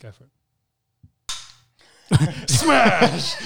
Go for it. Smash!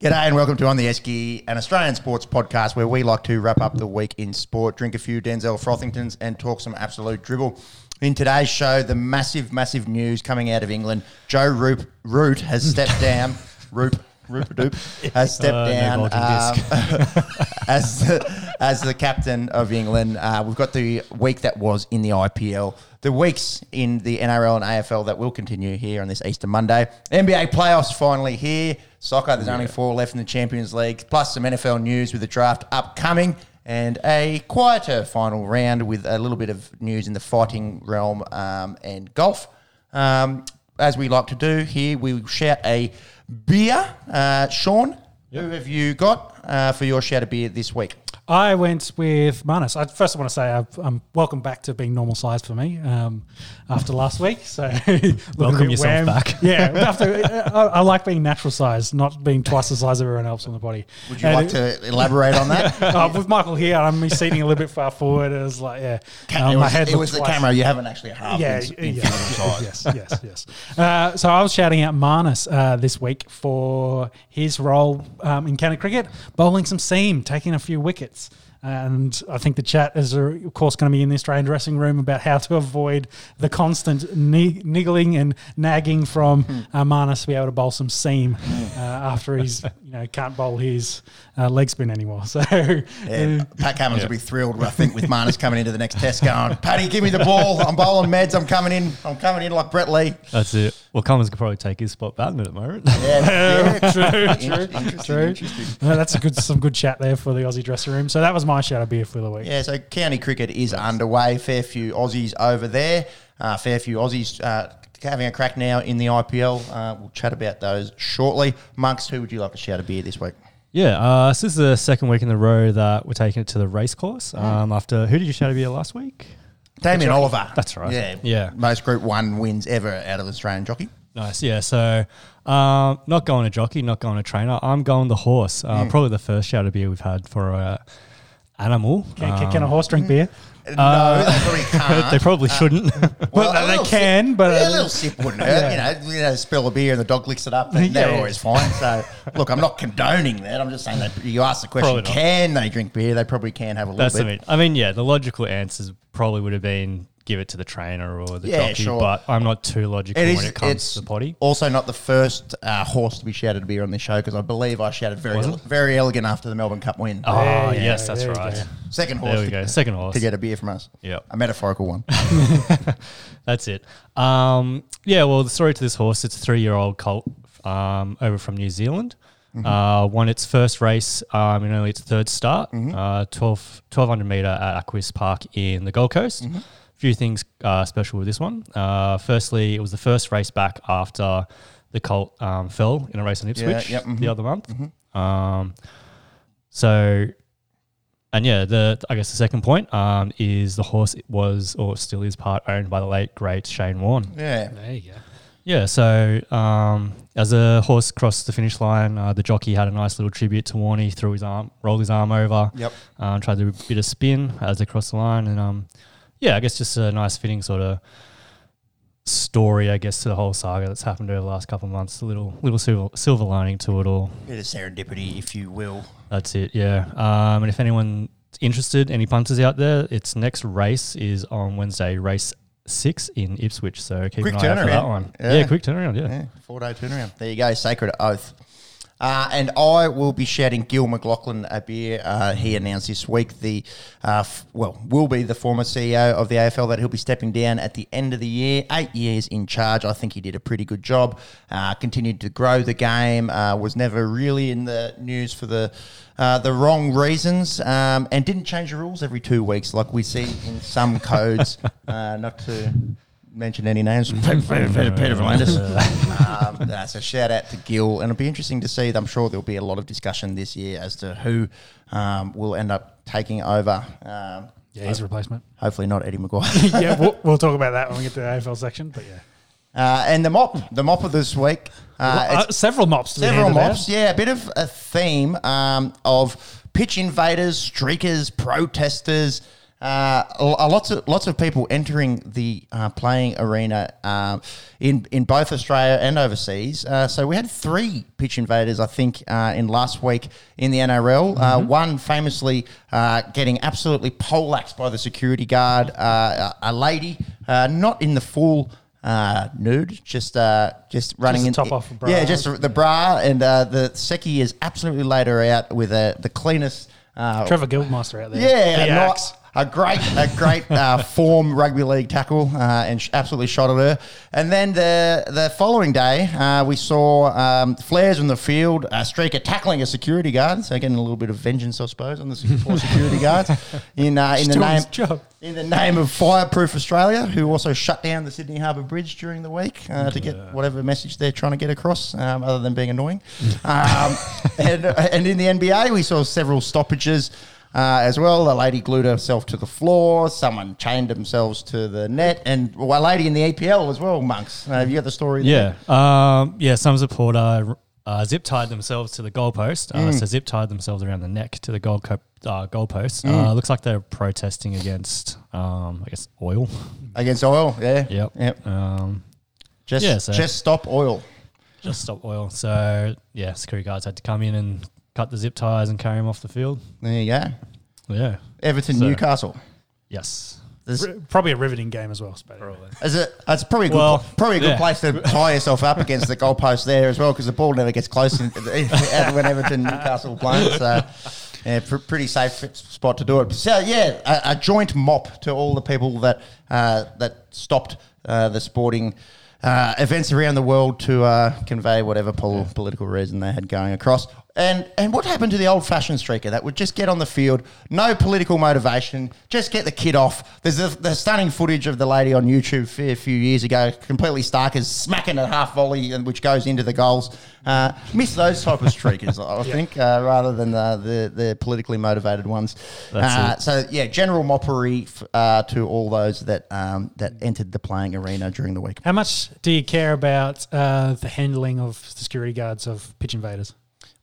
G'day and welcome to On the Esky, an Australian sports podcast where we like to wrap up the week in sport, drink a few Denzel Frothingtons, and talk some absolute dribble. In today's show, the massive, massive news coming out of England: Joe Roop, Root has stepped down. Roop, Roop, Doop has stepped Uh, down bulging um, as the, as the captain of England. Uh, we've got the week that was in the IPL, the weeks in the NRL and AFL that will continue here on this Easter Monday. NBA playoffs finally here. Soccer, there's only four left in the Champions League, plus some NFL news with the draft upcoming. And a quieter final round with a little bit of news in the fighting realm um, and golf. Um, as we like to do here, we shout a beer. Uh, Sean, who have you got uh, for your a beer this week? I went with Marnus. I, first, I want to say I've, I'm welcome back to being normal sized for me um, after last week. So Welcome bit yourself wham. back. Yeah, after, I, I like being natural sized, not being twice the size of everyone else on the body. Would you And like it- to elaborate on that? uh, with Michael here, I'm me seating a little bit far forward. It was like, yeah, Ca- um, it my was, head it was the twice- camera. You haven't actually halved yeah, in, in yeah, physical yes, yes, yes. Uh, so I was shouting out Marnus uh, this week for his role um, in county cricket, bowling some seam, taking a few wickets. And I think the chat is, uh, of course, going to be in the Australian dressing room about how to avoid the constant ni- niggling and nagging from uh, Marnus to be able to bowl some seam uh, after he's, you know, can't bowl his uh, leg spin anymore. So, Yeah, Pat Cummins will be thrilled, I think, with Marnus coming into the next test going, Paddy, give me the ball. I'm bowling meds. I'm coming in. I'm coming in like Brett Lee. That's it. Well, Cummins could probably take his spot back at the moment. Yeah, yeah. true, true, interesting, true. interesting. No, that's a good, some good chat there for the Aussie dressing room. So that was my shout of beer for the week. Yeah, so county cricket is underway. Fair few Aussies over there. Uh, fair few Aussies uh, having a crack now in the IPL. Uh, we'll chat about those shortly. Monks, who would you like to shout a beer this week? yeah, uh, so this is the second week in a row that we're taking it to the race course. Um, after who did you shout a beer last week? Damien Oliver. That's right. Yeah, Yeah. Most Group One wins ever out of Australian jockey. Nice. Yeah. So, um, not going to jockey, not going to trainer. I'm going the horse. Uh, Mm. Probably the first shout of beer we've had for uh, animal. Can, can- Um, can a horse drink beer? no, they probably can't. they probably shouldn't. Well, a they little can, sip- but, yeah, uh, a little sip wouldn't hurt. You know, you know, spill a beer and the dog licks it up, and they're Yeah. always fine. So, look, I'm not condoning that. I'm just saying that you ask the question: Probably not. Can they drink beer? They probably can have a little That's bit. I mean. I mean, yeah. The logical answers probably would have been give it to the trainer or the Yeah, jockey, sure. but I'm not too logical It is. when it comes it's to the potty. also not the first uh, horse to be shouted beer on this show because I believe I shouted very, Was Verry Elleegant after the Melbourne Cup win. Oh, There you yes, that's right. go. Second horse. There we to, go. Second horse. to get a beer from us. Yep. A metaphorical one. That's it. Um, yeah, well, the story to this horse, it's a three year old colt um, over from New Zealand. Uh, won its first race um, in only its third start, uh, 12, 1200 metre at Aquis Park in the Gold Coast. A few things uh, special with this one. Uh, firstly, it was the first race back after the colt um, fell in a race on Ipswich yep, mhm. the other month. Um, so and yeah, the I guess the second point um, is the horse was or still is part owned by the late great Shane Warne. Yeah. There you go. Yeah, so um, as the horse crossed the finish line, uh, the jockey had a nice little tribute to Warne. He threw his arm, rolled his arm over, Yep. um, tried to do a bit of spin as they crossed the line, and um, yeah, I guess just a nice fitting sort of story, I guess, to the whole saga that's happened over the last couple of months. A little little silver, silver lining to it all. A bit of serendipity, if you will. That's it, yeah. Um, and if anyone's interested, any punters out there, its next race is on Wednesday, race six in Ipswich. So keep Quick an eye out for that one. Yeah. Yeah. quick turnaround, yeah. Yeah, four day turnaround. There you go, sacred oath. Uh, and I will be shouting Gil McLachlan a beer. Uh, he announced this week the, uh, f- well, will be the former CEO of the AFL that he'll be stepping down at the end of the year. Eight years in charge. I think he did a pretty good job. Uh, continued to grow the game. Uh, was never really in the news for the uh, the wrong reasons, um, and didn't change the rules every two weeks like we see in some codes. uh, not to mention any names. Peter, Peter, Peter um, that's a shout out to Gil, and it'll be interesting to see. I'm sure there'll be a lot of discussion this year as to who um, will end up taking over. Um, Yeah, his replacement. hopefully not Eddie McGuire. yeah, we'll, we'll talk about that when we get to the AFL section. But yeah, uh, and the mop, the mop of this week. Uh, Uh, several mops. Several handed out. mops, yeah, a bit of a theme um, of pitch invaders, streakers, protesters. Uh, lots of lots of people entering the uh, playing arena um, in in both Australia and overseas. Uh, so we had three pitch invaders, I think, uh, in last week in the NRL. Uh, one famously uh, getting absolutely poleaxed by the security guard, uh, a a lady uh, not in the full. Uh, nude, just uh, just running the in. top off the bra. Yeah, just the bra, and uh, the Seki has absolutely laid her out with uh, the cleanest. Uh, Trevor Guildmaster out there. yeah, The ni- a great, a great uh, form rugby league tackle, uh, and sh- absolutely shot at her. And then the the following day, uh, we saw um, flares in the field, a streaker tackling a security guard, so getting a little bit of vengeance, I suppose, on the sec- four security guards in uh, in the doing name his job. in the name of Fireproof Australia, who also shut down the Sydney Harbour Bridge during the week uh, to get whatever message they're trying to get across, um, other than being annoying. um, and, and in the NBA, we saw several stoppages. Uh, as well, a lady glued herself to the floor. Someone chained themselves to the net, and well, a lady in the EPL as well. Monks, uh, have you got the story? there? Yeah. Um, yeah, some supporter uh, zip tied themselves to the goalpost. Uh, Mm. So zip tied themselves around the neck to the goal co- uh, goalpost. Mm. Uh, looks like they're protesting against, um, I guess, oil. against oil. Yeah, Yep. yep. Um, Just, Yeah, so- just stop oil. just stop oil. So yeah, security guards had to come in and cut the zip ties and carry him off the field. There you go. Yeah. Everton, So- Newcastle. Yes. There's, R- Probably a riveting game as well. Spade. Is it? It's probably a good, Well, pl- probably a good yeah. place to tie yourself up against the goalpost there as well, because the ball never gets close in, out when Everton Newcastle playing. So, yeah, pr- pretty safe spot to do it. So, yeah, a, a joint mop to all the people that uh, that stopped uh, the sporting. Uh, events around the world to uh, convey whatever pol- political reason they had going across. And and what happened to the old fashioned streaker that would just get on the field, no political motivation, just get the kid off? There's the, the stunning footage of the lady on YouTube a few years ago, completely stark, is smacking a half volley, and which goes into the goals. Uh, miss those type of streakers, I think, uh, rather than the, the the politically motivated ones. That's Uh, it. so yeah, general moppery f- uh, to all those that um, that entered the playing arena during the week. How much do you care about uh, the handling of the security guards of pitch invaders?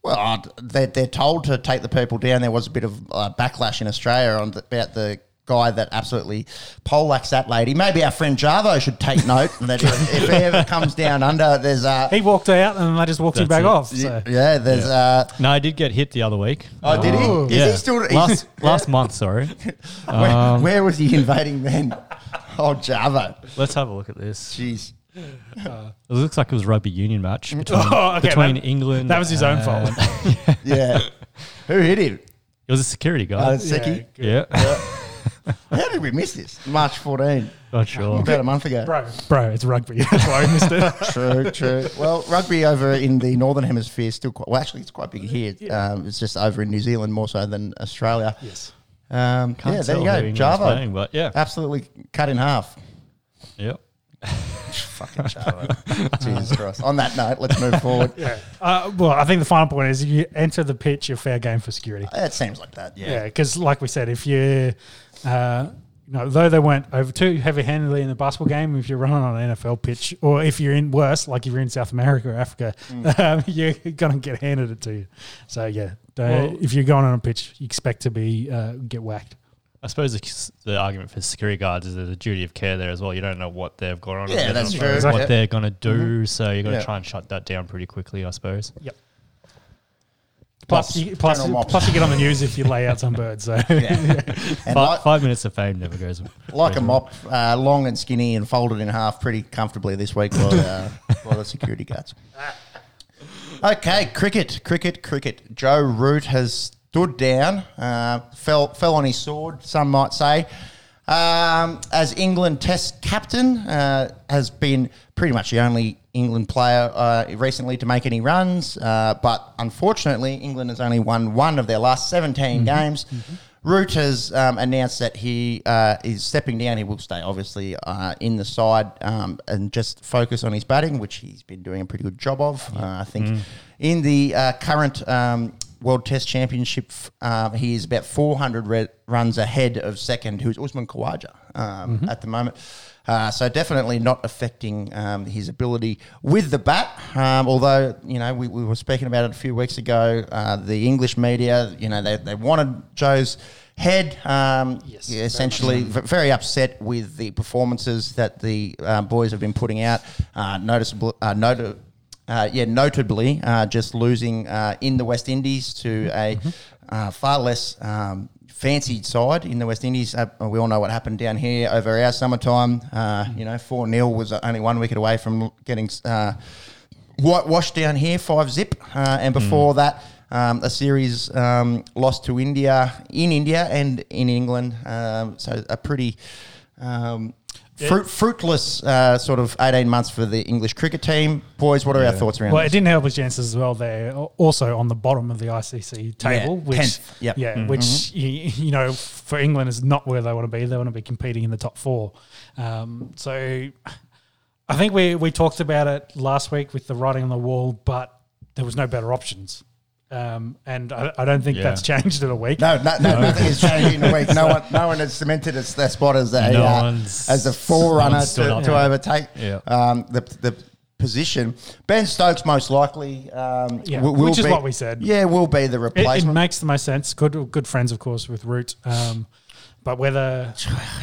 Well, uh, they're, they're told to take the people down. There was a bit of uh, backlash in Australia on the, about the guy that absolutely poleaxed that lady. Maybe our friend Jarvo should take note that if, if he ever comes down under, there's uh, He walked out and they just walked him back it. off. So. yeah, there's uh, No, I did get hit the other week. oh, did Oh. he? Is yeah. he still? last last month? Sorry. where, Um, where was he invading then? Oh, Jarvo. Let's have a look at this. Jeez. It looks like it was a rugby union match between, Oh, okay, between that- England. that was his own fault. and- Yeah. Who hit him? It was a security Uh, guy. Seki. yeah, How did we miss this? March 14, not sure. about a month ago. Bro, bro, it's rugby. That's why I missed it. True, true. Well, rugby over in the northern hemisphere is still quite. Well, actually, it's quite big here. Um, it's just over in New Zealand more so than Australia. yes. Um, Can't yeah, there tell you who go. England's Jarvo, playing, but yeah, absolutely cut in half. Yep. Fucking Jarvo. Jesus Christ. On that note, let's move forward. Yeah. Uh, well, I think the final point is if you enter the pitch, you're fair game for security. It seems like that. Yeah. Yeah, because like we said, if you, uh, you know, though they weren't over too heavy-handedly in the basketball game, if you're running on an NFL pitch, or if you're in worse, like if you're in South America or Africa, um, you're gonna get handed it to you. So yeah, the- Well- if you're going on a pitch, you expect to be uh, get whacked. I suppose the, the argument for security guards is there's a duty of care there as well. You don't know what they've got on. Yeah, that's true. know Exactly. What they're going to do, so you got to Yeah. try and shut that down pretty quickly, I suppose. Plus, you, plus, general mops. plus you get on the news if you lay out some birds. So And Five, like, five minutes of fame never goes. like a mop, uh, long and skinny and folded in half pretty comfortably this week by, uh, by the security guards. Okay, cricket, cricket, cricket. Joe Root has stood down, uh, fell fell on his sword, some might say. Um, as England Test captain, uh, has been pretty much the only England player uh, recently to make any runs. Uh, but unfortunately, England has only won one of their last 17 games. Root has um, announced that he uh, is stepping down. He will stay, obviously, uh, in the side um, and just focus on his batting, which he's been doing a pretty good job of. Uh, I think in the uh, current um, World Test Championship, uh, he is about 400 re- runs ahead of second, who's Usman Khawaja um, at the moment. Uh, so definitely not affecting um, his ability with the bat. Um, although you know we, we were speaking about it a few weeks ago. Uh, the English media, you know, they, they wanted Joe's Head, um, Yes, yeah, very essentially v- very upset with the performances that the uh, boys have been putting out. Uh, noticeable, uh, nota- uh, yeah, notably, uh, just losing uh, in the West Indies to a Mm-hmm. uh, far less um, fancied side in the West Indies. Uh, we all know what happened down here over our summertime. Uh, Mm. you know, four 0 was only one wicket away from getting. Uh, whitewashed down here, five zip, uh, and before that, um, a series um, lost to India in India and in England. Um, so a pretty um, fruit, fruitless uh, sort of eighteen months for the English cricket team. Boys, what are our thoughts around Well, it this? didn't help his chances as well. They're also on the bottom of the ICC table, Yeah, which 10th, yep. yeah, Mm-hmm. which you, you know for England is not where they want to be. They want to be competing in the top four. Um, so I think we we talked about it last week with the writing on the wall, but there was no better options. Um, and I, I don't think Yeah. that's changed in a week. No, no, no, nothing has changed in a week. No one, no one has cemented its their spot as a No uh, as a forerunner no to, to Yeah. overtake Yeah. um, the the position. Ben Stokes most likely um, Yeah, will, will which is be- what we said. Yeah, will be the It, it makes the most sense. Good good friends, of course, with Root. Um, but whether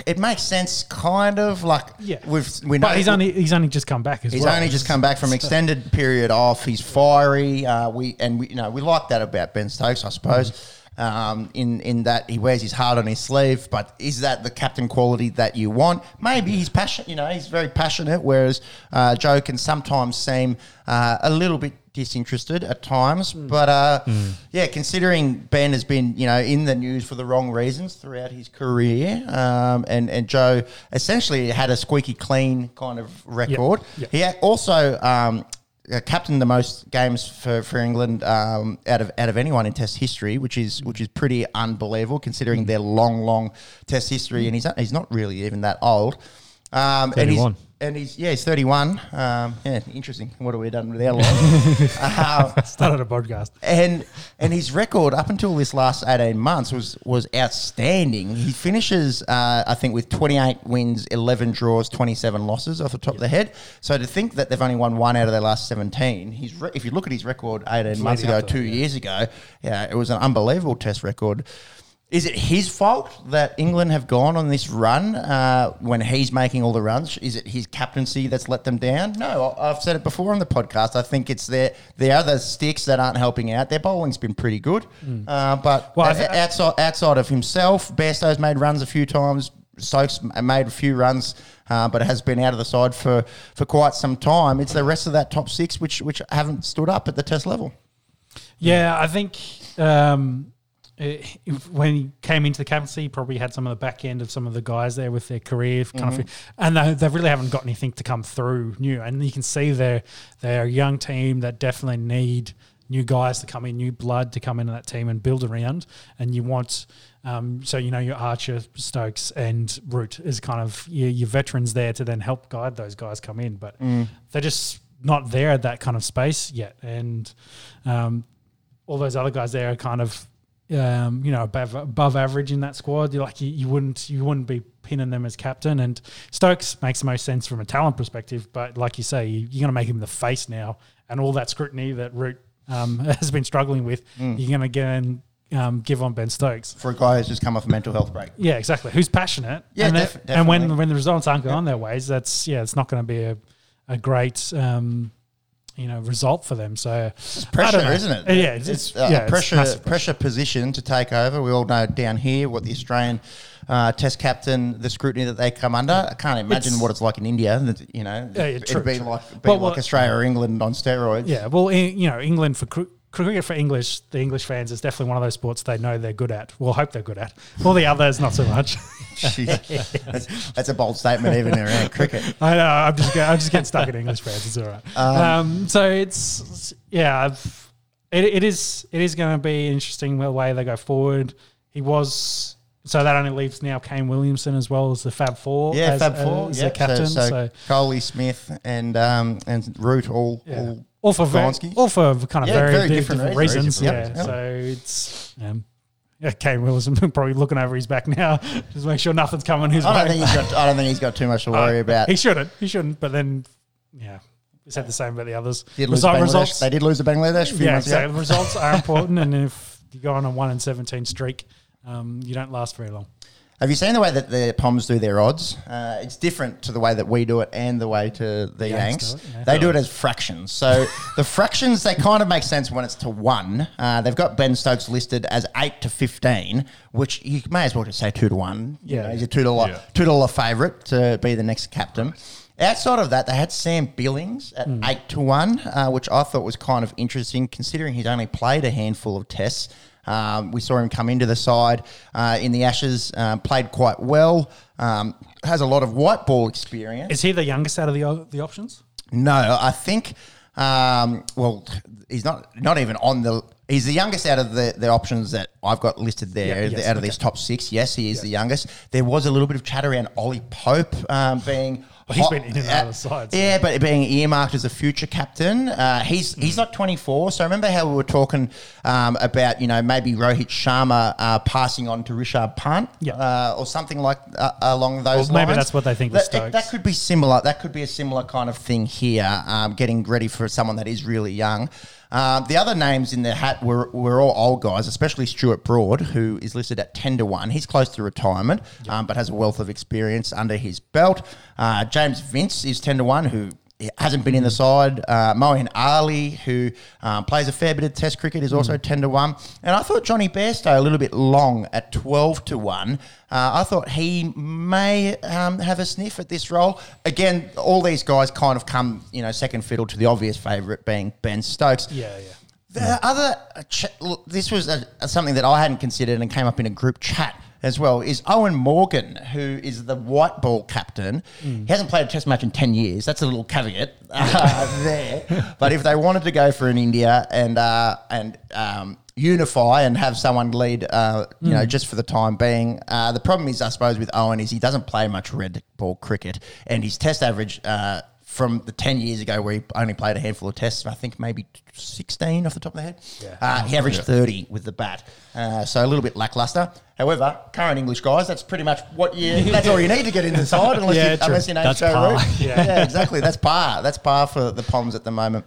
It makes sense, kind of like yeah, We've we know but he's only he's only just come back as he's well. only just come back from extended period off. He's fiery. Uh, we and we you know we like that about Ben Stokes, I suppose. Um, in in that he wears his heart on his sleeve, but is that the captain quality that you want? Maybe he's passionate. You know, he's very passionate. Whereas uh, Joe can sometimes seem uh, a little bit disinterested at times. But uh, yeah, considering Ben has been you know in the news for the wrong reasons throughout his career, um, and and Joe essentially had a squeaky clean kind of record. Yep. He also um, uh, captained the most games for, for England um, out of out of anyone in Test history, which is which is pretty unbelievable considering their long, long Test history. And he's he's not really even that old. Um, and he's 31. And he's yeah he's thirty one. Um, yeah, interesting. What have we done with our lives? uh, started a podcast. and and his record up until this last eighteen months was was outstanding. He finishes, uh, I think, with twenty eight wins, eleven draws, twenty seven losses off the top of the head. So to think that they've only won one out of their last seventeen, he's re- if you look at his record eighteen months ago, two that, yeah. years ago, yeah, it was an unbelievable Test record. Is it his fault that England have gone on this run uh, when he's making all the runs? Is it his captaincy that's let them down? No, I- I've said it before on the podcast. I think it's their the other sticks that aren't helping out. Their bowling's been pretty good, uh, but Well, outside outside of himself, Bairstow's made runs a few times. Stokes made a few runs, uh, but has been out of the side for, for quite some time. It's the rest of that top six which which haven't stood up at the Test level. Yeah, I think um, eh, when he came into the captaincy, he probably had some of the back end of some of the guys there with their career kind of, and they, they really haven't got anything to come through new. And you can see they're they're a young team that definitely need new guys to come in, new blood to come into that team and build around. And you want. Um, so you know your Archer, Stokes, and Root is kind of your, your veterans there to then help guide those guys come in, but they're just not there at that kind of space yet. And um, all those other guys there are kind of um, you know above, above average in that squad. You're like you, you wouldn't you wouldn't be pinning them as captain. And Stokes makes the most sense from a talent perspective, but like you say, you, you're going to make him the face now, and all that scrutiny that Root um, has been struggling with, you're going to get and um, give on Ben Stokes. For a guy who's just come off a mental health break. Yeah, exactly. Who's passionate? Yeah, and, def- that- and when when the results aren't going their ways, that's yeah, it's not going to be a a great um, you know result for them. So It's pressure, isn't it? Yeah, it's- it's- uh, yeah, a it's pressure, pressure position to take over. We all know down here what the Australian uh, Test captain, the scrutiny that they come under. I can't imagine It's- what it's like in India. that, You know, Yeah, yeah, true, it'd be true. like be Well, like well- Australia or England on steroids. Yeah, well, in, you know, England for cr- cricket for English, the English fans is definitely one of those sports they know they're good at. Well, hope they're good at. All the others, not so much. That's, that's a bold statement, even around cricket. I know. I'm just I'm just getting stuck in English fans. It's all right. Um, so it's yeah. I've, it, it is it is going to be interesting the way they go forward. He was so that only leaves now Kane Williamson as well as the Fab Four. Yeah, as, Fab Four, as yeah. the captain. So, So, so Kohli, Smith, and um, and Root all, yeah. all all for very, Gonski. all for kind of Yeah, very, very different different, reasons. reasons. Yep, Yeah. yep. So it's um, yeah, Kane Wilson probably looking over his back now, just make sure nothing's coming his I way. don't think he's got. I don't think he's got too much to worry Uh, about. He shouldn't. He shouldn't. But then, yeah, we said the same about the others. Did lose Result- Bangladesh. results, They did lose to Bangladesh a few yeah, months exactly. ago. The results are important, and if you go on a one in seventeen streak, um, you don't last very long. Have you seen the way that the Poms do their odds? Uh, it's different to the way that we do it and the way to the Yanks Yanks. do it, yeah. They do it as fractions. So the fractions, they kind of make sense when it's to one. Uh, they've got Ben Stokes listed as 8 to 15, which you may as well just say 2 to 1. You Yeah. know, he's a $2, Yeah. $2 favourite to be the next captain. Outside of that, they had Sam Billings at Hmm. 8 to 1, uh, which I thought was kind of interesting considering he's only played a handful of tests. Um, we saw him come into the side uh, in the Ashes, um, played quite well, um, has a lot of white ball experience. Is he the youngest out of the the options? No, I think. Um, well, he's not not even on the. He's the youngest out of the, the options that I've got listed there. Yeah, yes, out of these top six, yes, he is the youngest. There was a little bit of chat around Ollie Pope um, being. Well, he's hot- been in and out of sides. Yeah, but being earmarked as a future captain, uh, he's he's not 24. So remember how we were talking um, about you know maybe Rohit Sharma uh, passing on to Rishabh Pant, Yeah. uh, or something like uh, along those Well, maybe lines. that's what they think with That, it- that could be similar. That could be a similar kind of thing here. Um, getting ready for someone that is really young. Um, the other names in the hat were, were all old guys, especially Stuart Broad, who is listed at 10 to 1. He's close to retirement, um, but has a wealth of experience under his belt. Uh, James Vince is 10 to 1, who hasn't been in the side. Uh, Moeen Ali, who um, plays a fair bit of Test cricket, is also 10 to 1. And I thought Jonny Bairstow a little bit long at 12 to 1. Uh, I thought he may um, have a sniff at this role. Again, all these guys kind of come, you know, second fiddle to the obvious favourite being Ben Stokes. Yeah, yeah. The other, uh, ch- look, this was a, a- something that I hadn't considered and came up in a group chat as well, is Eoin Morgan, who is the white ball captain. He hasn't played a test match in 10 years. That's a little caveat uh, there. But if they wanted to go for an India and, uh, and um, unify and have someone lead, uh, you know, just for the time being, uh, the problem is, I suppose, with Eoin is he doesn't play much red ball cricket and his test average uh, from the 10 years ago where he only played a handful of tests, I think maybe 16 off the top of the head. Uh, he averaged 30 with the bat. Uh, so a little bit lackluster. However, current English guys, that's pretty much what you, that's all you need to get in the side unless, Yeah, you, true. unless your name's That's Joe. Root. Yeah. Yeah. exactly. That's par. That's par for the Poms at the moment.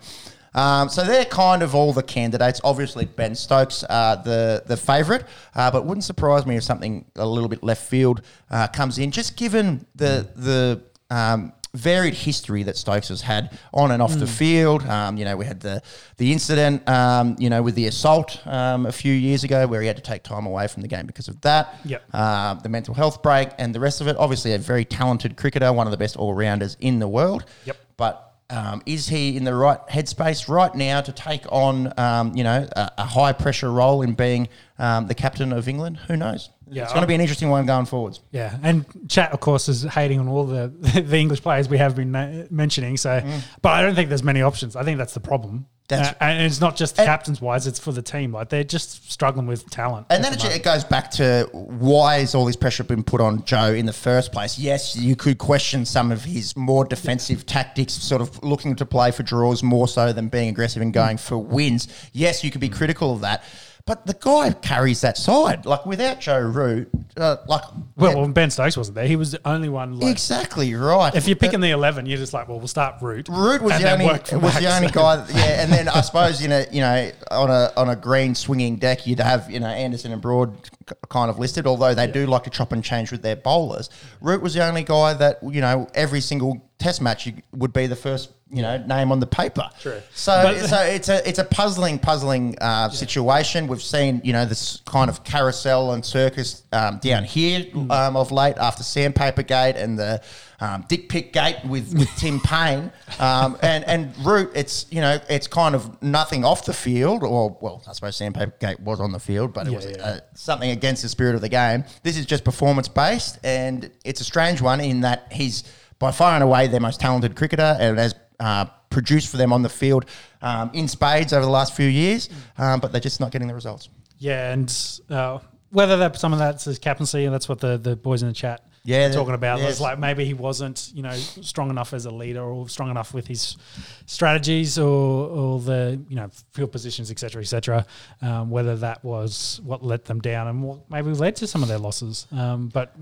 Um, so they're kind of all the candidates. Obviously, Ben Stokes, uh, the the favourite, uh, but wouldn't surprise me if something a little bit left field uh, comes in. Just given the the um, varied history that Stokes has had on and off the field. Um, you know, we had the the incident, um, you know, with the assault um, a few years ago, where he had to take time away from the game because of that. Yep. Uh, the mental health break and the rest of it. Obviously, a very talented cricketer, one of the best all rounders in the world. Yep. But um, is he in the right headspace right now to take on, um, you know, a, a high pressure role in being um, the captain of England? Who knows? Yeah, it's going to be an interesting one going forwards. Yeah, and chat, of course, is hating on all the the English players we have been na- mentioning. So, but I don't think there's many options. I think that's the problem. That's- Uh, and it's not just And- captains wise; it's for the team. Like they're just struggling with talent. And then the it, goes back to why is all this pressure been put on Joe in the first place? Yes, you could question some of his more defensive tactics, sort of looking to play for draws more so than being aggressive and going for wins. Yes, you could be critical of that. But the guy carries that side. Like without Joe Root, uh, like well, when Ben Stokes wasn't there, he was the only one. Like, exactly right. if you're picking the eleven, you're just like, well, we'll start root. Root was the only was back, the only so- guy. that- yeah, and then I suppose you know you know on a on a green swinging deck you'd have you know Anderson and Broad kind of listed, although they do like to chop and change with their bowlers. Root was the only guy that you know every single Test match would be the first you know name on the paper. True. So But- so it's a it's a puzzling puzzling uh, situation. We've seen you know this kind of carousel and circus um, down here Mm. um, of late after Sandpaper Gate and the um, Dick Pick Gate with, with Tim Paine um, and and Root. It's you know it's kind of nothing off the field or well I suppose Sandpaper Gate was on the field, but it Yeah, was yeah. Uh, something against the spirit of the game. This is just performance based, and it's a strange one in that he's by far and away their most talented cricketer and has uh, produced for them on the field um, in spades over the last few years, um, but they're just not getting the results. Yeah, and uh, whether that some of that's his captaincy, and that's what the, the boys in the chat Yeah, are talking about. yes. It's like maybe he wasn't, you know, strong enough as a leader or strong enough with his strategies or, or the, you know, field positions, etc., cetera, et cetera. Um, whether that was what let them down and what maybe led to some of their losses. Um, but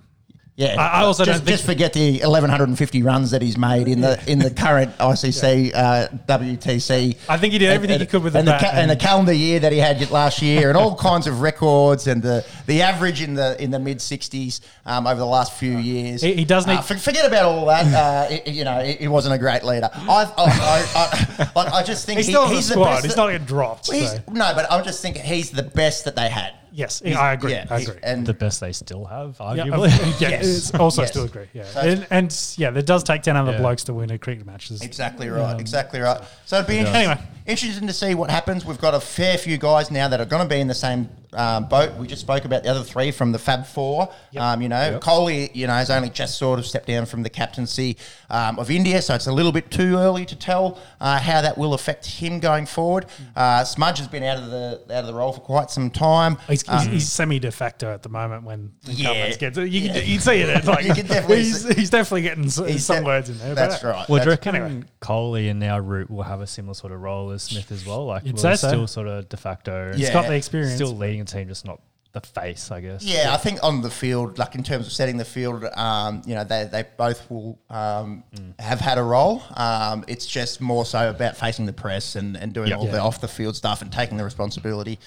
Yeah, I- I also just, just forget the 1150 runs that he's made in the in the current ICC uh, WTC. I think he did everything he could with the and bat, ca- and the calendar year that he had last year, and all kinds of records, and the, the average in the in the mid 60s um, over the last few years. He- he does need- Uh, for- forget about all that. Uh, it- you know, he, wasn't a great leader. I I, I, I, I just think He's he- still in the he's squad. best He's not getting dropped. He's, so. no, but I just think he's the best that they had. Yes, I agree. yeah, I agree. And The best they still have, arguably. yeah, Yes. it's also Yes. still agree. Yeah, So- and, and yeah, there does take ten other Yeah. blokes to win a cricket match. There's- Exactly right. Um, exactly right. So it'd be does. interesting, Anyway. interesting to see what happens. We've got a fair few guys now that are going to be in the same um, boat. We just spoke about the other three from the Fab Four. Um, you know, Yep. Kohli, you know, has only just sort of stepped down from the captaincy um, of India, so it's a little bit too early to tell uh, how that will affect him going forward. Uh, Smudge has been out of the out of the role for quite some time. He's, he's, Um, he's semi de facto at the moment when when Yeah. Cummins gets you, Yeah. can, you can see it. It's like You can definitely he's, see- he's definitely getting s- He's some de- words in there. That's but, right. Well, do you reckon Anyway. Kohli and now Root will have a similar sort of role as Smith as well? Like, You'd will say he so. still sort of de facto, Yeah. He's got the experience. still leading a team, just not the face, I guess. Yeah, I think on the field, like in terms of setting the field, um, you know, they, they both will um, have had a role. Um, it's just more so about facing the press and, and doing Yeah. all the off the field stuff and taking the responsibility.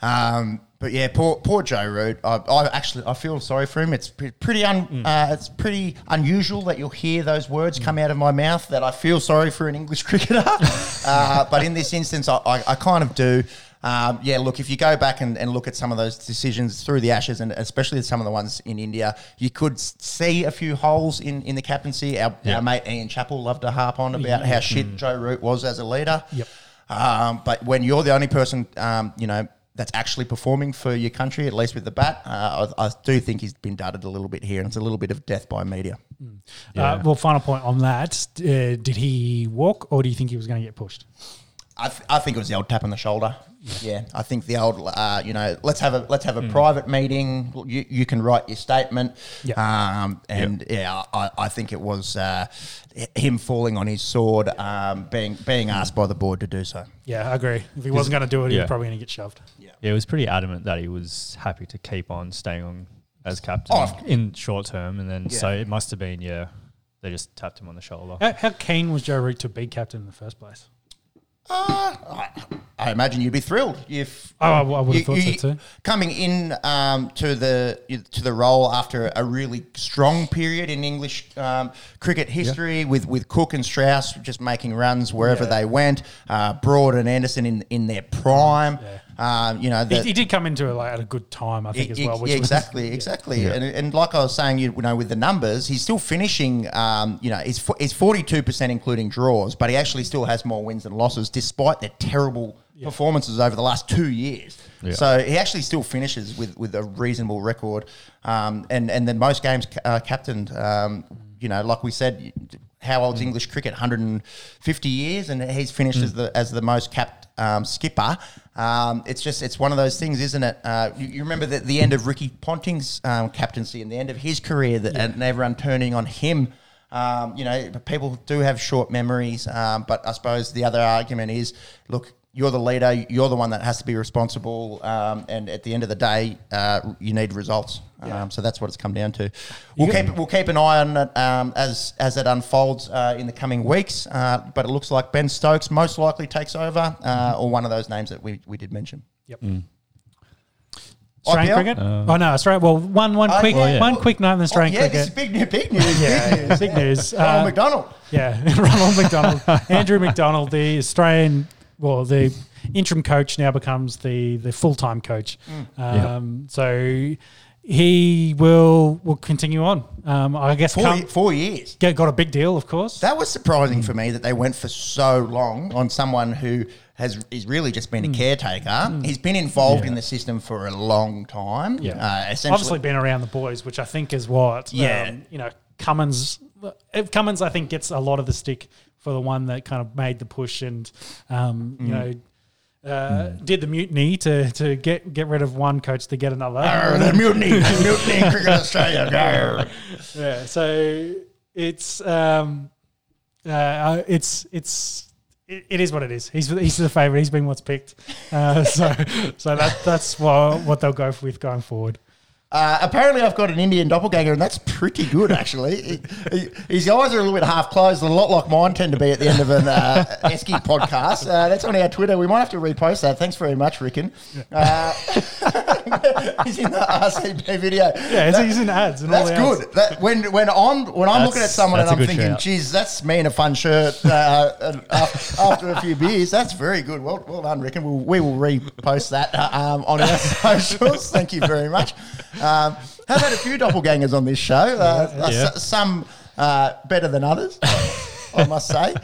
Um, but yeah, poor poor Joe Root. I, I actually I feel sorry for him. It's pre- pretty un, uh, it's pretty unusual that you'll hear those words come out of my mouth. That I feel sorry for an English cricketer. uh, but in this instance, I, I, I kind of do. Um, yeah, look, if you go back and, and look at some of those decisions through the Ashes, and especially some of the ones in India, you could see a few holes in, in the captaincy. Our, Yeah. our mate Ian Chappell loved to harp on about how shit Joe Root was as a leader. Yep. Um, but when you're the only person, um, you know, that's actually performing for your country, at least with the bat, uh, I, I do think he's been dudded a little bit here, and it's a little bit of death by media. Uh, well, final point on that: uh, Did he walk, or do you think he was going to get pushed? I, th- I think it was the old tap on the shoulder. Yeah, I think the old, uh, you know, let's have a let's have a private meeting. You, you can write your statement. Yeah. Um, and yeah, I, I think it was uh, him falling on his sword, um, being being asked by the board to do so. Yeah, I agree. If he wasn't going to do it, he Yeah. was probably going to get shoved. Yeah, he was pretty adamant that he was happy to keep on staying on as captain Oh, in short term, and then so it must have been yeah, they just tapped him on the shoulder. How, how keen was Joe Root to be captain in the first place? Uh, I, I imagine you'd be thrilled if Oh, I, I would have thought so too. Coming in um, to the to the role after a really strong period in English um, cricket history, with with Cook and Strauss just making runs wherever Yeah. they went, uh, Broad and Anderson in in their prime. Um, you know, He, the, he did come into it like at a good time, I think, as E- well. e- Which yeah, was- exactly, exactly. And, and like I was saying, you know, with the numbers, he's still finishing. Um, you know, he's fo- he's forty two percent including draws, but he actually still has more wins than losses, despite their terrible performances over the last two years. Yeah. So he actually still finishes with, with a reasonable record, um, and and then most games ca- uh, captained. Um, you know, like we said, how old's English cricket? 150 years, and he's finished as the as the most capped um, skipper. Um, it's just it's one of those things, isn't it? Uh, you, you remember the, the end of Ricky Ponting's um, captaincy and the end of his career, that, and everyone turning on him. Um, you know, people do have short memories, um, but I suppose the other argument is, look, you're the leader, you're the one that has to be responsible, um, and at the end of the day, uh, you need results. Um, so that's what it's come down to. We'll keep we'll keep an eye on it um, as as it unfolds uh, in the coming weeks. Uh, but it looks like Ben Stokes most likely takes over, uh, or one of those names that we, we did mention. Yep. Mm. Australian IPL? cricket? oh no, Australia. Well, one one Oh, quick yeah. yeah. one quick note in Oh, Australian cricket. yeah, this is big news. Big news. Yeah, big news. big news. Ronald McDonald. Yeah, Ronald McDonald, Andrew McDonald, the Australian, well, the interim coach now becomes the the full time coach. Mm. Um, So he will will continue on. Um, I guess Four, come, four years. get, got a big deal, of course. That was surprising for me that they went for so long on someone who has is really just been a caretaker. He's been involved in the system for a long time. Yeah. uh, essentially. Obviously, been around the boys, which I think is what. Yeah. um, you know, Cummins. if Cummins, I think, gets a lot of the stick for the one that kind of made the push and, um, you know. Uh, Did the mutiny to, to get get rid of one coach to get another. Arr, the mutiny, the mutiny in cricket Australia. Arr. Yeah, so it's um, uh, it's it's it, it is what it is. He's he's the favorite. He's been what's picked. Uh, so so that that's what what they'll go with going forward. Uh, apparently, I've got an Indian doppelganger, and that's pretty good, actually. He- he- his eyes are a little bit half closed, a lot like mine tend to be at the end of an uh, Esky podcast. Uh, that's on our Twitter. We might have to repost that. Thanks very much, Rickon. Uh, he's in the RCP video. Yeah, he's, he's in ads. And all That's ads. good. That, when when I'm when I'm looking at someone and that's a I'm thinking, shout. "Geez, that's me in a fun shirt." Uh, and after a few beers, that's very good. Well, well done, Rickon. We'll, we will repost that uh, um, on our socials. Thank you very much. Um, have had a few doppelgangers on this show. Uh, uh, Yeah. s- some uh, better than others, I must say.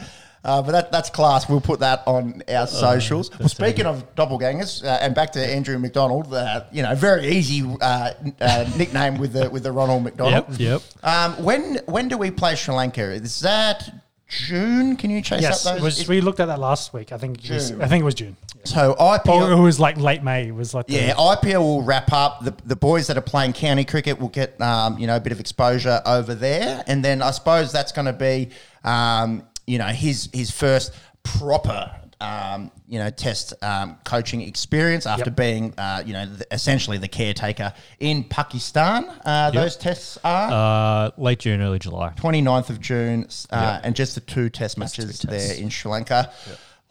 Uh, but that, that's class. We'll put that on our socials. well, speaking of doppelgangers, uh, and back to Andrew McDonald, uh, you know, very easy uh, uh, nickname with the with the Ronald McDonald. Yep, yep. Um, when when do we play Sri Lanka? Is that June? Can you chase Yes, up those? Is- we looked at that last week. I think it was, June. I think it was June. so Or it was like late May. Was like the- yeah, IPL will wrap up. The the boys that are playing county cricket will get um, you know a bit of exposure over there, and then I suppose that's going to be um, you know his his first proper. Um, you know, test um, coaching experience after Yep. being, uh, you know, the, essentially the caretaker in Pakistan. Uh, Those tests are Uh, late June, early July. 29th of June, uh, Yep. and just the two test matches two tests. there in Sri Lanka.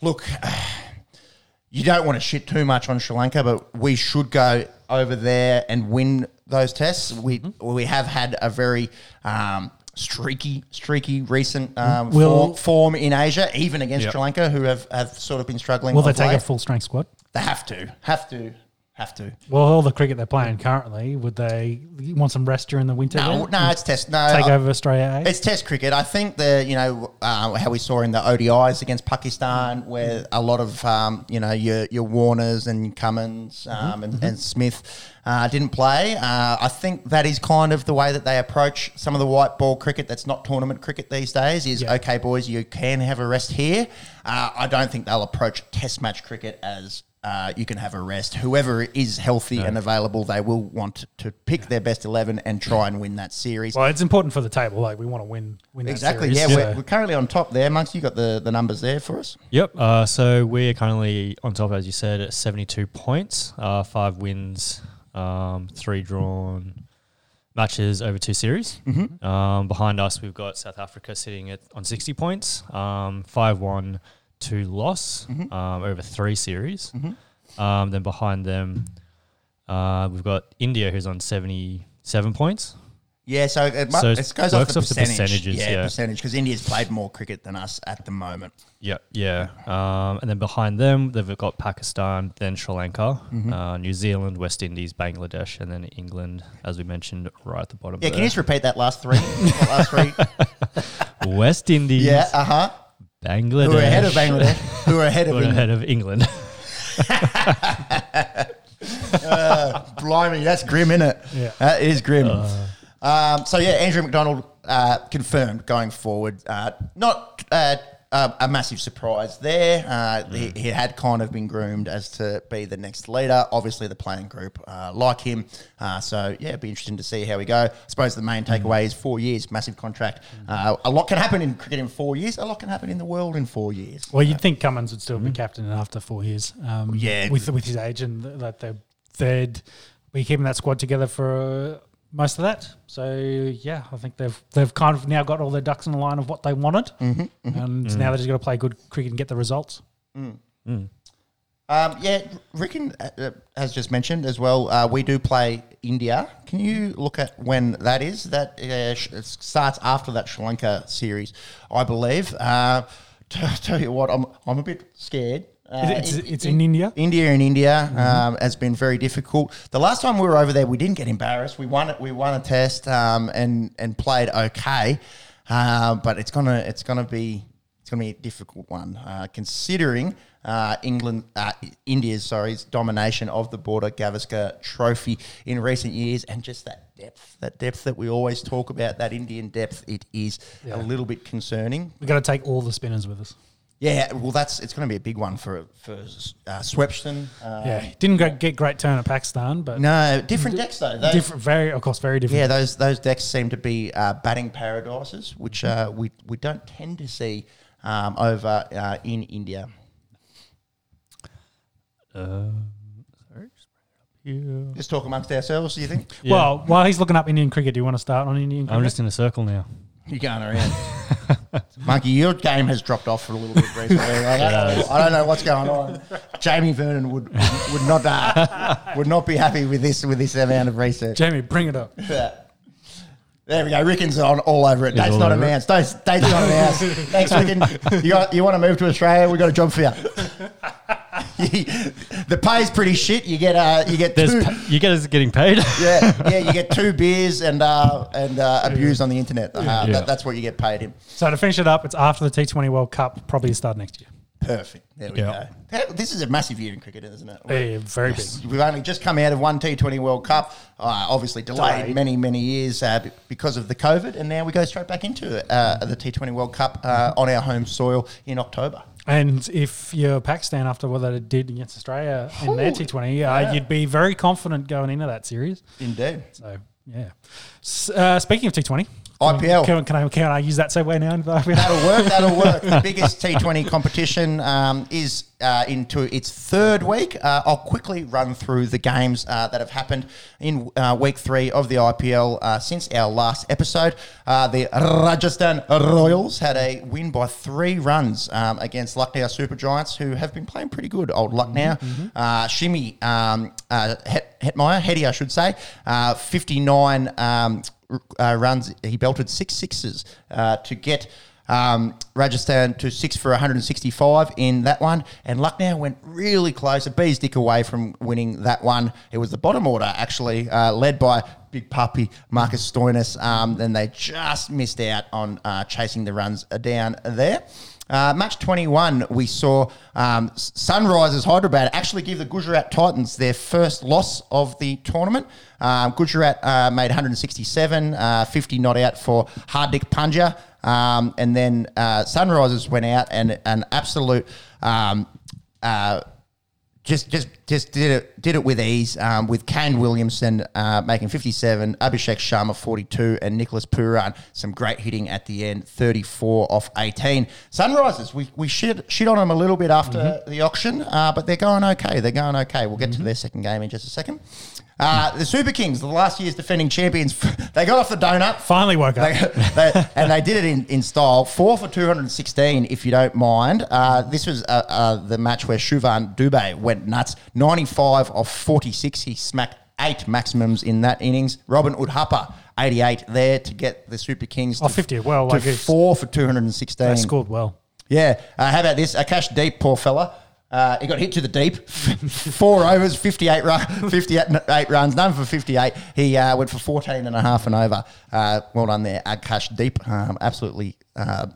Look, you don't want to shit too much on Sri Lanka, but we should go over there and win those tests. We Mm-hmm. we have had a very um, streaky, streaky recent um, Will- form, form in Asia, even against Yep. Sri Lanka, who have, have sort of been struggling. Will they take a full strength squad? They have to, have to, have to. Well, all the cricket they're playing currently, would they want some rest during the winter? No, no, it's test. No, Take I- over Australia. eh? It's Test cricket. I think the you know uh, how we saw in the ODIs against Pakistan, where a lot of um, you know your your Warners and Cummins um, and, and Smith uh, didn't play. Uh, I think that is kind of the way that they approach some of the white ball cricket that's not tournament cricket these days. Is Yeah. okay, boys, you can have a rest here. Uh, I don't think they'll approach Test match cricket as. Uh, you can have a rest. Whoever is healthy and available, they will want to pick their best eleven and try and win that series. well, it's important for the table. Like we want to win. win Exactly. Yeah, so- we're, we're currently on top there. Monks, you got the, the numbers there for us? Yep. Uh, so we're currently on top, as you said, at 72 points, uh, five wins, um, three drawn matches over two series. Mm-hmm. Um, behind us, we've got South Africa sitting at on 60 points, um, five won, two loss Mm-hmm. um, over three series. Um, then behind them, uh, we've got India, who's on 77 points. Yeah, so it, mu- So it goes off the off the percentage. percentages, yeah, yeah. percentage because India's played more cricket than us at the moment. Yeah, yeah. Um, and then behind them, they've got Pakistan, then Sri Lanka, Mm-hmm. uh, New Zealand, West Indies, Bangladesh, and then England, as we mentioned, right at the bottom. Yeah, can you just repeat that last three? that last three. West Indies, Yeah, uh huh. Bangladesh, Who are ahead of Bangladesh? Who are ahead of England? ahead of England. Blimey, that's grim, isn't it? Yeah. That is grim. um, so, yeah, Andrew McDonald uh, confirmed going forward. Uh, not uh, a, a massive surprise there. Uh, he, he had kind of been groomed as to be the next leader. Obviously, the playing group uh, like him. Uh, so, yeah, it'd be interesting to see how we go. I suppose the main takeaway is four years, massive contract. Uh, a lot can happen in cricket in four years. A lot can happen in the world in four years. Well, you'd think Cummins would still be captain after four years. Um, Yeah. with with his age and th- that they they'd be keeping that squad together for uh, most of that. So yeah, I think they've they've kind of now got all their ducks in the line of what they wanted, and now they just got to play good cricket and get the results. Um, yeah, Rickon uh, uh, has just mentioned as well. Uh, we do play India. Can you look at when that is? That uh, sh- it starts after that Sri Lanka series, I believe. Uh, t- tell you what, I'm I'm a bit scared. Uh, It's- it's in India? India in India um, has been very difficult. The last time we were over there, we didn't get embarrassed. We won it. We won a test um, and and played okay, uh, but it's gonna it's gonna be it's gonna be a difficult one uh, considering uh, England uh, India's sorry domination of the Border Gavaskar Trophy in recent years and just that depth that depth that we always talk about that Indian depth. It is Yeah. a little bit concerning. We've got to take all the spinners with us. Yeah, well, that's it's going to be a big one for for uh, Swepson. Uh, Yeah, didn't get get great turn at Pakistan, but No, different decks though. Those, different, very of course, very different. Yeah, those those decks seem to be uh, batting paradises, which uh, we we don't tend to see um, over uh, in India. Um, sorry, just bring it up you. Just talk amongst ourselves. Do you think Yeah. Well, while he's looking up Indian cricket, do you want to start on Indian cricket? I'm just in a circle now. You're going around? Monkey, your game has dropped off for a little bit recently. I don't, know, I don't know what's going on. Jamie Vernon would would, would not uh, would not be happy with this with this amount of research. Jamie, bring it up. There we go. Ricken's on all over it. He's Date's not over it. announced. Date's, date's not announced. Thanks, Ricken. You, got, you want to move to Australia? We've got a job for you. the pay's pretty shit. You get uh, you get There's two, pa- you guys getting paid. yeah, yeah, you get two beers and uh, and uh, abused on the internet. Uh, Yeah. that, that's what you get paid in. So to finish it up, it's after the T20 World Cup, probably the start next year. Perfect. There we Yeah. go. This is a massive year in cricket, isn't it? Yeah, very big. We've only just come out of one T20 World Cup, uh, obviously delayed, Delayed. many, many years uh, because of the COVID, and now we go straight back into uh, the T20 World Cup uh, on our home soil in October. And if you're Pakistan after what they did against Australia in their T20, uh, you'd be very confident going into that series. Indeed. So, yeah. S- uh, speaking of T20, IPL. Can, can, I, can I use that segue now? That'll work. That'll work. The biggest T20 competition um, is uh, into its third week. Uh, I'll quickly run through the games uh, that have happened in uh, week three of the IPL uh, since our last episode. Uh, the Rajasthan Royals had a win by three runs um, against Lucknow Super Giants, who have been playing pretty good. Old Lucknow. Uh, Shimi um, uh, Het- Hetmyer, Hetty, I should say, uh, 59 um, uh, runs. He belted six sixes uh, to get um, Rajasthan to six for 165 in that one. And Lucknow went really close, a bee's dick away from winning that one. It was the bottom order, actually, uh, led by Big Puppy Marcus Stoinis. Um, then they just missed out on uh, chasing the runs down there. Uh, match 21, we saw um, Sunrisers Hyderabad actually give the Gujarat Titans their first loss of the tournament. Um, Gujarat uh, made 167, uh, 50 not out for Hardik Pandya. Um, and then uh, Sunrisers went out and an absolute um, uh, just just just did it did it with ease um, with Kane Williamson uh, making 57, Abhishek Sharma 42, and Nicholas Pooran some great hitting at the end, 34 off 18. Sunrisers, we, we shit, shit on them a little bit after the auction, uh, but they're going okay. They're going okay. We'll get to their second game in just a second. Uh, the Super Kings, the last year's defending champions, they got off the donut. Finally woke up. They, they, and they did it in, in style. Four for 216, if you don't mind. Uh, this was uh, uh, the match where Shivam Dube went nuts. 95 of 46. He smacked eight maximums in that innings. Robin Uthappa, 88 there to get the Super Kings Oh, 50, well, to like four for 216. They scored well. Yeah. Uh, how about this? Akash Deep, poor fella. Uh, he got hit to the deep. Four overs, 58, run, 58 eight runs, none for 58. He uh, went for 14 and a half and over. Uh, well done there, Akash Deep. Um, absolutely uh,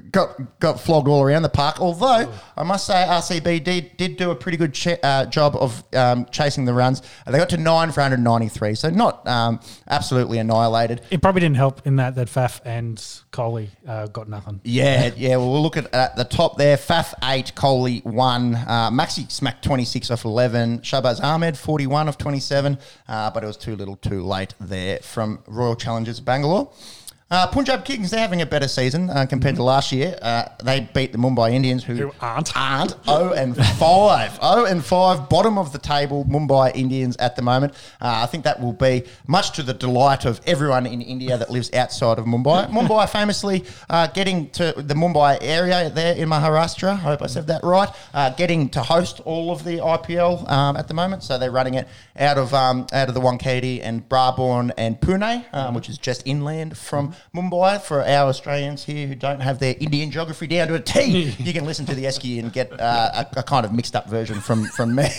got got flogged all around the park. Although, I must say, RCB did, did do a pretty good ch- uh, job of um, chasing the runs. They got to nine for 193, so not um, absolutely annihilated. It probably didn't help in that that Faf and Kohli uh, got nothing. Yeah, yeah. Well, we'll look at, at the top there. Faf eight, Kohli one, uh, Maxi smacked twenty six off eleven. Shahbaz Ahmed forty one of twenty seven, uh, but it was too little, too late there from Royal Challengers Bangalore. Uh, Punjab Kings, they're having a better season uh, compared to last year. Uh, they beat the Mumbai Indians, who, Who aren't. aren't 0 and 5. 0 and 5, bottom of the table, Mumbai Indians at the moment. Uh, I think that will be much to the delight of everyone in India that lives outside of Mumbai. Mumbai famously uh, getting to the Mumbai area there in Maharashtra. I hope I said that right. Uh, getting to host all of the IPL um, at the moment. So they're running it out of um, out of the Wankhede and Brabourne and Pune, um, which is just inland from Mumbai. For our Australians here who don't have their Indian geography down to a T, you can listen to the Esky and get uh, a, a kind of mixed up version from from me.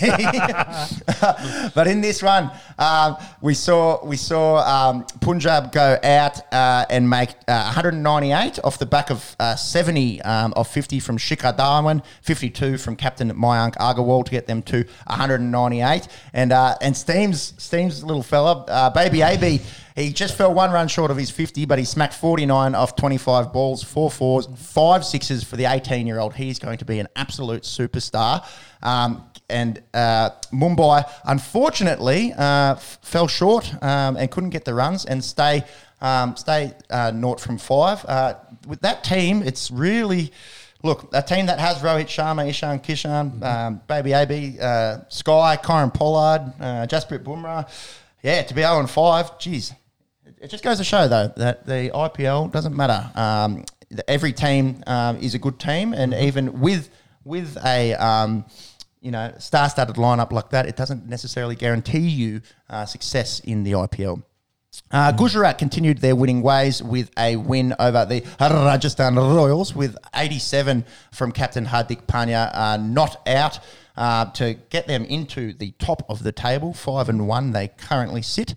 but in this run, um, we saw we saw um, Punjab go out uh, and make uh, 198 off the back of uh, 70 um, of 50 from Shikhar Dhawan, 52 from captain Mayank Agarwal to get them to 198. And uh, and Steam's Steam's little fella, uh, Baby AB. He just fell one run short of his 50, but he smacked 49 off 25 balls, four fours, five sixes for the 18 year old. He's going to be an absolute superstar. Um, and uh, Mumbai, unfortunately, uh, f- fell short um, and couldn't get the runs and stay um, stay uh, naught from five. Uh, with that team, it's really look, a team that has Rohit Sharma, Ishan Kishan, um, Baby AB, uh, Sky, Kieron Pollard, uh, Jasprit Bumrah. Yeah, to be 0 and 5, geez. It- just goes to show, though, that the IPL doesn't matter. Um, every team um, is a good team, and even with with a um, you know star-studded lineup like that, it doesn't necessarily guarantee you uh, success in the IPL. Uh, Gujarat continued their winning ways with a win over the Rajasthan Royals with 87 from captain Hardik Pandya, uh, not out uh, to get them into the top of the table. Five and one, they currently sit.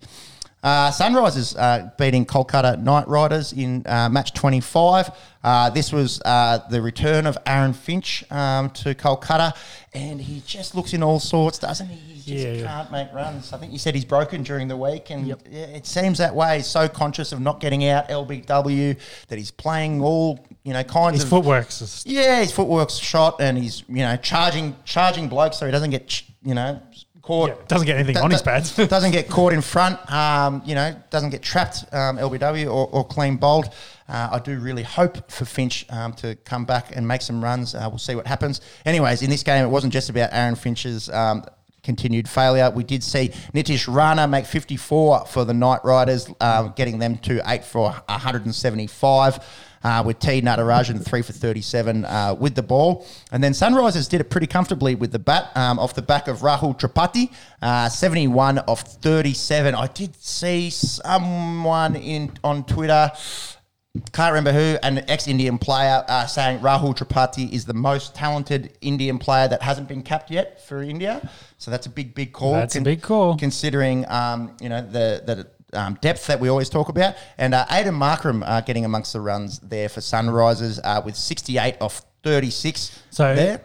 Uh, Sunrisers uh, beating Kolkata Knight Riders in uh, match 25. Uh, this was uh, the return of Aaron Finch um, to Kolkata, and he just looks in all sorts, doesn't he? He just Yeah, yeah. can't make runs. I think you said he's broken during the week, and yeah, it seems that way. He's so conscious of not getting out LBW that he's playing all you know kinds His of footwork's just yeah, his footwork's shot, and he's you know charging charging blokes so he doesn't get ch- you know caught. Yeah, doesn't get anything on his pads. doesn't get caught in front. Um, you know, doesn't get trapped. Um, LBW or, or clean bowled. Uh, I do really hope for Finch um, to come back and make some runs. Uh, we'll see what happens. Anyways, in this game, it wasn't just about Aaron Finch's. Continued failure. We did see Nitish Rana make 54 for the Knight Riders, uh, getting them to eight for 175 uh, with T Natarajan three for 37 uh, with the ball. And then Sunrisers did it pretty comfortably with the bat um, off the back of Rahul Tripathi, uh, 71 of 37. I did see someone in on Twitter. Can't remember who, an ex-Indian player uh, saying Rahul Tripathi is the most talented Indian player that hasn't been capped yet for India. So that's a big, big call. That's a big call. considering um, you know the the um, depth that we always talk about. And uh, Aidan Markram uh, getting amongst the runs there for Sunrisers uh, with 68 off 36. So there.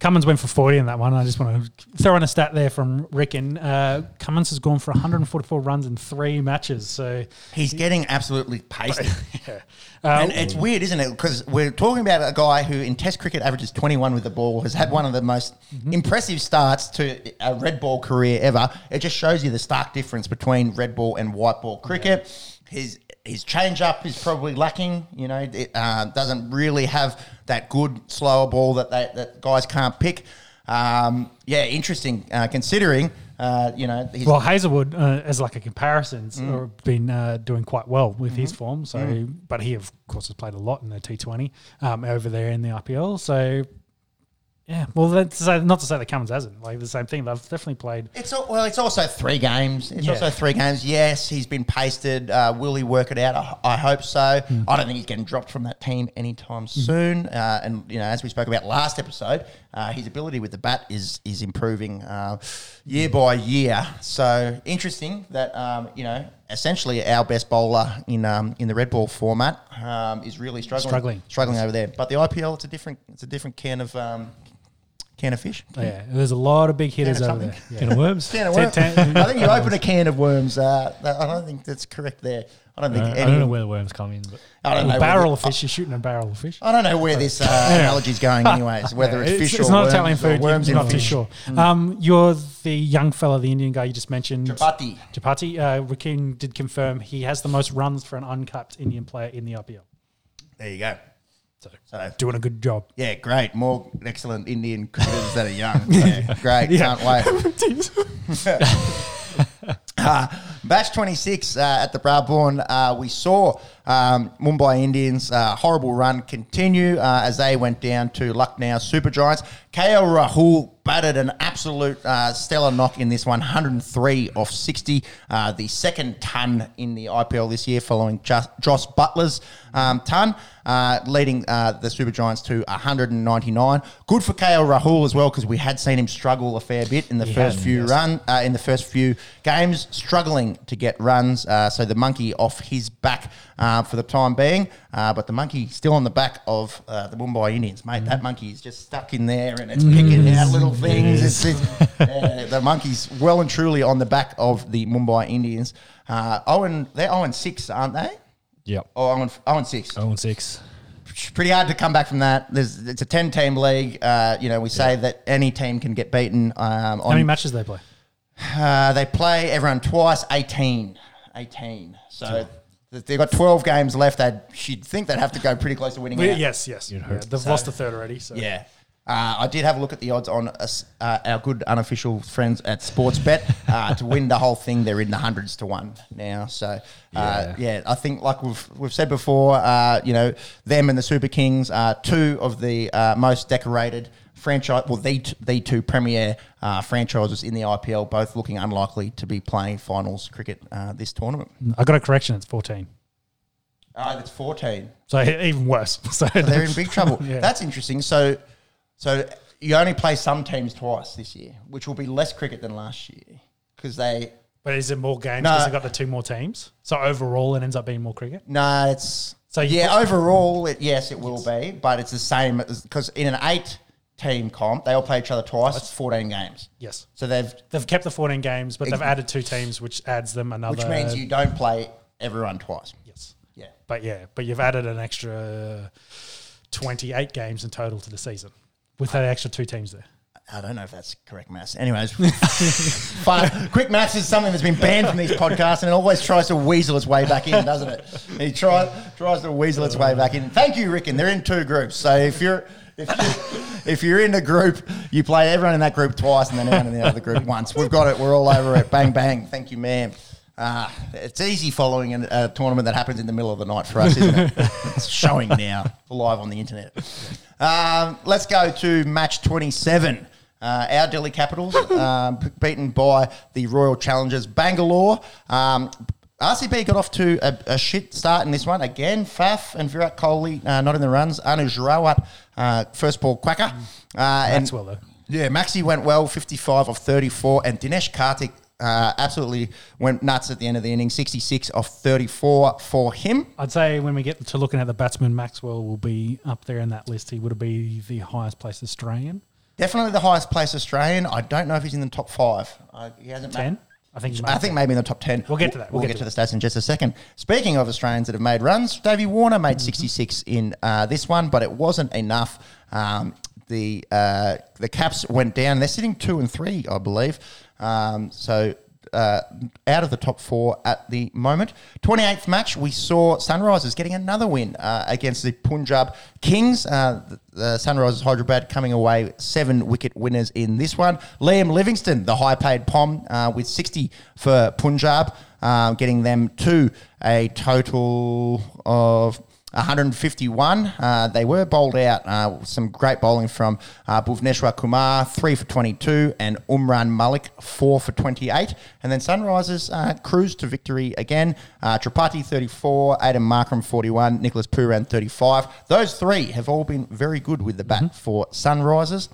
Cummins went for 40 in that one. I just want to throw in a stat there from Ricken. Uh, Cummins has gone for 144 runs in three matches. So, He's getting absolutely pasted. yeah. And Uh, it's weird, isn't it? Because we're talking about a guy who in Test cricket averages 21 with the ball, has had one of the most impressive starts to a red ball career ever. It just shows you the stark difference between red ball and white ball cricket. His his change up is probably lacking. You know, it uh, doesn't really have that good slower ball that they, that guys can't pick. Um, yeah, interesting uh, considering. Uh, you know, well, Hazlewood, uh, as like a comparison, has Mm. been uh, doing quite well with Mm-hmm. his form. So, Mm. but he of course has played a lot in the T20 um, over there in the IPL. So, yeah. Well, that's not to say that Cummins hasn't. Like the same thing. They've definitely played. It's al- well, it's also three games. It's Yeah. also three games. Yes, he's been pasted. Uh, will he work it out? I, I hope so. Hmm. I don't think he's getting dropped from that team anytime soon. Uh, and you know, as we spoke about last episode, uh, his ability with the bat is is improving uh, year by year. So interesting that um, you know, essentially our best bowler in um, in the red ball format um, is really struggling, Struggling. struggling over there. But the IPL, it's a different, it's a different can of um, can of fish. Oh, yeah, there's a lot of big hitters of over there. Yeah. Can of worms. Can of worms. I think you open a can of worms. Uh, I don't think that's correct there. I don't think Uh, I don't know where the worms come in, but I don't know barrel where of fish. You're shooting a barrel of fish. I don't know where this uh, is going, anyways. Whether it's, fish it's or not worms, Italian food. worms You're not too fish. sure. Um, you're the young fella, the Indian guy you just mentioned. Chapati. Chapati. Uh, Rakim did confirm he has the most runs for an uncapped Indian player in the IPL. There you go. So So doing a good job. yeah, great. More excellent Indian cricketers that are young. Yeah, great. Yeah. Can't wait. Uh, Batch 26 uh, at the Brabourne, uh, we saw um, Mumbai Indians' uh, horrible run continue uh, as they went down to Lucknow Super Giants. KL Rahul batted an absolute uh, stellar knock in this one, 103 off 60, uh, the second ton in the IPL this year, following Jos Buttler's um, ton, uh, leading uh, the Super Giants to 199. Good for KL Rahul as well because we had seen him struggle a fair bit in the He first had, few yes. run uh, in the first few games, struggling to get runs. Uh, so the monkey off his back uh, for the time being, uh, but the monkey still on the back of uh, the Mumbai Indians, mate. That monkey is just stuck in there and it's picking out little things. It's, it's, the monkey's well and truly on the back of the Mumbai Indians. Uh, Owen, they're Owen six, aren't they? Yep. Or Owen, Owen six. Oh and six. Pretty hard to come back from that. There's, it's a ten-team league. Uh, you know, we say that any team can get beaten. Um, How many on, matches they play? uh, they play everyone twice, 18. 18. So They've got 12 games left. They'd, you'd think they'd have to go pretty close to winning We- yes, yes. You'd Yeah, they've lost a third already. So Yeah. Uh, I did have a look at the odds on uh, our good unofficial friends at Sportsbet. Uh, to win the whole thing, they're in the hundreds to one now. So, uh, yeah. Yeah. I think, like we've, we've said before, uh, you know, them and the Super Kings are two of the uh, most decorated franchise, well, the, t- the two premier uh, franchises in the IPL, both looking unlikely to be playing finals cricket uh, this tournament. I got a correction. It's 14. Uh, it's 14. So even worse. So So they're in big trouble. Yeah. That's interesting. So, so you only play some teams twice this year, which will be less cricket than last year because they. But is it more games No. because they've got the two more teams? So overall, it ends up being more cricket. No, it's So yeah. overall, it, yes, it will be, but it's the same because in an eight-team comp, they all play each other twice. It's fourteen games. Yes. So they've, They've kept the 14 games, but they've added two teams, which adds them another. which means you don't play everyone twice. Yes. Yeah. But yeah, but you've added an extra 28 games in total to the season with that extra two teams there. I don't know if that's correct maths. Anyways, quick maths is something that's been banned from these podcasts, and it always tries to weasel its way back in, doesn't it? He tries tries to weasel its way back in. Thank you, Rick. And they're in two groups. So if you're if you're, if you're in a group, you play everyone in that group twice, and then everyone in the other group once. We've got it. We're all over it. Bang bang. Thank you, ma'am. Uh, it's easy following an- a tournament that happens in the middle of the night for us, isn't it? it's showing now live on the internet. Um, let's go to match 27. Uh, our Delhi Capitals um, beaten by the Royal Challengers Bangalore. Um, RCB got off to a, a shit start in this one. Again, Faf and Virat Kohli uh, not in the runs. Anuj Rawat, uh, first ball quacker. Uh, and Maxwell, though. yeah, Maxi went well, 55 of 34, and Dinesh Karthik uh, absolutely went nuts at the end of the inning, 66 off 34 for him. I'd say when we get to looking at the batsman, Maxwell will be up there in that list. He would be the highest placed Australian. Definitely the highest placed Australian. I don't know if he's in the top five. Uh, he hasn't ma- 10? I think I think maybe in the top 10. We'll get to that. We'll, We'll get, get to, to the stats in just a second. Speaking of Australians that have made runs, Davey Warner made Mm-hmm. 66 in uh, this one, but it wasn't enough. Um, the uh, the Caps went down. They're sitting two and three, I believe. Um, so uh, out of the top four at the moment. 28th match, we saw Sunrisers getting another win uh, against the Punjab Kings. Uh, the, the Sunrisers Hyderabad coming away seven wicket winners in this one. Liam Livingstone, the high paid POM, uh, with 60 for Punjab, um, getting them to a total of 151. Uh, they were bowled out. Uh, some great bowling from uh, Bhuvneshwar Kumar, three for 22, and Umran Malik, four for 28. And then Sunrisers uh, cruised to victory again. Uh, Tripathi, 34, Adam Markram, 41, Nicholas Pooran, 35. Those three have all been very good with the bat for Sunrisers.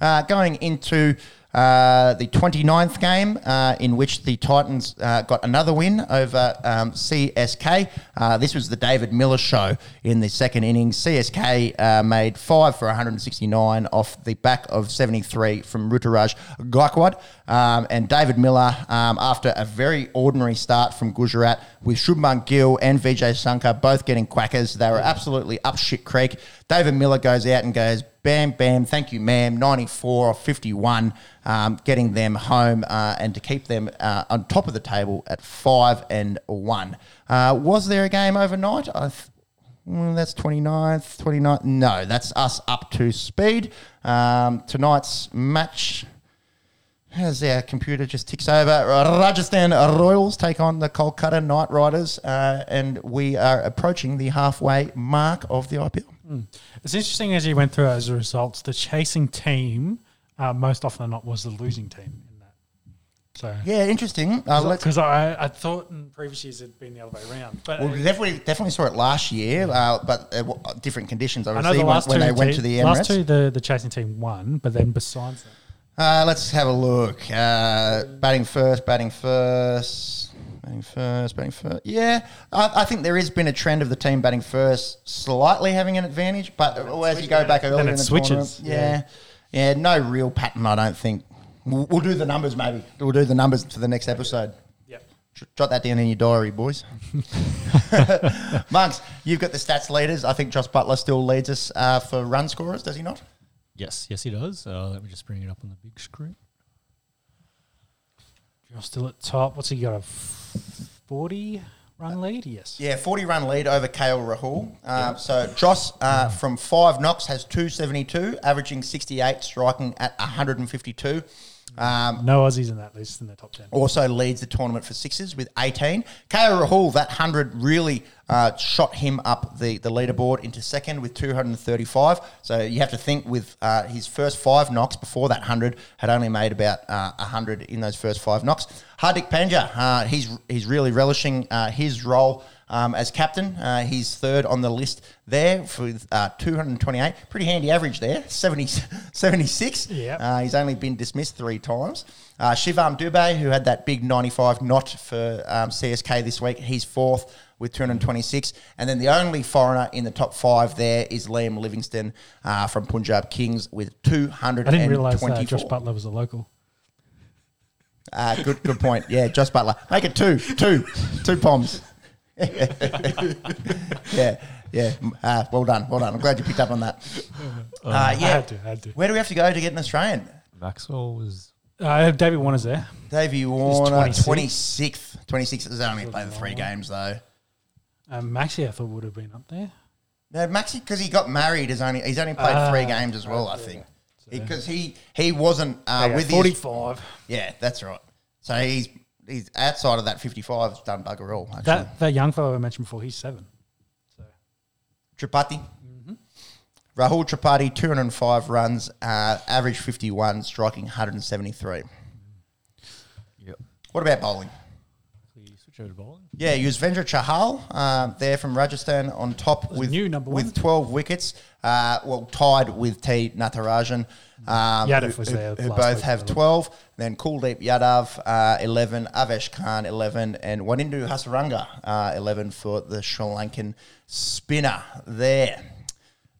Uh, going into uh, the 29th game, uh, in which the Titans uh, got another win over um, CSK. Uh, this was the David Miller show in the second innings. CSK uh, made five for 169 off the back of 73 from Ruturaj Gaikwad. Um, and David Miller, um, after a very ordinary start from Gujarat, with Shubman Gill and Vijay Shankar both getting quackers, they were absolutely up shit creek. David Miller goes out and goes, bam, bam, thank you, ma'am, 94 or 51, um, getting them home uh, and to keep them uh, on top of the table at 5 and 1. Uh, was there a game overnight? Mm, that's 29th, 29th. No, that's us up to speed. Um, tonight's match as our computer just ticks over, Rajasthan Royals take on the Kolkata Knight Riders, uh, and we are approaching the halfway mark of the IPL. It's interesting as you went through those results, the chasing team, uh, most often than not, was the losing team in that. So, Yeah, interesting. Uh, because I, I thought in previous years it'd been the other way around. But well, we definitely definitely saw it last year, uh, but uh, different conditions. I know Obviously, the when, last when two, they went to the Emirates. last two, the, the chasing team won, but then besides that, Uh, let's have a look. Uh, batting first, batting first, batting first, batting first. Yeah, I, I think there has been a trend of the team batting first, slightly having an advantage, but as you go back earlier Then in it the switches. tournament, yeah, yeah, no real pattern. I don't think. We'll, we'll do the numbers maybe. We'll do the numbers for the next episode. yep. Jot that down in your diary, boys. Monks, you've got the stats leaders. I think Josh Buttler still leads us uh, for run scorers, does he not? Yes, yes, he does. Uh, let me just bring it up on the big screen. You're still at top. What's he got? A 40? run lead. Yes. Yeah, 40 run lead over KL Rahul. Uh, So Jos uh, from five knocks has 272, averaging 68, striking at 152. Um, No Aussies in that list in the top ten. also leads the tournament for sixes with 18. KL Rahul, that 100 really uh, shot him up the, the leaderboard into second with 235. So you have to think with uh, his first five knocks before that 100 had only made about uh, 100 in those first five knocks. Hardik Pandya, uh, he's, he's really relishing uh, his role um, as captain. Uh, he's third on the list there with uh, 228. Pretty handy average there, 70, 76. Yep. Uh, he's only been dismissed three times. Uh, Shivam Dube, who had that big 95 knot for um, CSK this week, he's fourth with 226. And then the only foreigner in the top five there is Liam Livingstone uh, from Punjab Kings with 224. I didn't realise uh, Josh Buttler was a local. Uh, good, good point. Yeah, Josh Buttler. Make it two, two, two poms. yeah, yeah. Uh, well done, well done. I'm glad you picked up on that. Uh, I yeah. had to. I had to. Where do we have to go to get an Australian? Maxwell was. Uh, David Warner's there. Davey Warner, 26th. 26th. 26th has only played the three games, though. Um, Maxi, I thought would have been up there. No, Maxi, because he got married, is only he's only played Ah, three games as well, I think. Because he, he wasn't uh, with his forty-five. Yeah, that's right. So he's he's outside of that 55, has done bugger all, actually. That that young fellow I mentioned before, he's seven. So Tripathi. Rahul Tripathi, 205 runs, uh, average 51, striking 173. Yep. What about bowling? We switch over to bowling. Yeah, Yuzvendra Chahal uh, there from Rajasthan on top with new number with one. 12 wickets. Uh, well, tied with T Natarajan. Um, Yadav who, was there who both have by the 12. Then Kuldeep Yadav, uh, 11. Avesh Khan, 11. And Wanindu Hasaranga, uh, 11 for the Sri Lankan spinner there.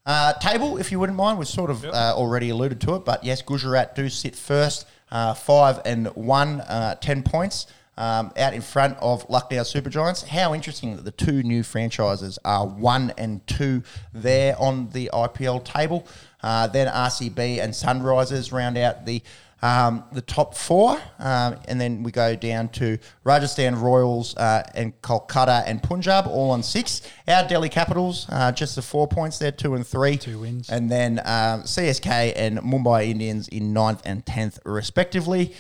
Uh, table, if you wouldn't mind, we've sort of uh, already alluded to it, but yes, Gujarat do sit first, uh, five and one, uh, 10 points. Um, out in front of Lucknow Super Giants. How interesting that the two new franchises are one and two there on the IPL table. Uh, then RCB and Sunrisers round out the um, the top four, um, and then we go down to Rajasthan Royals uh, and Kolkata and Punjab, all on six. Our Delhi Capitals, uh, just the four points there, two and three. Two wins. And then um, CSK and Mumbai Indians in ninth and tenth, respectively,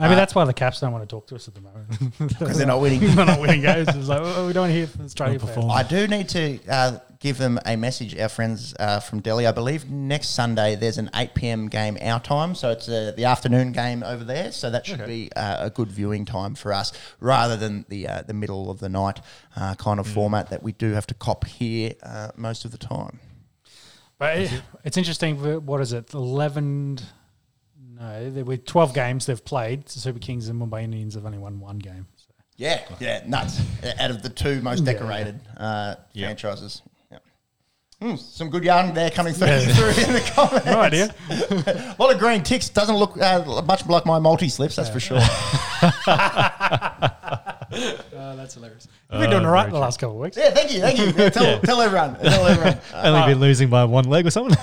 Maybe that's why the Caps don't want to talk to us at the moment. because they're not winning. We're not winning games. It's like, oh, we don't hear from Australia perform. I do need to uh, give them a message, our friends uh, from Delhi. I believe next Sunday there's an 8 p.m. game our time, so it's uh, the afternoon game over there. So that should be uh, a good viewing time for us, rather than the uh, the middle of the night uh, kind of format that we do have to cop here uh, most of the time. But it, it's interesting. What is it? Eleven? No, there were twelve games they've played. The Super Kings and Mumbai Indians have only won one game. So. Yeah, yeah, nuts. Out of the two most Yeah, decorated uh, Yep. franchises. Yep. Hmm, some good yarn there coming through, through in the comments. No idea. A lot of green ticks. Doesn't look uh, much like my multi slips, that's for sure. Uh, that's hilarious. You've been doing all right the last couple of weeks. Yeah, thank you, thank you. Yeah, tell, tell everyone. Tell everyone. Uh, Only been losing by one leg or something.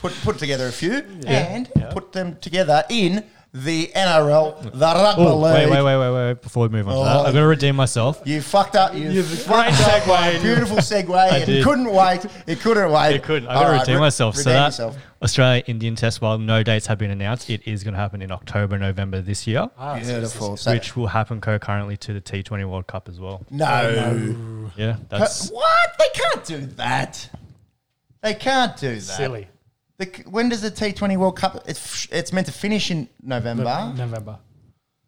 Put put together a few and put them together in the NRL, the Rugby Oh, League. wait, wait, wait, wait, wait. Before we move on to that, Oh. I'm going to redeem myself. You fucked up. You You've- fucked great up. segue. Beautiful segue. It did. couldn't wait. It couldn't wait. It couldn't. I'm All going to redeem re- myself. so that yourself. Australia Indian Test, while no dates have been announced, it is going to happen in October, November this year, Ah, Beautiful. So- which will happen concurrently to the T20 World Cup as well. no. no. Yeah, that's What? They can't do that. They can't do that. it's silly. The, when does the T20 World Cup? It's it's meant to finish in November, November.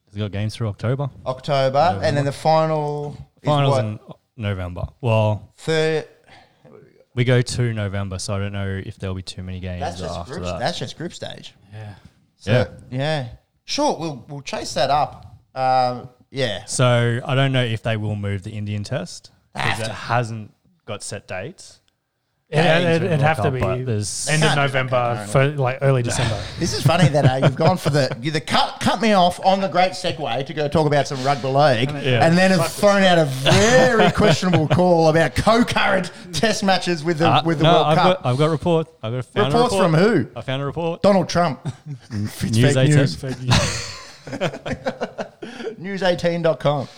it's got games through October. October, and then the final is Finals what? in November. Well, Third. we go to November, so I don't know if there'll be too many games That's just after group. that. That's just group stage. Yeah. So, Yeah. yeah. Sure, we'll we'll chase that up. Um, yeah. So I don't know if they will move the Indian Test because it hasn't got set dates. It, Yeah, it, World it'd have to Cup, be end of Can't do that November for like early December. This is funny that uh, you've gone for the you the cut cut me off on the great segue to go talk about some rugby league, Yeah. and then have thrown out a very questionable call about co-current test matches with the Uh, with the no, World I've Cup. got I've got a report. I've got a, found a Reports report. from who? I found a report. Donald Trump. It's News fake 18. news. News18.com.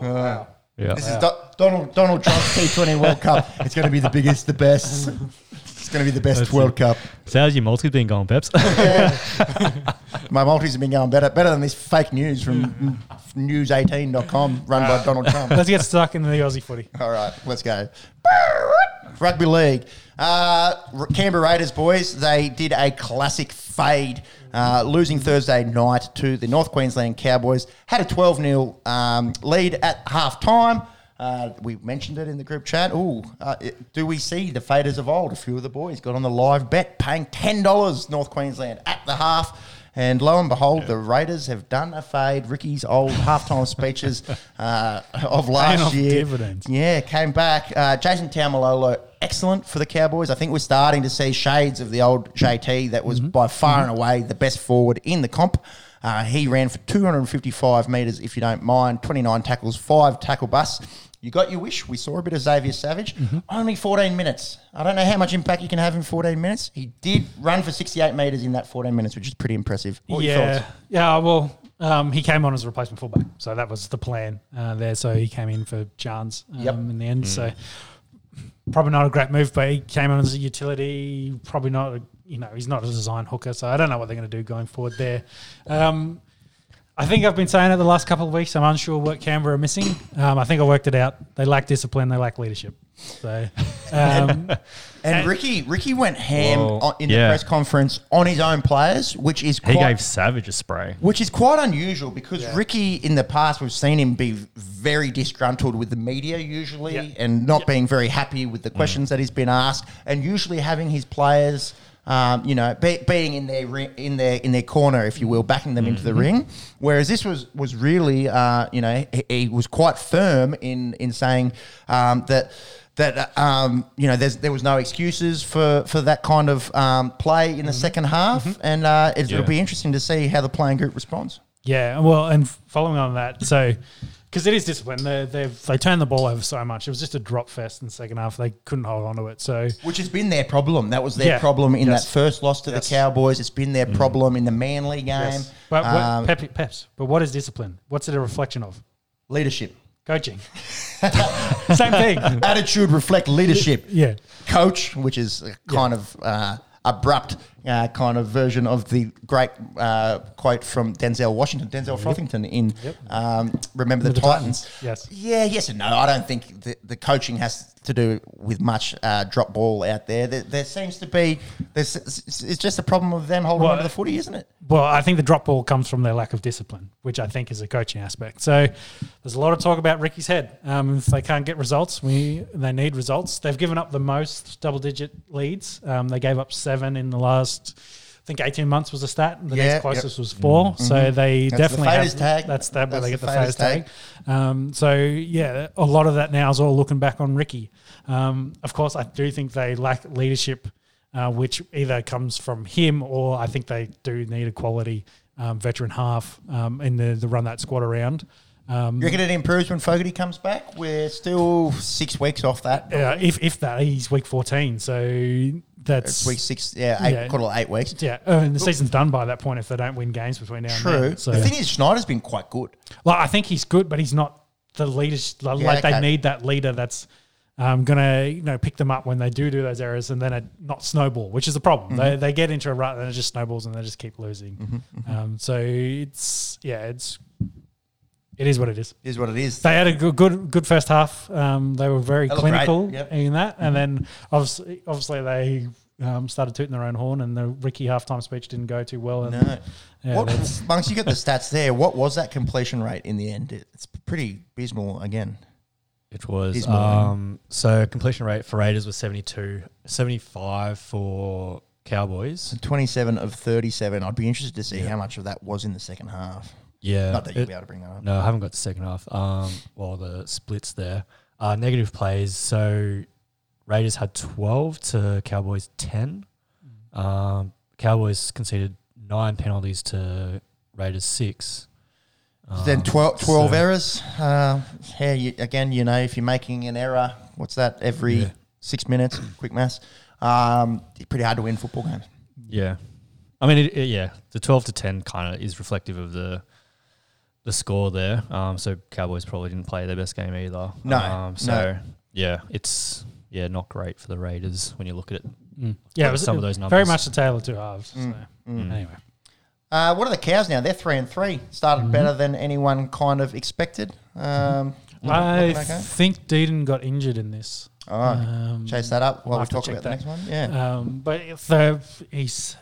Uh, Yeah. This is Do- Donald Donald Trump's T20 World Cup. It's going to be the biggest, the best. It's going to be the best That's World it. Cup. So how's your multi been going, Peps? My multis have been going better, better than this fake news from news18.com run by Donald Trump. Let's get stuck in the Aussie footy. All right, let's go. Rugby league. Uh, R- Canberra Raiders, boys, they did a classic fade, uh, losing Thursday night to the North Queensland Cowboys. Had a 12 0 um, lead at half time. Uh, we mentioned it in the group chat. Ooh, uh, it- do we see the faders of old? A few of the boys got on the live bet, paying $10 North Queensland at the half. And lo and behold, the Raiders have done a fade. Ricky's old halftime speeches uh, of last off year. Yeah, came back. Uh, Jason Taumalolo, excellent for the Cowboys. I think we're starting to see shades of the old JT that was by far and away the best forward in the comp. Uh, he ran for 255 metres, if you don't mind, 29 tackles, five tackle busts. You got your wish. We saw a bit of Xavier Savage. Only 14 minutes. I don't know how much impact you can have in 14 minutes. He did run for 68 metres in that 14 minutes, which is pretty impressive. What are your yeah, thoughts? yeah. Well, um, he came on as a replacement fullback, so that was the plan uh, there. So he came in for Chance um, Yep. in the end. So probably not a great move, but he came on as a utility. Probably not. A, you know, he's not a design hooker, so I don't know what they're going to do going forward there. Um, I think I've been saying it the last couple of weeks. I'm unsure what Canberra are missing. Um, I think I worked it out. They lack discipline. They lack leadership. So, um, And Ricky, Ricky went ham Well, on, in yeah. the press conference on his own players, which is he quite, gave Savage a spray. which is quite unusual because Ricky in the past we've seen him be very disgruntled with the media usually Yeah. and not being very happy with the questions that he's been asked and usually having his players um, you know be, being in their ri- in their in their corner if you will backing them into the ring whereas this was was really uh, you know he, he was quite firm in in saying um, that that um, you know there's, there was no excuses for, for that kind of um, play in the second half, and uh, it, Yeah. it'll be interesting to see how the playing group responds. Yeah, well, and following on that, so because it is discipline, they they they turned the ball over so much. It was just a drop fest in the second half. They couldn't hold on to it. So Which has been their problem. That was their Yeah. problem in Yes. that first loss to Yes. the Cowboys. It's been their problem in the Manly game. but what, Um, Pep, Peps, but what is discipline? What's it a reflection of? leadership, Coaching. Same thing. attitude reflect leadership. Yeah. Coach, which is a kind of uh, abrupt uh, kind of version of the great uh, quote from Denzel Washington, Denzel Frothington in um, Remember the, The Titans. Titans, yes. Yeah, yes and no. I don't think the, the coaching has to do with much uh, drop ball out there. There, there seems to be, there's, it's just a problem of them holding Well, on to the footy, isn't it? Well, I think the drop ball comes from their lack of discipline, which I think is a coaching aspect. So there's a lot of talk about Ricky's head. Um, if they can't get results, we they need results. They've given up the most double-digit leads. Um, they gave up seven in the last, I think, 18 months was the stat. And the Yeah, next yep. closest was 4 So they That's definitely faders have tag. That's that where That's they get the the faders faders tag. Um, so yeah, a lot of that now is all looking back on Ricky. Um, of course, I do think they lack leadership uh, which either comes from him or I think they do need a quality um, veteran half um, in the, the run that squad around. Um, You reckon it improves when Fogarty comes back? We're still six weeks off that. uh, if, if that, he's week 14. So that's. It's week six, yeah, eight, Yeah. quarter eight weeks. yeah, and the season's done by that point if they don't win games between now and True. then. So, the thing is, Schneider's been quite good. well, I think he's good, but he's not the leader. Like Yeah, they okay. need that leader that's um, gonna you know pick them up when they do do those errors, and then it not snowball, which is the problem. They, Mm-hmm. they get into a rut and it just snowballs, and they just keep losing. Mm-hmm, Um, so it's yeah, it's it is what it is. Is what it is. They had a good good, good first half. Um, they were very They looked great, clinical yep. Mm-hmm. in that, and then obviously obviously they. Um, started tooting their own horn, and the Ricky halftime speech didn't go too well. And No. yeah, what, that's- Bunks, you got the stats there. What was that completion rate in the end? It's pretty abysmal again. It was Dismal, eh? um, so completion rate for Raiders was 72, 75 for Cowboys. 27 of 37. I'd be interested to see how much of that was in the second half. Yeah, Not that you'll it- be able to bring that up. no, I haven't got the second half. Um, well, the splits there. Uh, negative plays. So Raiders had twelve to Cowboys ten. Um, Cowboys conceded nine penalties to Raiders six. then Um, 12, 12 so- errors. Uh, yeah, you, again, you know, if you're making an error, what's that? Every Yeah. six minutes, quick maths. Um, it's pretty hard to win football games. Yeah, I mean, it, it- yeah, the twelve to ten kind of is reflective of the the score there. Um, so Cowboys probably didn't play their best game either. No, Um, so no. yeah, it's yeah not great for the Raiders when you look at it. Yeah, it was some of those numbers. Very much the tale of two halves. Mm, So. Anyway, Uh, what are the cows now? They're three and three. Started Mm-hmm. better than anyone kind of expected. Um, I okay? think Dearden got injured in this. All right. Um, Chase that up while I'll we talk check about the next one. Yeah. Um, but if the, he's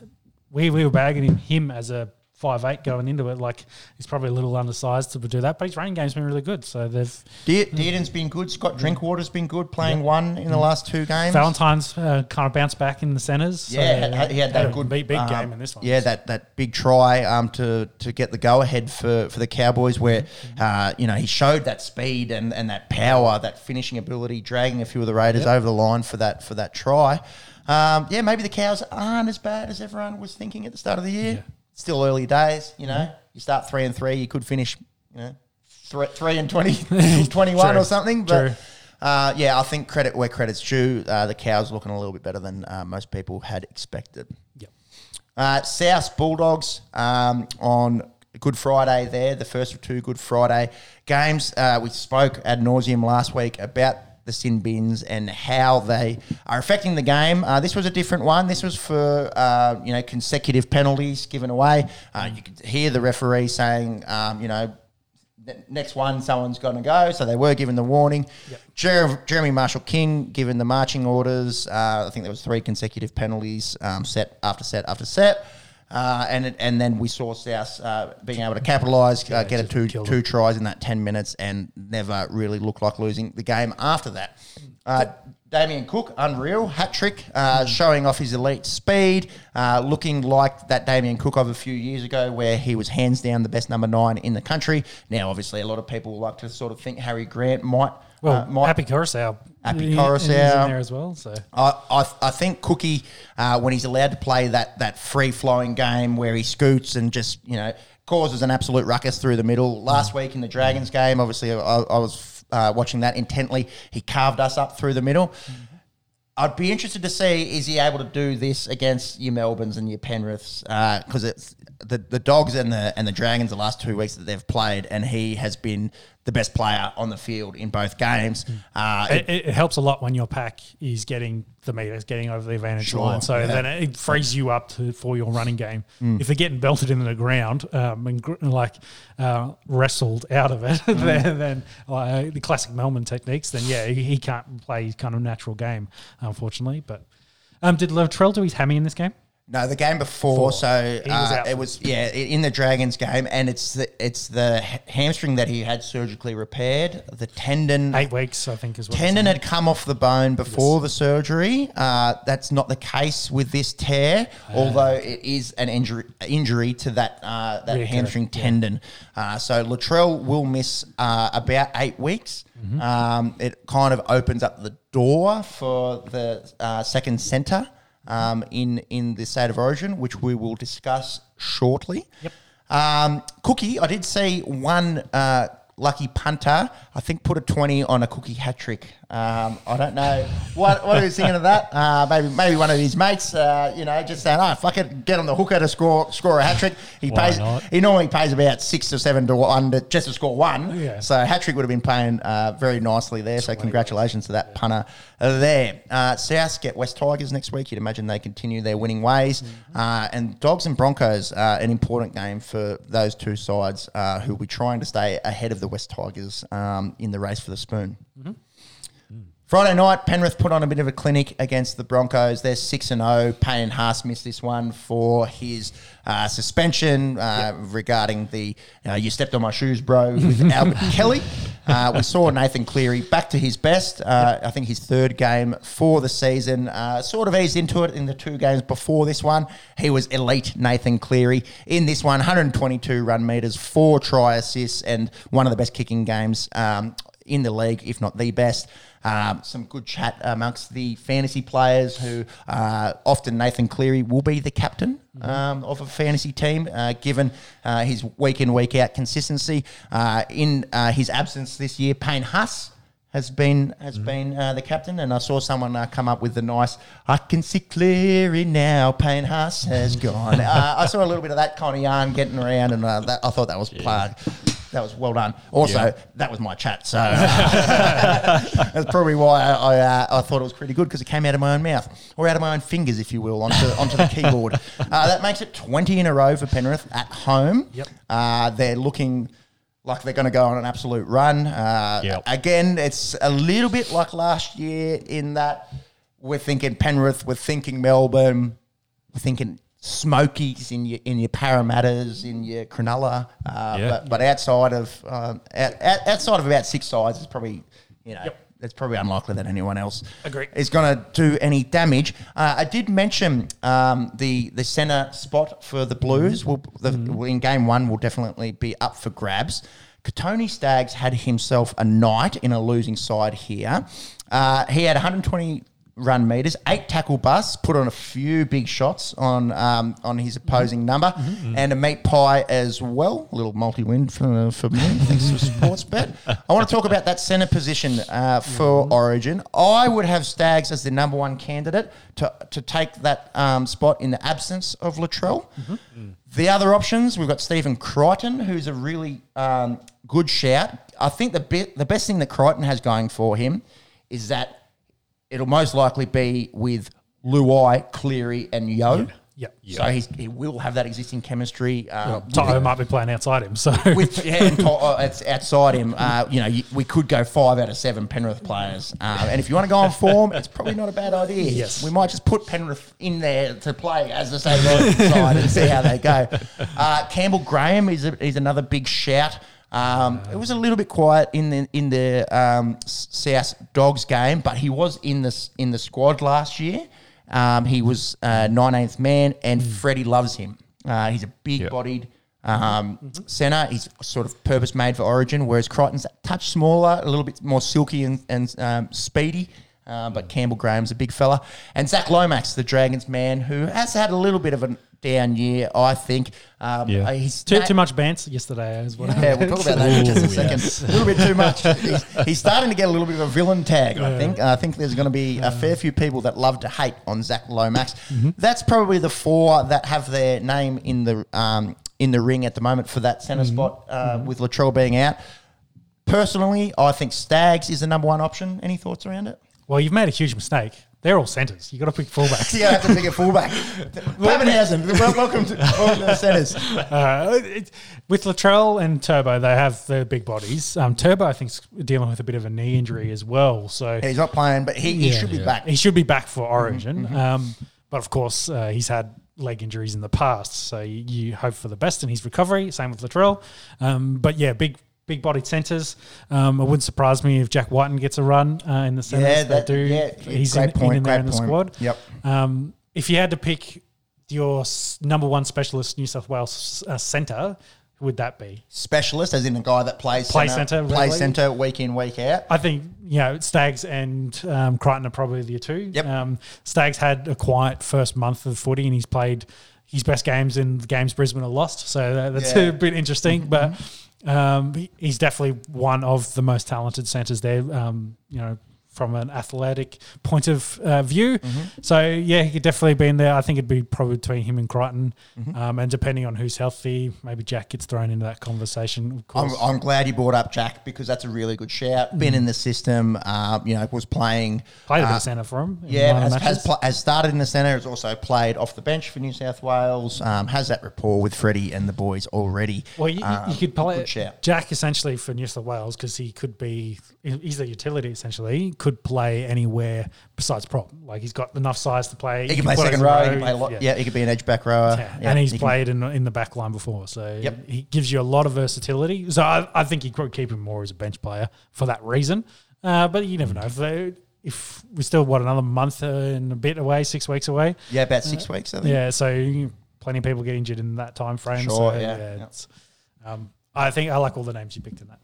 we we were bagging him, him as a five eight going into it. Like he's probably a little undersized to do that, but his running game's been really good. So they've De- Dearden's been good. Scott Drinkwater's been good, playing one in the last two games. Valentine's uh, kind of bounced back in the centres. Yeah, so had- he had that a good big, big um, game in this one. Yeah, that, that big try um, to to get the go ahead for, for the Cowboys, where Mm-hmm. uh, you know he showed that speed and, and that power, that finishing ability, dragging a few of the Raiders over the line for that for that try. Um, yeah, maybe the Cows aren't as bad as everyone was thinking at the start of the year. Yeah. Still early days, you know. Mm-hmm. You start three and three, you could finish, you know, three, three and 20, 21 True. or something. But uh, yeah, I think credit where credit's due. Uh, the Cows looking a little bit better than uh, most people had expected. Yep. Uh, South Bulldogs um, on Good Friday there, the first of two Good Friday games. Uh, we spoke ad nauseum last week about the sin bins and how they are affecting the game. Uh, this was a different one. This was for uh, you know consecutive penalties given away. Uh, you could hear the referee saying, um, you know, next one, someone's going to go. So they were given the warning. Jer- Jeremy Marshall King given the marching orders. Uh, I think there was three consecutive penalties, um, set after set after set. Uh, and it, and then we saw South uh, being able to capitalise, uh, get a two two tries in that ten minutes, and never really look like losing the game after that. Uh, Damien Cook, unreal hat trick, uh, showing off his elite speed, uh, looking like that Damien Cook of a few years ago, where he was hands down the best number nine in the country. Now, obviously, a lot of people like to sort of think Harry Grant might. Well, uh, might Happy Koroisau. Happy is in there as well. So I, I, I think Cookie, uh, when he's allowed to play that that free flowing game where he scoots and just you know causes an absolute ruckus through the middle. Last week in the Dragons game, obviously I, I was uh, watching that intently. He carved us up through the middle. I'd be interested to see is he able to do this against your Melbournes and your Penriths because it's the the Dogs and the and the Dragons the last two weeks that they've played and he has been the best player on the field in both games. Uh, it, it helps a lot when your pack is getting the meters, getting over the advantage Sure, line. So yeah. then it frees you up to, for your running game. Mm. If they're getting belted into the ground um, and gr- like uh, wrestled out of it, Mm. then, then uh, the classic Melman techniques, then yeah, he, he can't play his kind of natural game, unfortunately. But um, did Latrell do his hammy in this game? No, the game before. Four. So was uh, it was yeah in the Dragons game, and it's the it's the hamstring that he had surgically repaired. The tendon Eight weeks, I think, is what. tendon had come off the bone before the surgery. Uh, that's not the case with this tear, although it is an injury injury to that uh, that hamstring yeah. tendon. Uh, so Latrell will miss uh, about eight weeks. Mm-hmm. Um, it kind of opens up the door for the uh, second centre um, in in the state of origin, which we will discuss shortly. Yep. Um, Cookie, I did see one uh, lucky punter. I think put a twenty on a Cookie hat trick. Um, I don't know what what he was thinking of that. Uh, maybe maybe one of his mates, uh, you know, just saying, "Oh, fuck it, get on the hooker to score score a hat trick." He Why pays. not? He normally pays about six or seven to one to, just to score one. Yeah. So hat trick would have been playing uh, very nicely there. So congratulations to that punter uh, there. Uh, South get West Tigers next week. You'd imagine they continue their winning ways. Uh, and Dogs and Broncos, uh, an important game for those two sides uh, who will be trying to stay ahead of the West Tigers um, in the race for the spoon. Friday night, Penrith put on a bit of a clinic against the Broncos. They're 6 and 0. Payne Haas missed this one for his uh, suspension uh, regarding the uh, you stepped on my shoes, bro, with Albert Kelly. Uh, we saw Nathan Cleary back to his best. Uh, I think his third game for the season. Uh, sort of eased into it in the two games before this one. He was elite, Nathan Cleary. In this one, 122 run meters, four try assists, and one of the best kicking games um, in the league, if not the best. Um, some good chat amongst the fantasy players who uh, often Nathan Cleary will be the captain um, of a fantasy team, uh, given uh, his week in, week out consistency. Uh, in uh, his absence this year, Payne Haas has been has been uh, the captain, and I saw someone uh, come up with the nice "I can see clearly now." Payne Haas has gone. uh, I saw a little bit of that kind of yarn getting around, and uh, that, I thought that was uh, that was well done. Also, that was my chat, so that's probably why I I, uh, I thought it was pretty good because it came out of my own mouth or out of my own fingers, if you will, onto onto the keyboard. Uh, that makes it twenty in a row for Penrith at home. Yep. Uh, they're looking like they're going to go on an absolute run. Uh, Yep. Again, it's a little bit like last year in that we're thinking Penrith, we're thinking Melbourne, we're thinking Smokies in your in your Parramatta's, in your Cronulla. Uh, Yeah. but, but outside of um, out, out- outside of about six sides, it's probably you know. It's probably unlikely that anyone else Agree. is going to do any damage. Uh, I did mention um, the the centre spot for the Blues. Will the, will- in game one will definitely be up for grabs. Tony Staggs had himself a night in a losing side here. Uh, he had 120 run meters, eight tackle busts, put on a few big shots on um, on his opposing number, and a meat pie as well. A little multi win for, for me. Thanks for sports bet. I want to talk about that centre position uh, for Origin. I would have Stags as the number one candidate to, to take that um, spot in the absence of Latrell. The other options, we've got Stephen Crichton, who's a really um, good shout. I think the be- the best thing that Crichton has going for him is that it'll most likely be with Luai, Cleary, and Yeo. Yep. So he's, he will have that existing chemistry. Uh, To'o might be playing outside him, so with yeah, and to, uh, it's outside him. Uh, you know, you, we could go five out of seven Penrith players, uh, and if you want to go on form, it's probably not a bad idea. Yes. we might just put Penrith in there to play as the same side and see how they go. Uh, Campbell Graham is a, is another big shout. Um, it was a little bit quiet in the in the um, South Dogs game, but he was in the in the squad last year. Um, he was uh, 19th man, and Freddie loves him. Uh, he's a big bodied um, centre. He's sort of purpose made for Origin, whereas Crichton's a touch smaller, a little bit more silky and, and um, speedy. Uh, but Campbell Graham's a big fella. And Zac Lomax, the Dragons man, who has had a little bit of a down year, I think. Um, Yeah. uh, he's too, too much bants yesterday as well. yeah, we'll talk about that in just a second. yes. A little bit too much. He's, he's starting to get a little bit of a villain tag, I think. I think there's going to be a fair few people that love to hate on Zac Lomax. That's probably the four that have their name in the um, in the ring at the moment for that centre spot uh, with Latrell being out. Personally, I think Stags is the number one option. Any thoughts around it? Well, you've made a huge mistake. They're all centres. You've got to pick fullbacks. Yeah, I have to pick a fullback. Papenhuyzen, welcome to, welcome to the centres. Uh, it, with Latrell and Turbo, they have the big bodies. Um, Turbo, I think, is dealing with a bit of a knee injury as well. So He's not playing, but he, he Yeah. should be Yeah. back. he should be back for Origin. Mm-hmm, Um, but of course, uh, he's had leg injuries in the past, so you, you hope for the best in his recovery. Same with Latrell. Um, but yeah, big. Big bodied centres. Um, it wouldn't surprise me if Jack Wighton gets a run uh, in the centres. Yeah, They that- do. yeah, he's in, point, in, in there in the point. squad. Yep. Um, if you had to pick your number one specialist New South Wales uh, centre, who would that be? specialist, as in a guy that plays Play centre, plays regularly? centre week in week out. I think you know Stags and um, Crichton are probably the two. Yep. Um, Stags had a quiet first month of footy, and he's played his best games in the games Brisbane are lost. So that, that's Yeah. a bit interesting, but um, he's definitely one of the most talented centres there. Um, you know. From an athletic point of uh, view, so yeah, he could definitely be in there. I think it'd be probably between him and Crichton, um, and depending on who's healthy, maybe Jack gets thrown into that conversation. Of I'm, I'm glad you brought up Jack because that's a really good shout. Been in the system, uh, you know, was playing. played uh, of centre for him. Yeah, has, has, pl- has started in the centre. Has also played off the bench for New South Wales. Um, has that rapport with Freddie and the boys already. Well, you, Um, you could play. Jack essentially for New South Wales because he could be he's a utility essentially. He could play anywhere besides prop. Like he's got enough size to play. He can play second a row. He play lot. Yeah. he could be an edge back rower. Yeah. Yeah, and he's he can- played in in the back line before, so Yep. he gives you a lot of versatility. So I, I think you could keep him more as a bench player for that reason. Uh, but you never know if they, if we're still what another month uh, and a bit away, six weeks away. Yeah, about six weeks. I think. Yeah, so plenty of people get injured in that time frame. Sure, so, yeah, yeah. Um, I think I like all the names you picked in that.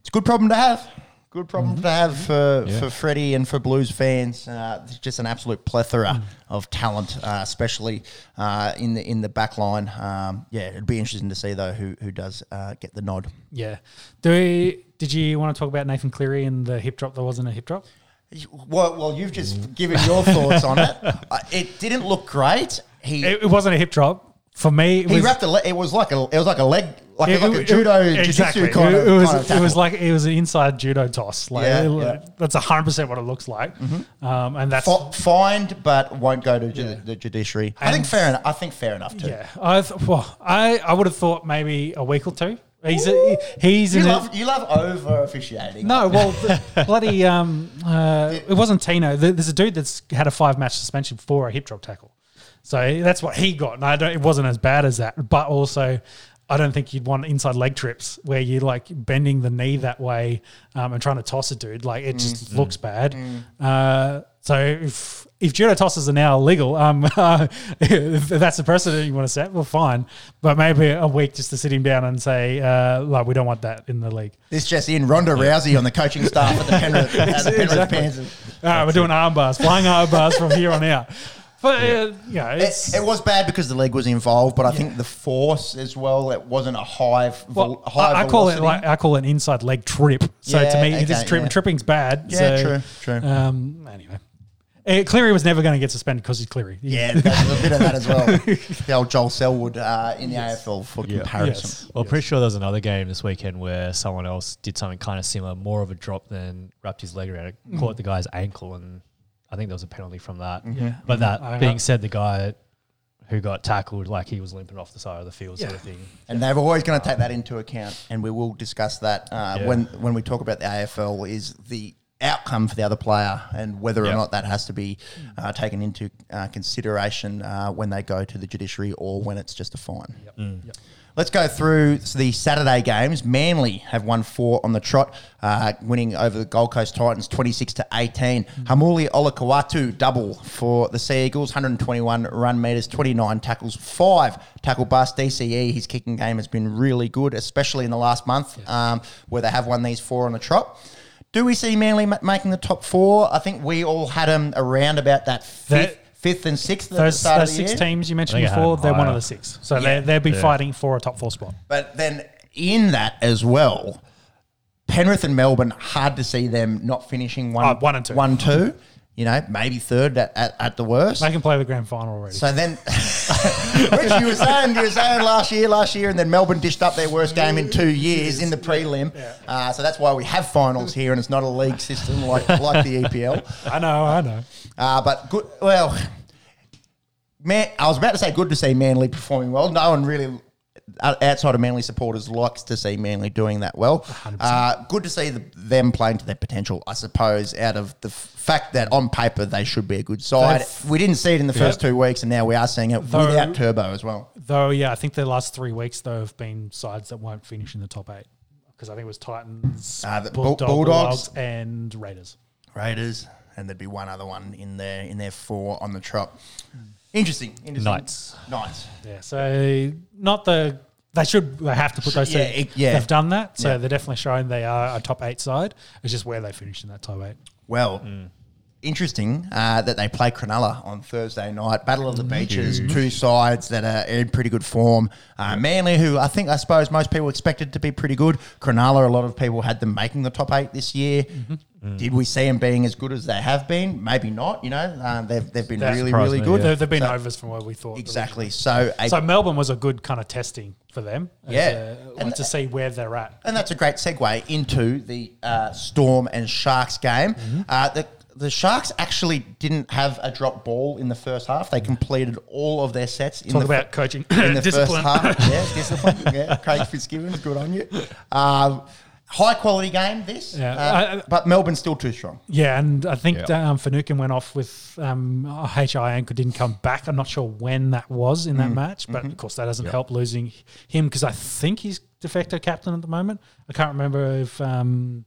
It's a good problem to have. Good problem Mm-hmm. to have for, Yeah. for Freddie and for Blues fans. Uh, just an absolute plethora Mm. of talent, uh, especially uh, in the in the back line. Um, yeah, it'd be interesting to see though who who does uh, get the nod. Yeah. Do we, did you want to talk about Nathan Cleary and the hip drop that wasn't a hip drop? Well, well, you've just given your thoughts on it. Uh, it didn't look great. He It, it wasn't a hip drop. For me, it he was, wrapped a le- it was like a it was like a leg Like, It- like a it- judo it- jiu-jitsu kind, it, of, it was kind of it was like it was an inside judo toss. Like Yeah, yeah. Mm-hmm. that's hundred percent what it looks like. Um, and that's Fi- fined, but won't go to ju- Yeah. the judiciary. I think fair enough. I think fair enough too. yeah. I th- well, I I would have thought maybe a week or two. He's a, he's You a, love you love over officiating. No, well, the bloody, um, uh, it wasn't Tino. There's a dude that's had a five match suspension for a hip drop tackle. So that's what he got. And I don't, it wasn't as bad as that. But also, I don't think you'd want inside leg trips where you're like bending the knee that way um, and trying to toss a dude. Like it just looks bad. Uh, so if, if judo tosses are now illegal, um, if that's the precedent you want to set, well, fine. But maybe a week just to sit him down and say, uh, like, we don't want that in the league. This just in: Ronda Rousey on the coaching staff at the Penrith, at the Penrith Exactly. Panthers. All right, we're doing arm bars, flying arm bars from here on out. But uh, you know, it's It, it was bad because the leg was involved, but I think the force as well. It wasn't a high, vol- well, high I, I call it velocity. like I call it an inside leg trip. So Yeah, to me, okay, this trip, yeah. tripping's bad. Yeah, so, true, true. Um, anyway, Uh, Cleary was never going to get suspended because he's Cleary. Yeah, there's a bit of that as well. the old Joel Selwood uh, in the AFL for comparison. Yes. Well, pretty sure there was another game this weekend where someone else did something kind of similar, more of a drop than wrapped his leg around it, Mm. caught the guy's ankle, and I think there was a penalty from that. Yeah. But that I- being said, the guy who got tackled, like he was limping off the side of the field, sort of thing. And they're always going to take that into account, and we will discuss that uh, Yeah. when when we talk about the AFL. Is the outcome for the other player, and whether or Yeah. not that has to be uh, taken into uh, consideration uh, when they go to the judiciary or when it's just a fine. Yep. Let's go through the Saturday games. Manly have won four on the trot, uh, winning over the Gold Coast Titans 26 to 18. Haumole Olakau'atu double for the Sea Eagles, 121 run meters, 29 tackles, five tackle bust. DCE, his kicking game has been really good, especially in the last month um, where they have won these four on the trot. Do we see Manly ma- making the top four? I think we all had them around about that fifth, That- fifth and sixth at the Those, start those of the six year. teams you mentioned I think I had before, them they're one of the six. So Yeah. they they'll be Yeah. fighting for a top four spot. But then in that as well, Penrith and Melbourne, hard to see them not finishing one, Oh, one and two. One, two. You know, maybe third at, at, at the worst. They can play the grand final already. So then, which you were saying, you were saying last year, last year, and then Melbourne dished up their worst game in two years in the prelim. Uh, so that's why we have finals here, and it's not a league system like like the EPL. I know, I know. Uh, but good. Well, man, I was about to say good to see Manly performing well. No one really outside of Manly supporters likes to see Manly doing that well. Uh, good to see the, them playing to their potential, I suppose. Out of the f- fact that on paper they should be a good side, They've- we didn't see it in the first Yep. two weeks, and now we are seeing it Though- without Turbo as well. Though, yeah, I think the last three weeks though have been sides that won't finish in the top eight because I think it was Titans, Uh, Bulldog- Bulldogs. Bulldogs, and Raiders. Raiders, and there'd be one other one in there in their four on the trot. Interesting. interesting. Knights. Knights. Yeah, so not the they should they have to put those. Yeah, two. it- yeah. they've done that, so Yeah. they're definitely showing they are a top eight side. It's just where they finish in that top eight. Well, interesting uh, that they play Cronulla on Thursday night. Battle of the Beaches, two sides that are in pretty good form. Uh, Manly, who I think, I suppose most people expected to be pretty good. Cronulla, a lot of people had them making the top eight this year. Did we see them being as good as they have been? Maybe not. You know, uh, they've, they've been That really, really me, good. yeah. They've, they've been So- overs from where we thought. Exactly. So, a, So Melbourne was a good kind of testing for them. Yeah. a- And- to see where they're at. And that's a great segue into the uh, Storm and Sharks game. Uh, the, the Sharks actually didn't have a drop ball in the first half. They completed all of their sets in Talk the fir- about coaching in the first discipline. half. Yeah, discipline. Yeah, Craig Fitzgibbons, good on you. Um, high quality game, this. Yeah. Uh, I- I- but Melbourne's still too strong. Yeah, and I think Yeah. um, Finucane went off with um, a HI ankle, didn't come back. I'm not sure when that was in that Mm. match, but Mm-hmm. of course that doesn't help losing him because I think he's de facto captain at the moment. I can't remember if um,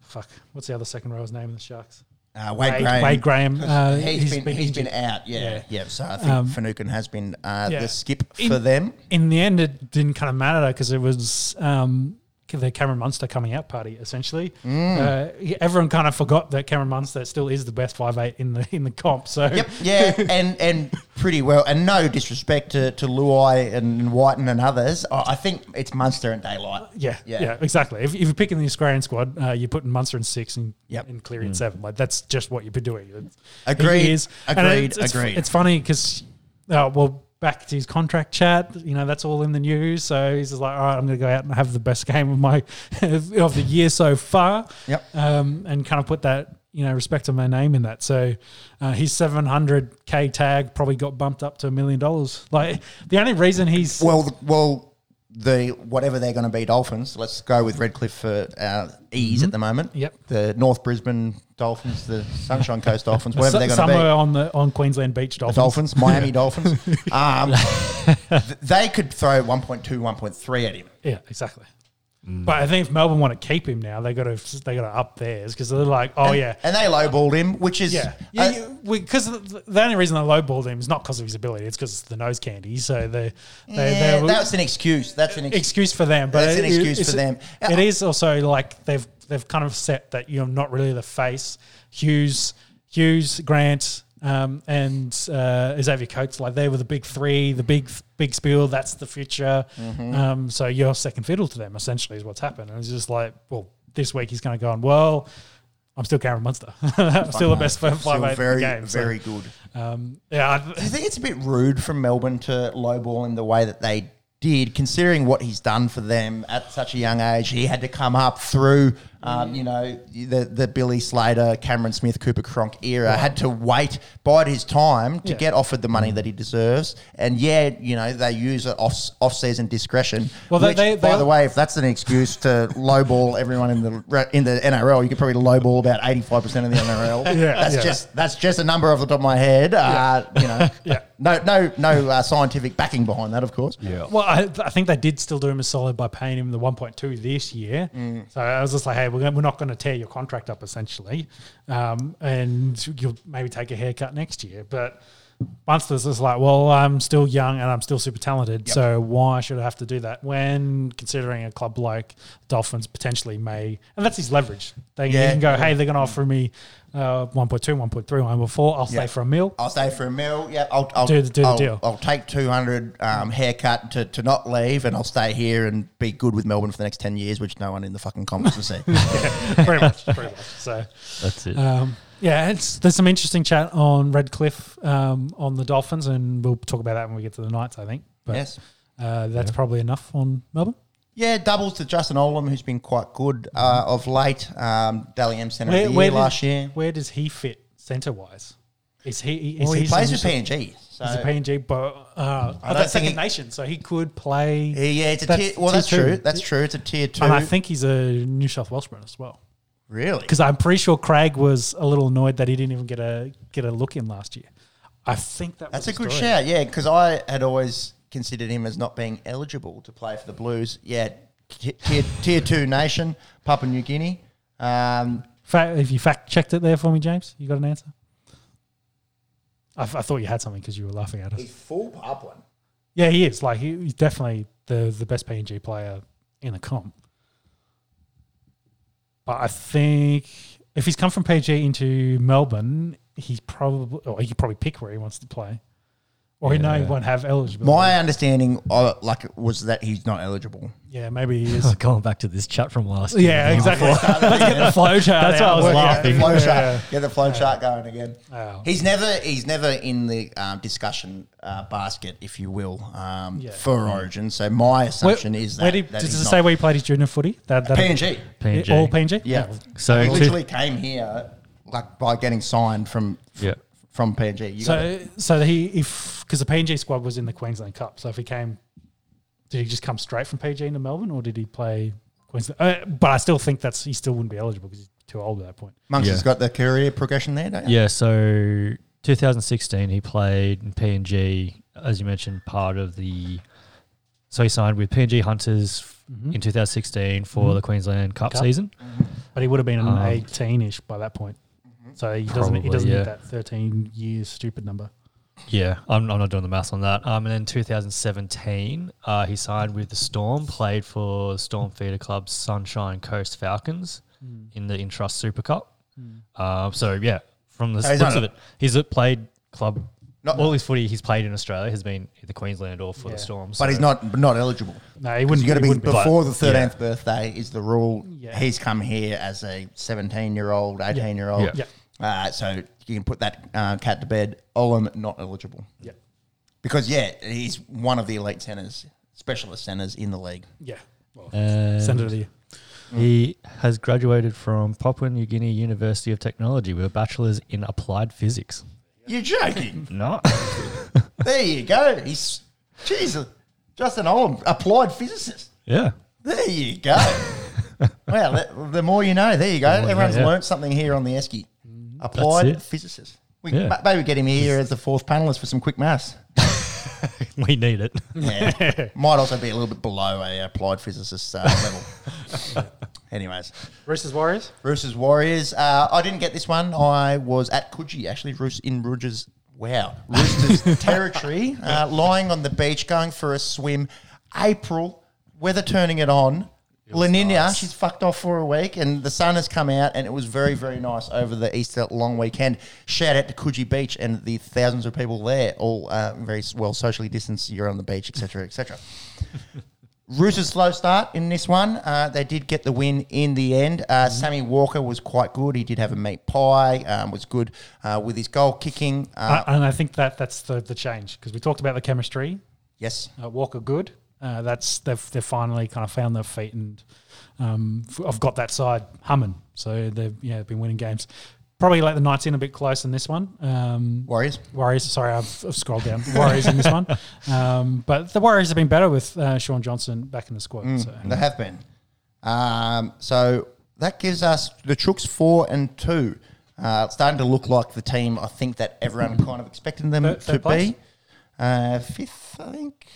fuck, what's the other second row's name in the Sharks? Uh, Wade, Wade- Graham. Wade Graham, uh, he's he's been, been he's been out. Yeah, yeah. Yeah. So I think Um, Finucane has been uh, yeah. the skip In- for them. In the end, it didn't kind of matter because it was um, the Cameron Munster coming out party essentially. Mm. Uh, everyone kind of forgot that Cameron Munster still is the best five eight in the in the comp. So Yep, yeah, and and pretty well. And no disrespect to, to Luai and Wighton and others. I I think it's Munster and Daylight. Yeah, Yeah. yeah, exactly. If, if you're picking the Australian squad, uh, you're putting Munster in six and, Yep. and Cleary in seven. Like that's just what you've been doing. It's- Agreed, he is. Agreed, it's, it's, agreed. It's funny because, uh, well, back to his contract chat. You know, that's all in the news. So he's just like, all right, I'm going to go out and have the best game of my of the year so far. Yep. Um, and kind of put that you know respect of my name in that. So uh, his 700k tag probably got bumped up to a million dollars. Like the only reason he's Well, well, the whatever they're going to be Dolphins. Let's go with Redcliffe for uh, ease at the moment. Mm-hmm. Yep. The North Brisbane Dolphins, the Sunshine Coast Dolphins, whatever they're going to be. somewhere on the on Queensland beach The Dolphins. Dolphins, Miami Dolphins. Um, th- they could throw 1.2, 1.3 at him. Yeah, exactly. But I think if Melbourne want to keep him now, they got to they got to up theirs because they're like, oh yeah, And they lowballed him, which is yeah, uh, yeah. Because the, the only reason they lowballed him is not because of his ability; it's because it's the nose candy. So they they yeah, they that's an excuse. That's an excuse. excuse for them. But That's an excuse it's- for them. It is also like they've they've kind of set that you're not really the face. Hughes, Hughes, Grant, um, and uh, Xavier Coates, like they were the big three, the big big spiel. That's the future. Mm-hmm. Um, so you're second fiddle to them. Essentially, is what's happened. And it's just like, well, this week he's going to go on. Well, I'm still Cameron Munster. I'm still the best five eight in very, the game. So, very good. um, yeah, Do I, think it's a bit rude from Melbourne to lowball him the way that they did, considering what he's done for them at such a young age? He had to come up through, um, you know, the the Billy Slater, Cameron Smith, Cooper Cronk era. Had to wait, bide his time to Yeah. get offered the money that he deserves. And yeah, you know, they use it off off season discretion. Well, which, they- by they- the way, if that's an excuse to lowball everyone in the in the NRL, you could probably lowball about eighty five percent of the NRL. Yeah, that's yeah. just that's just a number off the top of my head. Uh, you know, Yeah. no, no, no uh, scientific backing behind that, of course. Yeah. Well, I, I think they did still do him a solid by paying him the 1.2 this year. So I was just like, hey, we're, we're not going to tear your contract up essentially, um, and you'll maybe take a haircut next year. But Munster's is like, well, I'm still young and I'm still super talented, so why should I have to do that when considering a club like Dolphins potentially may, and that's his leverage. They Yeah. can go, hey, they're going to offer me uh, 1.2, 1.3, 1.4. I'll stay for a mil. I'll stay for a mill. Yeah, I'll, I'll Do the- do the I'll, deal. I'll take two hundred um, haircut to, to not leave, and I'll stay here and be good with Melbourne for the next ten years, which no one in the fucking comments will see. pretty much, pretty much. So. That's it. Um, yeah, it's, there's some interesting chat on Redcliffe um, on the Dolphins, and we'll talk about that when we get to the Knights, I think. But yes. uh, that's probably enough on Melbourne. Yeah, doubles to Justin Olam, who's been quite good uh, of late. Um, Dally M Centre of the year does, last year. where does he fit centre wise? Is he? Is Well, he his plays with initial- PNG. So He's a PNG, but uh, I oh, don't that's second he- nation, so he could play. Yeah, yeah, it's a That's tier. Well, tier that's two. true. That's true. It's a tier two. and I think he's a New South Welshman as well. Really. Because I'm pretty sure Craig was a little annoyed that he didn't even get a get a look in last year. I think that That's was a good story. shout, yeah, because I had always considered him as not being eligible to play for the Blues. Yeah, t- tier, tier two nation, Papua New Guinea. Um, Fa- If you fact checked it there for me, James, you got an answer? I, f- I thought you had something because you were laughing at us. He's full Papuan. Yeah, he is. Like he, he's definitely the the best PNG player in the comp. But I think if he's come from PNG into Melbourne, he's probably or he could probably pick where he wants to play, or he know he won't have eligibility. My understanding, uh, like, was that he's not eligible. yeah, maybe he is. Going back to this chat from last year. yeah, exactly. Get the flow chart. That's why I out. was Work it out. laughing. Get the flow Yeah. chart, get the flow chart going again. Wow. He's never, he's never in the um, discussion uh, basket, if you will, um, Yeah. for Origin. So my assumption is that, where did, that does he's it not- say where he played his junior footy? That, that PNG. PNG. All PNG. Yeah. So he two- literally came here like by getting signed from Yeah. From PNG. You So, so he if because the PNG squad was in the Queensland Cup, so if he came, did he just come straight from PNG into Melbourne, or did he play Queensland? Uh, but I still think that's he still wouldn't be eligible because he's too old at that point. Monks Yeah. has got the career progression there, don't you? Yeah, so 2016 he played in PNG, as you mentioned, part of the. So he signed with PNG Hunters in 2016 for Mhm. the Queensland Cup, Cup. season. But he would have been an Um, 18ish by that point. So he doesn't he doesn't yeah. need that 13 years stupid number. Yeah, I'm, I'm not doing the maths on that. Um, and then 2017, uh, he signed with the Storm, played for Storm feeder club Sunshine Coast Falcons in the Intrust Super Cup. Um, so yeah, from the So he's looks of it, he's played club. Not- all his footy he's played in Australia has been either Queensland or for Yeah. the Storm. But he's not not eligible. No, he wouldn't. you got to be wouldn't before the But- thirteenth birthday is the rule. Yeah. He's come here as a seventeen-year-old, eighteen-year-old. Yeah. Yeah. Uh, so you can put that uh, cat to bed. Olam not eligible. Yeah. because yeah, he's one of the elite centers, specialist centers in the league. Yeah. Well, And send it to you. He has graduated from Papua New Guinea University of Technology with a bachelor's in applied physics. You're joking. No. there you go. He's Jesus, Justin Olam, applied physicist. yeah. There you go. well, the, the more you know. There you go. more Everyone's yeah. learnt something here on the Esky. Applied it. physicist. We Yeah. ma- maybe get him here as the fourth panelist for some quick maths. we need it. Yeah. Might also be a little bit below a applied physicist uh, level. Anyways, Roosters Warriors. Roosters Warriors. Uh, I didn't get this one. I was at Coogee actually, Roos in Roosters. Wow, Roosters territory. Uh, lying on the beach, going for a swim. April, weather turning it on. La Niña, she's fucked off for a week, and the sun has come out, and it was very, very nice over the Easter long weekend. Shout out to Coogee Beach and the thousands of people there, all uh, very well socially distanced. You're on the beach, etc., etc. Roosters slow start in this one. Uh, they did get the win in the end. Uh, Sammy Walker was quite good. He did have a meat pie. Um, was good uh, with his goal kicking. Uh, Uh, and I think that that's the, the change because we talked about the chemistry. yes, Uh, Walker good. Uh, that's they've they've finally kind of found their feet and um, I've got that side humming. So they've yeah been winning games. Probably let the Knights in a bit close in this one. Um, Warriors. Warriors, sorry, I've, I've scrolled down. Warriors in this one, um, but the Warriors have been better with uh, Shaun Johnson back in the squad. So They have been. Um, so that gives us the Chooks four and two. Uh, starting to look like the team I think that everyone kind of expected them Third- to third be. Uh, fifth, I think.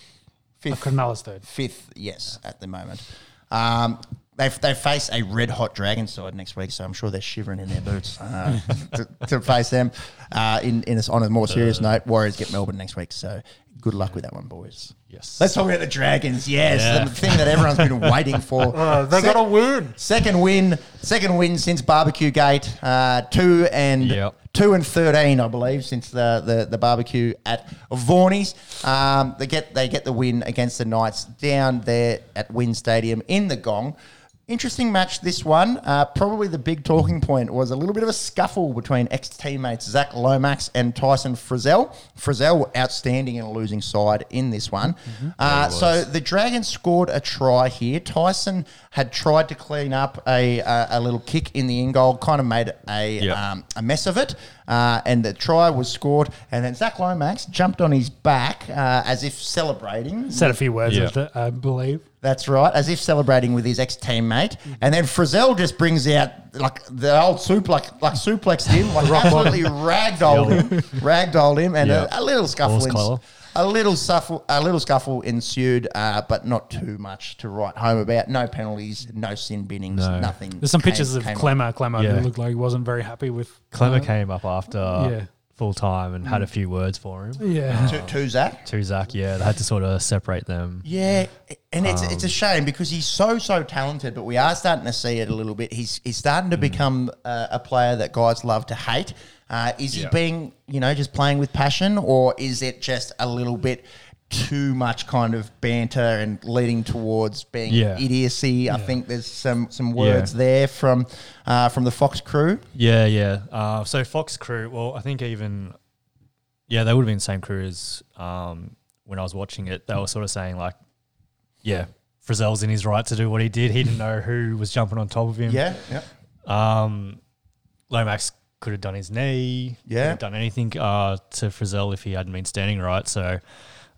Fifth. Cronulla's third. Fifth, yes, at the moment. Um, they they face a red hot dragon side next week, so I'm sure they're shivering in their boots uh, to, to face them. Uh, in in a, on a more serious note, Warriors get Melbourne next week, so good luck with that one, boys. Yes. Let's talk about the Dragons. Yes, Yeah. the thing that everyone's been waiting for. they Sec- got a win. Second win, second win since Barbecue Gate. Uh, two and Yep. two and thirteen, I believe, since the the, the barbecue at Vorney's. Um, they get they get the win against the Knights down there at WIN Stadium in the Gong. Interesting match, this one. Uh, probably the big talking point was a little bit of a scuffle between ex teammates Zac Lomax and Tyson Frizell. Frizell outstanding in a losing side in this one. Uh, so the Dragons scored a try here. Tyson had tried to clean up a, a, a little kick in the in goal, kind of made a, Yep. um, a mess of it. Uh, and the try was scored. And then Zac Lomax jumped on his back uh, as if celebrating. Said a few words Yeah. it, I believe. That's right, as if celebrating with his ex teammate, and then Frizell just brings out like the old soup, like like suplexed him, like absolutely ragdolled him, ragdolled him, and Yeah. a, a little scuffle, Horse collar. a little scuffle, a little scuffle ensued, uh, but not too much to write home about. No penalties, no sin binnings, No. nothing. There's some came- pictures of came Klemmer. Klemmer Yeah. who looked like he wasn't very happy with Klemmer uh, came up after yeah. Full time and had a few words for him. Yeah, to, to Zac. To Zac, yeah, they had to sort of separate them. Yeah, and it's it's a shame because he's so so talented, but we are starting to see it a little bit. He's he's starting to become uh, a player that guys love to hate. Uh, is he Yeah. being you know just playing with passion, or is it just a little bit too much kind of banter and leading towards being Yeah. idiocy? I think there's some some words Yeah. there from uh, from the Fox crew. Yeah, yeah. Uh, so Fox crew, well, I think even, yeah, they would have been the same crew as um, when I was watching it. They were sort of saying like, yeah, Frizell's in his right to do what he did. He didn't know who was jumping on top of him. Yeah, yeah. Um, Lomax could have done his knee. Yeah. Done anything uh, to Frizell if he hadn't been standing right. So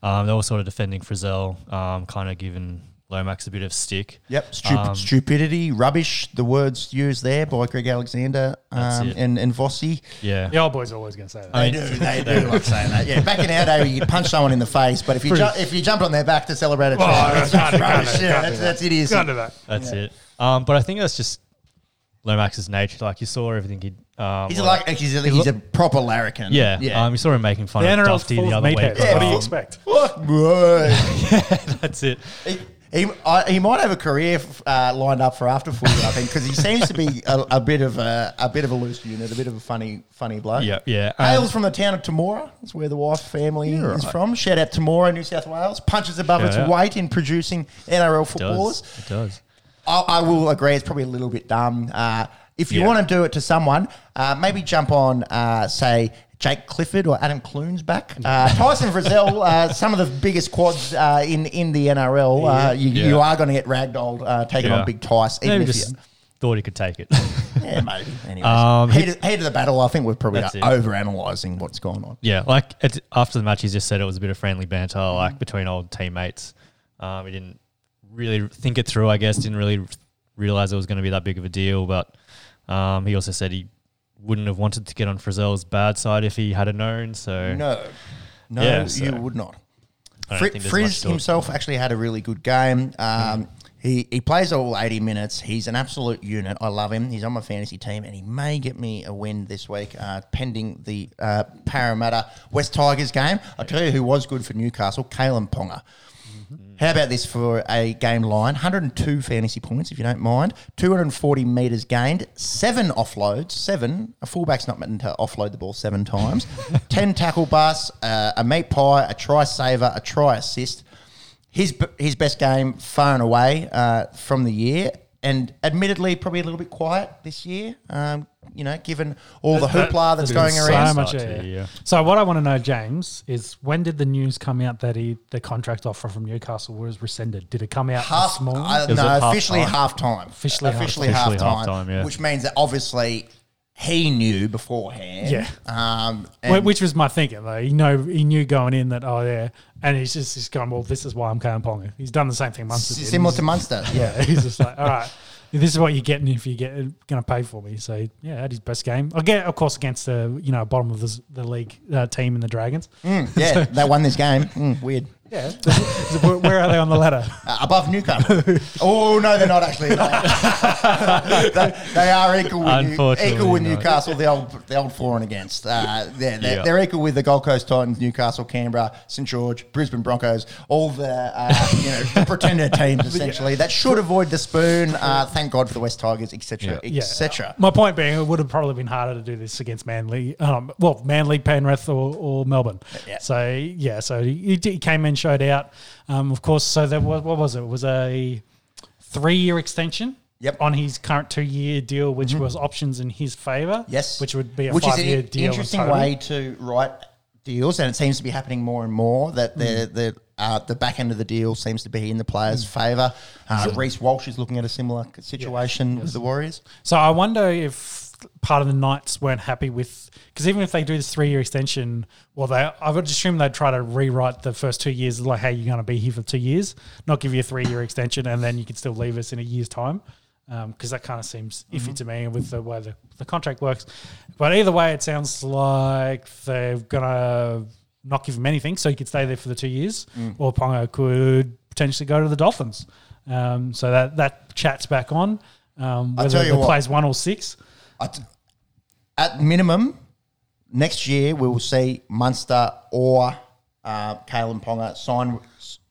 um, they were sort of defending Frizell, um, kind of giving Lomax a bit of stick. Yep, Stup- Um, stupidity, rubbish. The words used there by Greg Alexander um, and and Vossi. Yeah. the old boy's are always going to say that. I They mean- do, they do like saying that. Yeah, back in our day, you could punch someone in the face, but if you ju- if you jumped on their back to celebrate a try, that's, can't rubbish. Yeah, that's, do that's idiocy. Can't do that. That's it. Um, but I think that's just Lomax's nature. Like you saw everything he. Um, He's a, like- like he's a, he's a proper larrikin. yeah, yeah. Um, you saw him making fun The of NRL's Dufty the other week. Yeah. What do you expect? Fuck, boy. That's it. he, he, I, he might have a career uh, lined up for after footy, I think, because he seems to be a, a bit of a, a bit of a loose unit, a bit of a funny funny bloke. Yeah, yeah. Um, Hails from the town of Temora. That's where the wife family is right. from. Shout out Temora, New South Wales. Punches above Shout its out. weight in producing NRL it footballers. does. It does. I, I will agree. It's probably a little bit dumb. Uh, if you Yeah. want to do it to someone, uh, maybe jump on, uh, say, Jake Clifford or Adam Clune's back. Uh, Tyson Frizell, uh, some of the biggest quads uh, in in the NRL. Uh, you, Yeah. you are going to get ragdolled uh, taking Yeah. on Big Tice. Even Maybe if just you, thought he could take it. yeah, maybe. Anyways, Um, heat, of, heat of the battle. I think we're probably it. what's going on. yeah, like after the match, he just said it was a bit of friendly banter, Mm-hmm. like between old teammates. Um, he didn't really think it through. I guess didn't really realize it was going to be that big of a deal. But um, he also said he wouldn't have wanted to get on Frizell's bad side if he had known. So No, no, Yeah, you would not. Fri- think there's much Frizz himself actually had a really good game. Um, He he plays all eighty minutes. He's an absolute unit. I love him. He's on my fantasy team, and he may get me a win this week, uh, pending the uh, Parramatta West Tigers game. I'll tell you who was good for Newcastle, Kalyn Ponga. How about this for a game line? 102 fantasy points, if you don't mind. 240 metres gained. Seven offloads. Seven. A fullback's not meant to offload the ball seven times. 10 tackle busts, uh, a meat pie, a try saver, a try assist. His, his best game far and away uh, from the year. And admittedly, probably a little bit quiet this year, um, you know, given all the hoopla that's going around. so around. much. Yeah, yeah. So what I want to know, James, is when did the news come out that he the contract offer from Newcastle was rescinded? Did it come out half this morning? uh, no, half officially time? half time. Officially half officially time. half time, half time, yeah. which means that obviously he knew beforehand. Yeah. Um, Which was my thinking though. He know he knew going in that oh yeah, and he's just he's going well. This is why I'm Kalyn Ponga. He's done the same thing Munster did. similar to Munster. Yeah. Yeah, he's just like all right. This is what you're getting if you get going to pay for me. So yeah, had his best game. Again, of course, against the you know bottom of the, the league uh, team in the Dragons. Mm, yeah, they won this game. Mm, weird. Yeah, where, are they on the ladder? Uh, above Newcastle. oh no, they're not actually. they, they are equal with, New, equal with not. Newcastle. The old, the old for and against. Uh, yeah, they're, Yeah. they're equal with the Gold Coast Titans, Newcastle, Canberra, St George, Brisbane Broncos. All the uh, you know the pretender teams essentially that should avoid the spoon. Uh, thank God for the West Tigers, etc., Yeah. etc. My point being, it would have probably been harder to do this against Manly. Um, well, Manly, Penrith, or, or Melbourne. Yeah. So yeah, so he, he came in, showed out. Um, of course, so there was what was it? It was a three-year extension. Yep. Mm-hmm. On his current two-year deal, which was options in his favour. Yes, Which would be a which is five-year an deal. interesting total. way to write deals, and it seems to be happening more and more. That the Mm. the uh, the back end of the deal seems to be in the players' favour. Uh, Reece Walsh is looking at a similar situation with the Warriors. So I wonder if part of the Knights weren't happy with because even if they do this three year extension, well, they I would assume they'd try to rewrite the first two years like, hey, you're going to be here for two years, not give you a three year extension, and then you can still leave us in a year's time. Because that kind of seems iffy to me with the way the, the contract works. But either way, it sounds like they're going to not give him anything, so he could stay there for the two years, or Ponga could potentially go to the Dolphins. Um, so that, that chat's back on. Um, whether tell you the what. plays one or six. At, at minimum, next year we will see Munster or uh, Kalyn Ponga sign.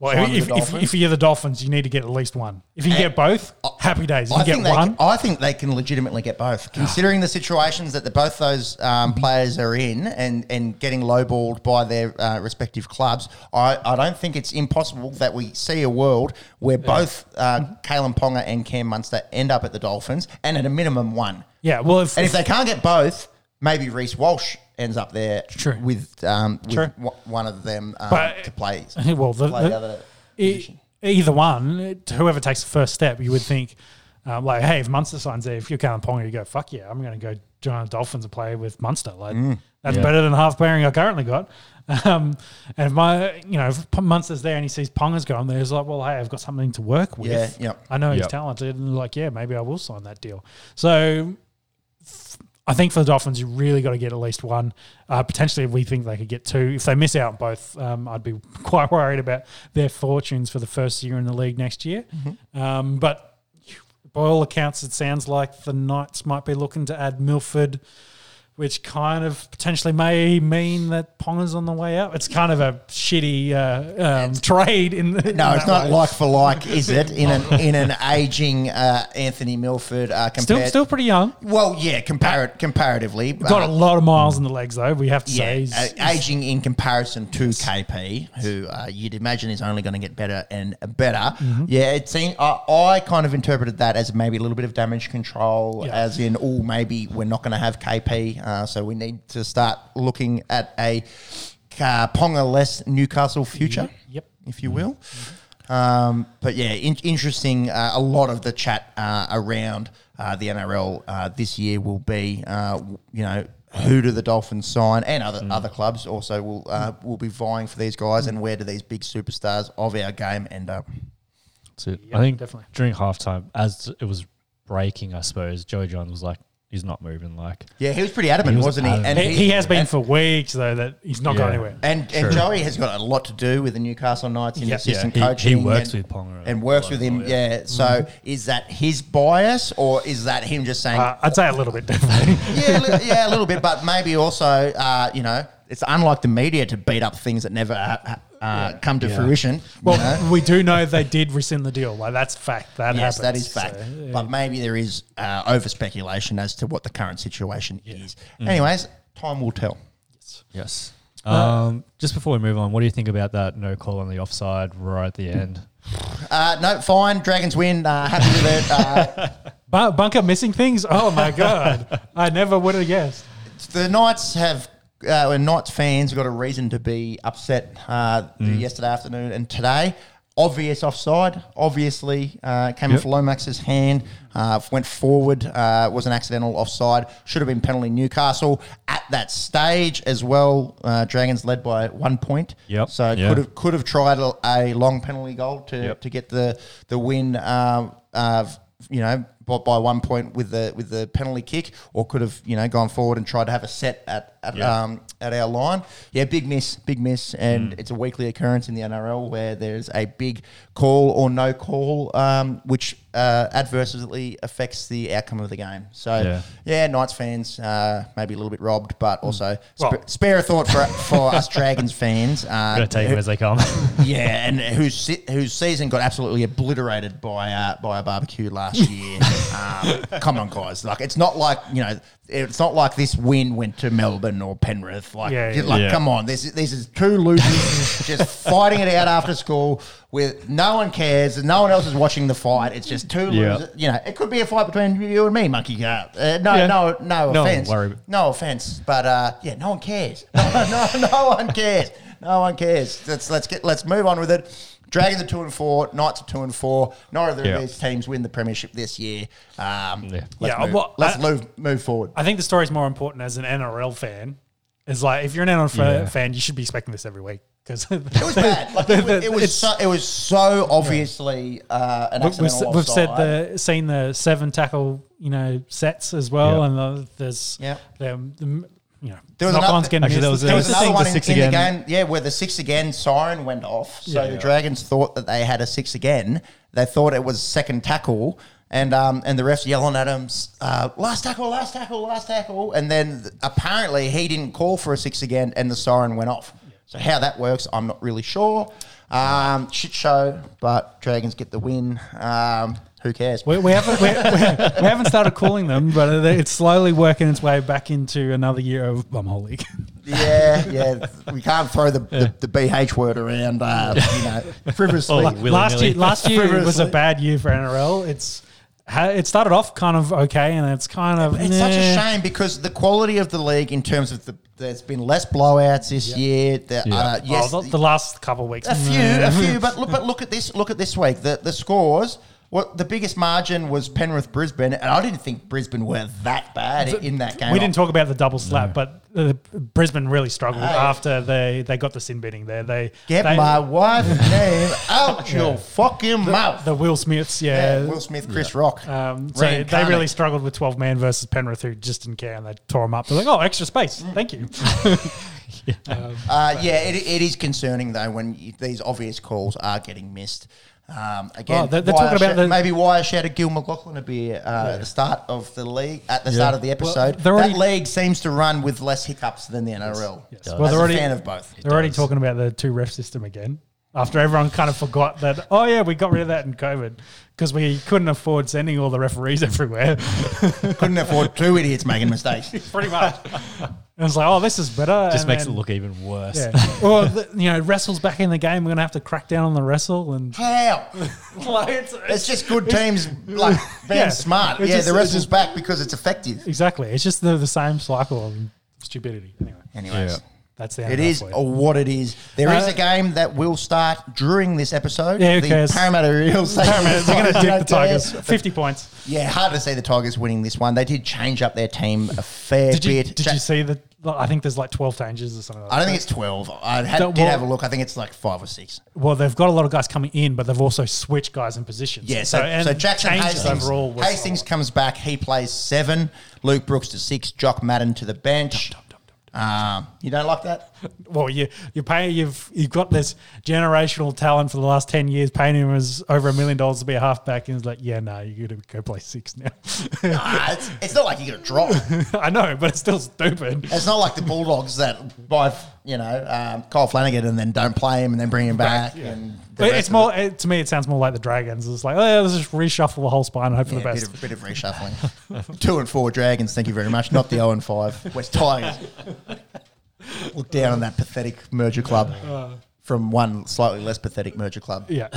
Well, if, if, if you're the Dolphins, you need to get at least one. If you Eh, get both, happy days. If I you think, get they one, can, I think they can legitimately get both, considering the situations that the, both those um, players are in, and, and getting lowballed by their uh, respective clubs. I, I don't think it's impossible that we see a world where both uh, Kalyn Ponga and Cam Munster end up at the Dolphins, and at a minimum one. yeah. Well, if, And if they can't get both, maybe Reece Walsh ends up there True. with, um, with True. w- one of them um, But- to play. well, the, play the- the other e- position. either one, it- whoever takes the first step, you would think, um, like, hey, if Munster signs there, if you're Kalyn Ponga, you go, fuck yeah, I'm going to go join the Dolphins and play with Munster. Like, Mm. that's Yeah. better than half pairing I currently got. Um, and if my, you know, if P- Munster's there and he sees Ponga's going there, he's like, well, hey, I've got something to work with. Yeah, yep. I know he's Yep. talented, and like, yeah, maybe I will sign that deal. So I think for the Dolphins, you really got to get at least one. Uh, potentially, we think they could get two. If they miss out on both, um, I'd be quite worried about their fortunes for the first year in the league next year. Um, but by all accounts, it sounds like the Knights might be looking to add Milford, which kind of potentially may mean that Ponga's on the way out. It's kind of a shitty uh, um, trade in the, No, in it's not way. like for like, is it? In an in an aging uh, Anthony Milford uh, Still, compared. still pretty young. well, yeah, compar- comparatively, Got a uh, lot of miles in the legs, though. We have to yeah, say, He's- uh, he's- aging in comparison to KP, who uh, you'd imagine is only going to get better and better. Mm-hmm. Yeah, it seemed I, I kind of interpreted that as maybe a little bit of damage control, Yeah. as in, oh, maybe we're not going to have KP Uh, so we need to start looking at a uh, Ponga less Newcastle future, Yep. if you will. Um, but yeah, in- interesting. Uh, a lot of the chat uh, around uh, the NRL uh, this year will be, uh, you know, who do the Dolphins sign, and other other clubs also will uh, will be vying for these guys, and where do these big superstars of our game end up? That's it. Yeah, I think definitely. during halftime, as it was breaking, I suppose Joey John was like, he's not moving. Like, Yeah, he was pretty adamant, He was wasn't he? adamant. He, he has been and- for weeks though that he's not going Yeah. anywhere. And and Joey has got a lot to do with the Newcastle Knights in Yeah. assistant Yeah, he- coaching. he works and, with Ponga and works lot with as him. well, yeah. yeah. So is that his bias or is that him just saying? Uh, I'd say a little bit definitely. yeah, li- yeah, a little bit, but maybe also, uh, you know, it's unlike the media to beat up things that never uh, uh, come to Yeah. fruition. you well, know? we do know they did rescind the deal. Like that's fact. That yes, happens. that is fact. So, yeah. But maybe there is uh, over speculation as to what the current situation is. Anyways, time will tell. yes. Um, just before we move on, what do you think about that no call on the offside right at the end? Uh, no, fine. Dragons win. Uh, happy with it. Uh, Bu- bunker missing things. Oh my god! I never would have guessed. the Knights have, uh, and Knights fans have got a reason to be upset uh, yesterday afternoon and today. Obvious offside, obviously uh, came Yep. off Lomax's hand, uh, went forward, uh, was an accidental offside, should have been penalty Newcastle at that stage as well. Uh, Dragons led by one point, Yep. so could have could have tried a, a long penalty goal to, Yep. to get the the win. Um, uh, you know, by, by one point with the with the penalty kick, or could have you know gone forward and tried to have a set at at, Yeah. um, at our line. Yeah, big miss, big miss, and Mm. it's a weekly occurrence in the NRL where there's a big call or no call, um, which uh, adversely affects the outcome of the game. So Yeah. yeah, Knights fans uh, maybe a little bit robbed, but also Mm. Well- sp- spare a thought for for us Dragons fans. Uh, Gotta take who- them as they come. yeah, and whose se- whose season got absolutely obliterated by uh, by a barbecue last year. um, come on, guys! Like it's not like you know, it's not like this win went to Melbourne or Penrith. Like, Yeah, yeah. like Yeah. come on, this is- this is two losers just fighting it out after school. With no one cares, no one else is watching the fight. It's just two Yeah. losers. You know, it could be a fight between you and me, monkey. Uh, uh, no, Yeah. no, no No offense. worry. No offense, but uh, yeah, no one cares. No, no, no one cares. No one cares. Let's let's get let's move on with it. Dragons are two and four. Knights are two and four. Neither Yeah. of these teams win the premiership this year. Um, Yeah. Let's, Yeah, move, well, let's I- move move forward. I think the story's more important as an NRL fan. Is like if you're an NRL Yeah. fan, you should be expecting this every week because It was bad. Like, it, was, it was so it was so obviously uh, an We've, we've said the seen the seven tackle you know sets as well, Yeah. and the, there's Yeah. the, the you know There was knock another- ons getting Actually, there missed. was- There was another one the in, six in the game, yeah, where the six again siren went off. So Yeah. the Dragons thought that they had a six again. They thought it was second tackle, and um, and the refs yelling at him, uh, last tackle, last tackle, last tackle, and then apparently he didn't call for a six again, and the siren went off. So how that works, I'm not really sure. Um, shit show, but Dragons get the win. Um, who cares? We, we haven't we, we, we haven't started calling them, but it's slowly working its way back into another year of bumhole league. Yeah, yeah. We can't throw the, the, the BH word around, uh, you know, frivolously. Oh, last year, last year was a bad year for NRL. It's it started off kind of okay, and it's kind of It's such a shame because the quality of the league, in terms of the, there's been less blowouts this year. The, Yeah. uh, yes, oh, the, the last couple of weeks, a few, a few. But look, but look at this. Look at this week. The the scores. What the biggest margin was Penrith Brisbane, and I didn't think Brisbane were that bad in that game. We didn't talk about the double slap, but uh, Brisbane really struggled Hey. after they, they got the sin binning there. They Get they, my wife's name out your fucking mouth. the Will Smiths, yeah, yeah. Will Smith, Chris Rock. um, so they Reincarnate. really struggled with 12 man versus Penrith, who just didn't care, and they tore them up. They're like, oh, extra space. Mm. Thank you. um, Uh, yeah, it, it is concerning though when you, these obvious calls are getting missed. Um, again, Oh, they're- they're talking about sh- the- maybe why I shouted Gil McLachlan a beer uh, at the start of the league, at the start of the episode. they're already- that league seems to run with less hiccups than the NRL. Yes. As Well, they're a already- fan of both. They're already talking about the two ref system again. After everyone kind of forgot that. Oh yeah, we got rid of that in COVID because we couldn't afford sending all the referees everywhere. Couldn't afford two idiots making mistakes. Pretty much. And it's like, oh, this is better. Just and makes then- it look even worse. Yeah. well, the, you know, wrestle's back in the game. We're gonna have to crack down on the wrestle and. How? Like, it's, It's just good teams like being Yeah. smart. Yeah, just- the it's wrestle's just- back because it's effective. exactly. It's just the, the same cycle of stupidity. Anyway, Anyways. Yeah. That's the It is what it is. There is Uh, a game that will start during this episode. Yeah, who the cares? Parramatta Eels. Parramatta, they're going to dip the. Tigers. 50 points. Yeah, hard to see the Tigers winning this one. They did change up their team a fair Did you, bit. did you see the? I think there's like 12 changes or something like I don't think it's 12. I had, did well- have a look. I think it's like five or six. Well, they've got a lot of guys coming in, but they've also switched guys in positions. Yeah, so, and so Jackson Hastings, overall. Hastings comes back. He plays seven. Luke Brooks to six. Jock Madden to the bench. Um, you don't like that? Well, you you pay you've you've got this generational talent for the last ten years, paying him as over a million dollars to be a halfback, and it's like, yeah, no, you're gonna go play six now. Nah, it's, it's not like you're going to drop. I know, but it's still stupid. It's not like the Bulldogs that buy, you know, um, Kyle Flanagan and then don't play him and then bring him back. And the But rest it's more it, to me. It sounds more like the Dragons. It's like, oh, yeah, let's just reshuffle the whole spine and hope for the Yeah, best. bit, of, bit of reshuffling. Two and four Dragons, thank you very much. Not the 0 and 5 West Tigers. Look down on that pathetic merger club from one slightly less pathetic merger club. Yeah.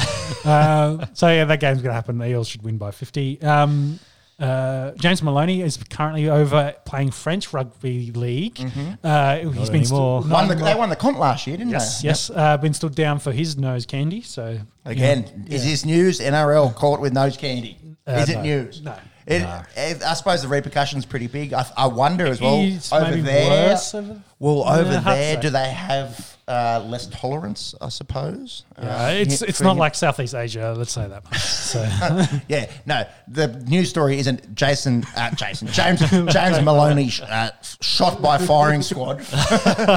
uh, so yeah, that game's going to happen. The Eels should win by fifty. Um, uh, James Maloney is currently over playing French rugby league. Uh, he's been anymore. stu- Won the, they won the comp last year, didn't Yes, they? yes. Uh, been stood down for his nose candy. So Again, is this news? NRL caught with nose candy. Uh, is it no. news? No. It, it- I suppose the repercussions pretty big. I, I wonder as well It's over maybe there. worse over- well, Yeah, over hard to there, say. do they have uh, less tolerance? I suppose. Uh, it's for it's not like Southeast Asia. Let's say that. Much. So Yeah, no. The news story isn't Jason. Uh, Jason James James Maloney uh, shot by firing squad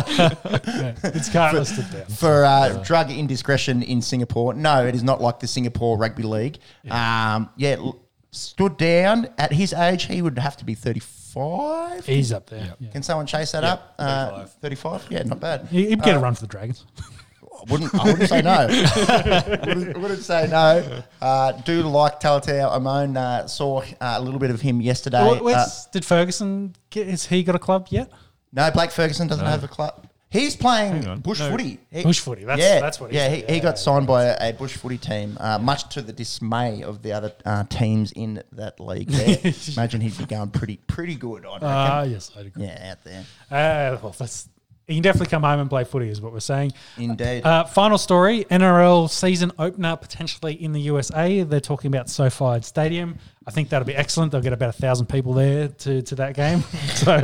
it's can't down. for uh, drug indiscretion in Singapore. No, it is not like the Singapore Rugby League. Yeah, um, yeah l- stood down at his age. He would have to be thirty-five. He's up there. Yeah. Can someone chase that up? Uh, 35. Yeah, not bad. He- He'd get a run for the Dragons. I wouldn't, I wouldn't say no. wouldn't, wouldn't say no. Uh, do like Talatau Amone. Uh, saw uh, a little bit of him yesterday. Wh- Uh, did Ferguson get? Has he got a club yet? no, Blake Ferguson doesn't have a club. He's playing on. bush No. footy. He- Bush footy, that's- yeah, that's what he Yeah, said. he, he got signed by a, a bush footy team, uh, much to the dismay of the other uh, teams in that league. There. Imagine he'd be going pretty pretty good. I reckon. Ah, yes, I'd agree. yeah, out there. Uh, well, that's he can definitely come home and play footy, is what we're saying. Indeed. Uh, final story: NRL season opener potentially in the USA. They're talking about SoFi Stadium. I think that'll be excellent. They'll get about a thousand people there to, to that game. so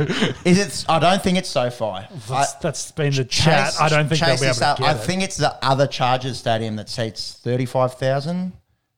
Is it? I don't think it's SoFi. that's, that's been the chat. Chase- I don't think they'll be able to up. get I it. think it's the other Chargers stadium that seats thirty-five thousand.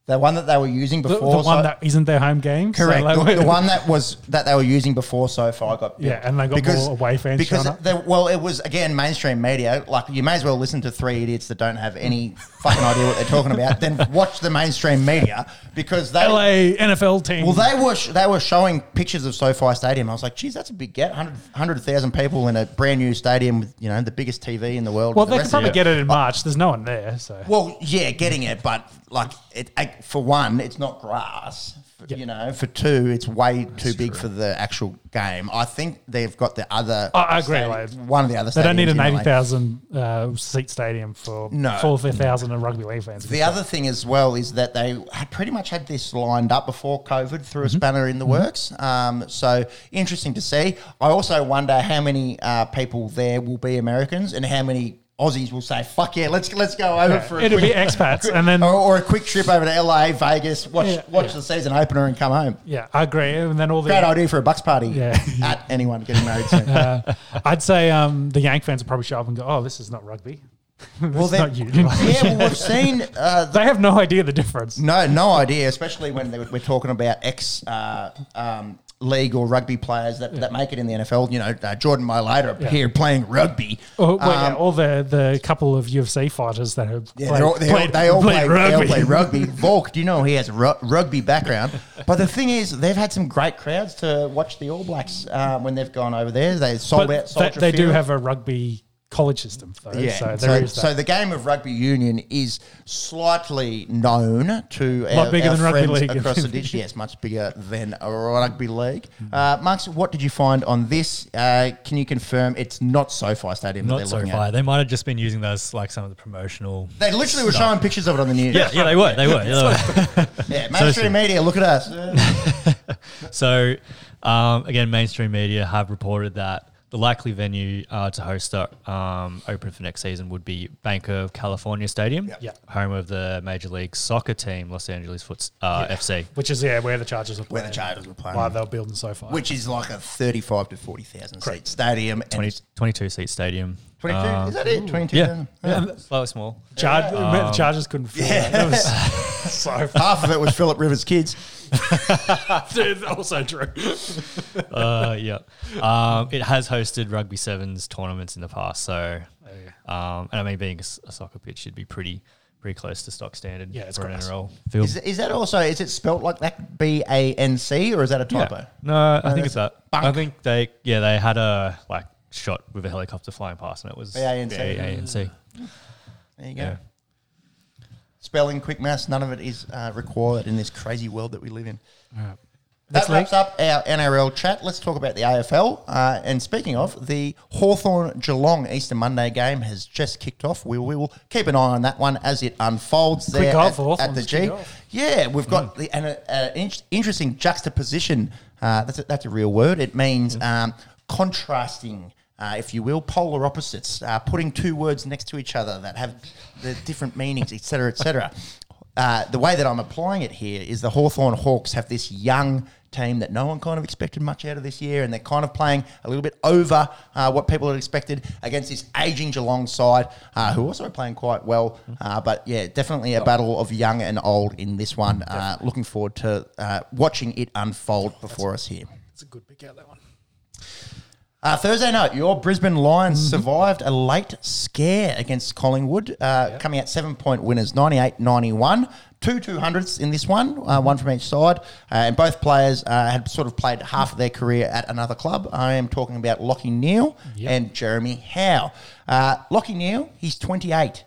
The one that they were using the, before. the one so- that isn't their home game. So, Correct. like, the, the one that was that they were using before SoFi got. Yeah, and they got more away fans Because showing up. they- well, it was again mainstream media. Like you may as well listen to three idiots that don't have any fucking idea what they're talking about. Then watch the mainstream media because they. LA NFL team. Well, they were sh- they were showing pictures of SoFi Stadium. I was like, "Geez, that's a big get 100 100,000 people in a brand new stadium with you know the biggest TV in the world." well, with the they could probably get it in March. There's no one there, so well, yeah, getting it, but like it, for one, it's not grass. Yep. You know, for two, it's way too big for the actual game. I think they've got the other. I- I agree, stadi- like, one of the other. they don't need an eighty thousand uh, seat stadium for No. four thousand of rugby league fans. The other thing as well is that they had pretty much had this lined up before COVID through a spanner in the works. Um, so interesting to see. I also wonder how many uh, people there will be Americans and how many Aussies will say, "Fuck yeah, let's let's go over for a It'll quick, be expats, and then or, or a quick trip over to LA, Vegas, watch Yeah, watch yeah. the season opener and come home." yeah, I agree. And then all the Great idea for a bucks party Yeah. at anyone getting married soon. Uh, I'd say um, the Yank fans will probably show up and go, "Oh, this is not rugby. well, not you." yeah, well, we've seen uh, they have no idea the difference. No, no idea. Especially when they, we're talking about ex uh, um, league or rugby players that, that make it in the NFL. You know, uh, Jordan Mailata Yeah. here playing rugby. Or, well, yeah, Um, all the, the couple of UFC fighters that have yeah, played, all, they, all, played- they all played play, they all rugby. play rugby. Volk, do you know he has a ru- rugby background? But the thing is, they've had some great crowds to watch the All Blacks uh, when they've gone over there. They sold but out. they, they do have a rugby college system, though. Yeah. So So, there is so, the game of rugby union is slightly known to Lot our, bigger our than rugby friends league. across the ditch. Yes, much bigger than a rugby league. Uh, Marks, what did you find on this? Uh, can you confirm it's not SoFi Stadium that Not they're so looking far. at? They might have just been using those like some of the promotional. They literally were showing pictures of it on the news. Yeah, yeah, they were. They were. Yeah, they were. yeah. Mainstream media, look at us. So, um, again, mainstream media have reported that the likely venue uh, to host it um, open for next season would be Banc of California Stadium, Yeah. home of the Major League Soccer team, Los Angeles Foot uh, FC. which is yeah where the Chargers are playing. Where the Chargers were playing. While they were building so far. Which is like a thirty-five to forty thousand seat stadium. 20, it's 22 seat stadium. 22? Um, is that it? Twenty-two. yeah, thousand? yeah, slightly small. Char- the Chargers couldn't fill that. That was so Half of it was Philip Rivers' kids. Dude, also true. uh, yeah. Um, it has hosted rugby sevens tournaments in the past, so um, and I mean, being a soccer pitch should be pretty pretty close to stock standard Yeah, it's for an. NRL field. Is, is that also is it spelt like that B A N C or is that a typo? Yeah. No, I think it's that. bunk. I think they yeah they had a like shot with a helicopter flying past and it was B-A-N-C. B-A-N-C. There you go. Yeah. Spelling, quick maths, none of it is uh, required in this crazy world that we live in. That Next wraps up our NRL chat. Let's talk about the AFL. Uh, and speaking of, the Hawthorn Geelong Easter Monday game has just kicked off. We, we will keep an eye on that one as it unfolds Quick there goal at, for Hawthorn, at the G. Yeah, we've got the an uh, in- interesting juxtaposition. Uh, that's, a, that's a real word. It means um, contrasting. Uh, if you will, polar opposites, uh, putting two words next to each other that have the different meanings, etc., etc. Uh, the way that I'm applying it here is the Hawthorn Hawks have this young team that no one kind of expected much out of this year, and they're kind of playing a little bit over uh, what people had expected against this aging Geelong side, uh, who also are playing quite well. Uh, but yeah, definitely a battle of young and old in this one. Uh, looking forward to uh, watching it unfold before us here. It's a good pick out that one. Uh, Thursday night, your Brisbane Lions survived a late scare against Collingwood, uh, coming out seven point winners, 98 91. Two 200s in this one, uh, one from each side. Uh, and both players uh, had sort of played half of their career at another club. I am talking about Lachie Neale and Jeremy Howe. Uh, Lachie Neale, he's 28.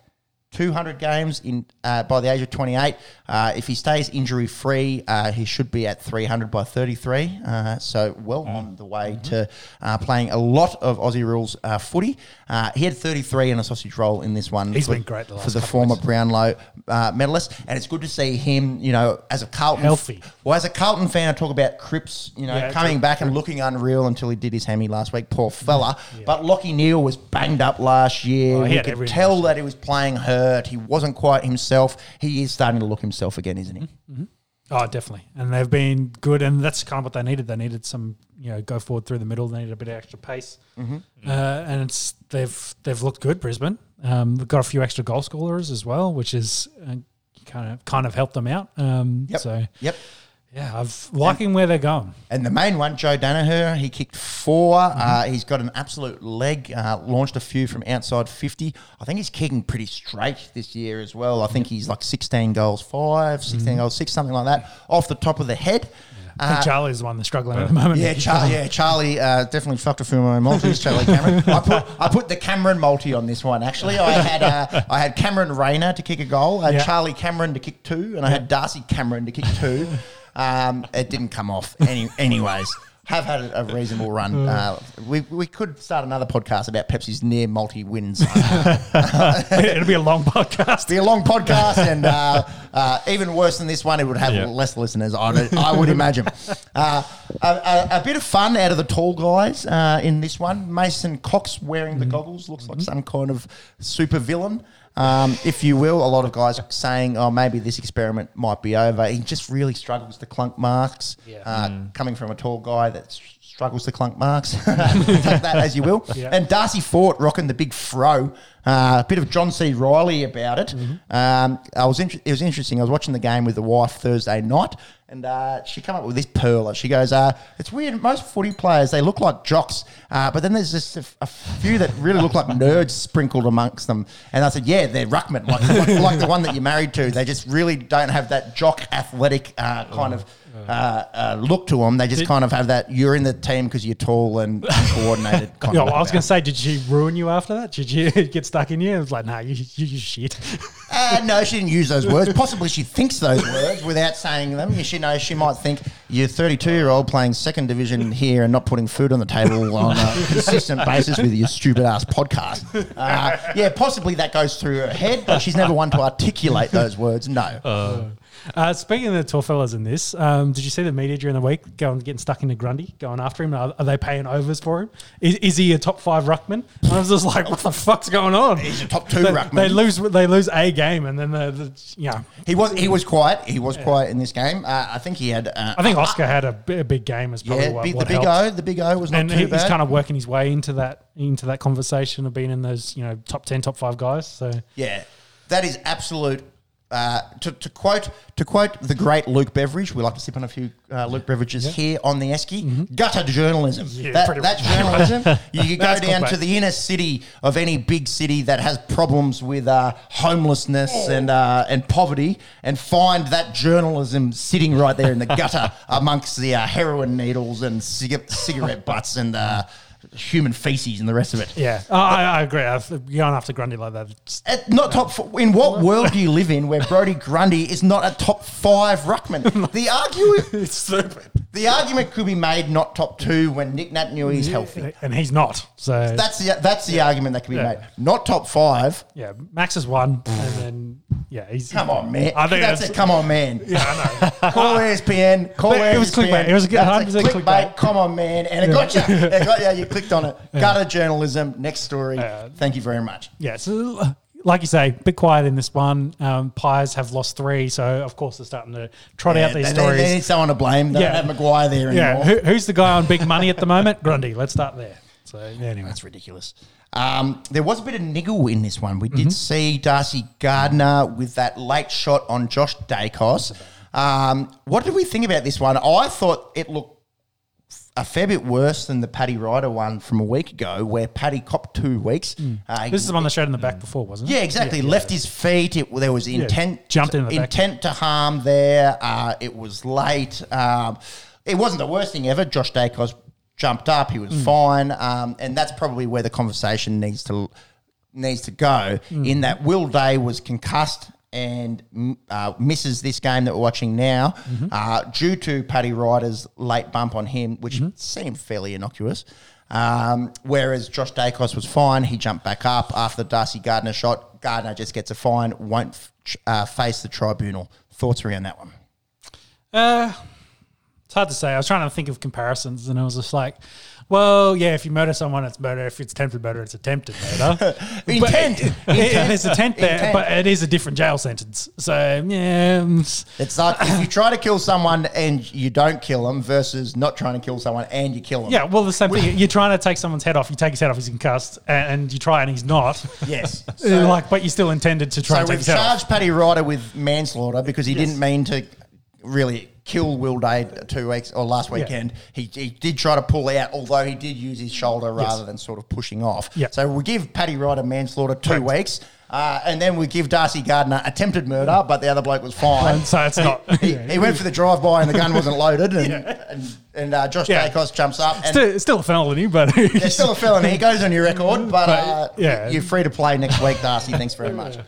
200 games in uh, by the age of 28. Uh, if he stays injury free, uh, he should be at 300 by 33. Uh, so well on the way to uh, playing a lot of Aussie rules uh, footy. Uh, he had 33 in a sausage roll in this one. He's for, been great the for the former weeks. Brownlow uh, medalist, and it's good to see him. You know, as a Carlton Healthy. Well, as a Carlton fan, I talk about Cripps. You know, Yeah, coming back and looking unreal until he did his hammy last week. Poor fella. But Lachie Neale was banged up last year. Oh, he could tell that he was playing hurt. He wasn't quite himself. He is starting to look himself again, isn't he? Oh, definitely. And they've been good, and that's kind of what they needed. They needed some, you know, go forward through the middle. They needed a bit of extra pace, uh, and it's they've they've looked good. Brisbane, um, they've got a few extra goal scorers as well, which is uh, kind of kind of helped them out. Um, Yep. So Yep. Yeah, I've liking where they're going. And the main one, Joe Daniher, he kicked 4 Mm-hmm. Uh, he's got an absolute leg. Uh, launched a few from outside fifty. I think he's kicking pretty straight this year as well. I think he's like sixteen goals five, 16 Mm-hmm. goals six, something like that, off the top of the head. I think Charlie's the one that's struggling at the moment. Yeah, Char- yeah, Charlie uh, definitely fucked a few of my multis. Charlie Cameron. I put I put the Cameron multi on this one. Actually, I had uh, I had Cameron Rayner to kick a goal, I had Yeah. Charlie Cameron to kick two, and I had Darcy Cameron to kick two. Um, it didn't come off. Any, anyways. Have had a, reasonable run. Uh, we, we could start another podcast about Pepsi's near multi wins. It'll be a long podcast. be a long podcast, and uh, uh, even worse than this one, it would have Yeah. less listeners. I would, I would imagine. Uh, a, a, a bit of fun out of the tall guys uh, in this one. Mason Cox wearing the goggles looks like some kind of super villain. Um, if you will, a lot of guys are saying, "Oh, maybe this experiment might be over." He just really struggles to clunk marks. Yeah. Uh, Coming from a tall guy that struggles to clunk marks, take that as you will. Yeah. And Darcy Fort rocking the big fro. Uh, a bit of John C. Reilly about it. Um, I was inter- it was interesting. I was watching the game with the wife Thursday night, and uh, she came up with this pearl. She goes, uh, "It's weird. Most footy players they look like jocks, uh, but then there's just a, f- a few that really look like nerds sprinkled amongst them." And I said, "Yeah, they're ruckman, like, like, like the one that you're married to. They just really don't have that jock athletic uh, kind of." Uh, uh, look to them. They just Did- kind of have that. You're in the team because you're tall and uncoordinated. Kind Yeah, of well, I was going to say, did she ruin you after that? Did you get stuck in you? It was like, nah, you, you, you shit. Uh, no, she didn't use those words. Possibly she thinks those words without saying them. She knows she might think you're 32 year old playing second division here and not putting food on the table on a consistent basis with your stupid ass podcast. Uh, yeah, possibly that goes through her head, but she's never one to articulate those words. No. Uh, speaking of the tall fellas in this, um, did you see the media during the week going getting stuck into Grundy, going after him? Are, are they paying overs for him? Is, is he a top five ruckman? And I was just like, what the fuck's going on? He's a top two they, ruckman. They lose. They lose a game, and then the, the yeah. He was he was quiet. He was quiet in this game. Uh, I think he had. Uh, I think Oscar had a, a big game. Is probably yeah, what, big, the what big helped. O. The big O was not and too he- he's kind of working his way into that into that conversation of being in those you know top ten, top five guys. So Yeah, that is absolute. Uh, to, to quote to quote the great Luke Beveridge, we like to sip on a few uh, Luke beverages here on the Esky. Gutter journalism. Mm-hmm. Yeah, that, that's journalism. you could go down to the inner city of any big city that has problems with uh, homelessness and uh, and poverty, and find that journalism sitting right there in the gutter amongst the uh, heroin needles and cig- cigarette butts and uh, human feces and the rest of it. yeah, I, I agree. I've, going after Grundy like that, it's- Uh, not top. Four. In what world do you live in where Brodie Grundy is not a top five ruckman? The argument, it's stupid. the argument could be made not top two when Nick Naitanui is healthy. and he's not. So That's the that's the argument that can be Yeah. made. Not top five. yeah, Max is one, and then yeah, he's Come on, man. I think that's, that's, it. Come on, man. Yeah, I know. Call ESPN. Call But it was ESPN. clickbait. It was a good- That's 100% clickbait. clickbait. Come on, man. And it got you. It got you. You clicked on it. Gutter journalism. Next story. Yeah. Thank you very much. yeah. So uh, like you say, bit quiet in this one. Um, Pies have lost three, so of course they're starting to trot out these they, stories. They need someone to blame. They Yeah. don't have Maguire there anymore. yeah, Who, who's the guy on big money at the moment? Grundy. Let's start there. So yeah, anyway, That's ridiculous. Um, there was a bit of niggle in this one. We Mm-hmm. did see Darcy Gardiner with that late shot on Josh Daicos. Um, what did we think about this one? I thought it looked a fair bit worse than the Paddy Ryder one from a week ago, where Paddy copped two weeks. Uh, this is the one that showed in the back before, wasn't it? yeah, exactly. Left his feet. It, there was intent. jumped in the back. intent to harm there. Uh, it was late. Um, it wasn't the worst thing ever. Josh Daicos jumped up. He was Mm. fine, um, and that's probably where the conversation needs to needs to go. Mm. In that Will Day was concussed and uh, misses this game that we're watching now Mm-hmm. uh, due to Paddy Ryder's late bump on him, which Mm-hmm. seemed fairly innocuous. Um, whereas Josh Daicos was fine. He jumped back up after the Darcy Gardiner shot. Gardiner just gets a fine, won't f- uh, face the tribunal. Thoughts around that one? Uh, it's hard to say. I was trying to think of comparisons, and I was just like, well, yeah, if you murder someone, it's murder. If it's attempted murder, it's attempted murder. Intent. But, yeah, there's intent there, Intent. but it is a different jail sentence. So yeah, It's like if you try to kill someone and you don't kill them versus not trying to kill someone and you kill them. yeah. Well, the same thing. You're trying to take someone's head off. You take his head off. He's concussed, and, and you try, and he's not. Yes. Uh, like, but you still intended to try So and take we've his head off. charged Paddy Ryder with manslaughter because he didn't mean to really kill Will Day two weeks or last weekend. He, he did try to pull out, although he did use his shoulder rather than sort of pushing off. Yeah. So we give Paddy Ryder manslaughter two weeks. Uh, and then we give Darcy Gardiner attempted murder, but the other bloke was fine. So it's not. He, yeah. he went for the drive-by and the gun wasn't loaded, and and, and uh, Josh Yeah. Daicos jumps up. And Still, still a felony, but it's still a felony. It goes on your record, but, But, uh, yeah. you're free to play next week, Darcy. Thanks very much.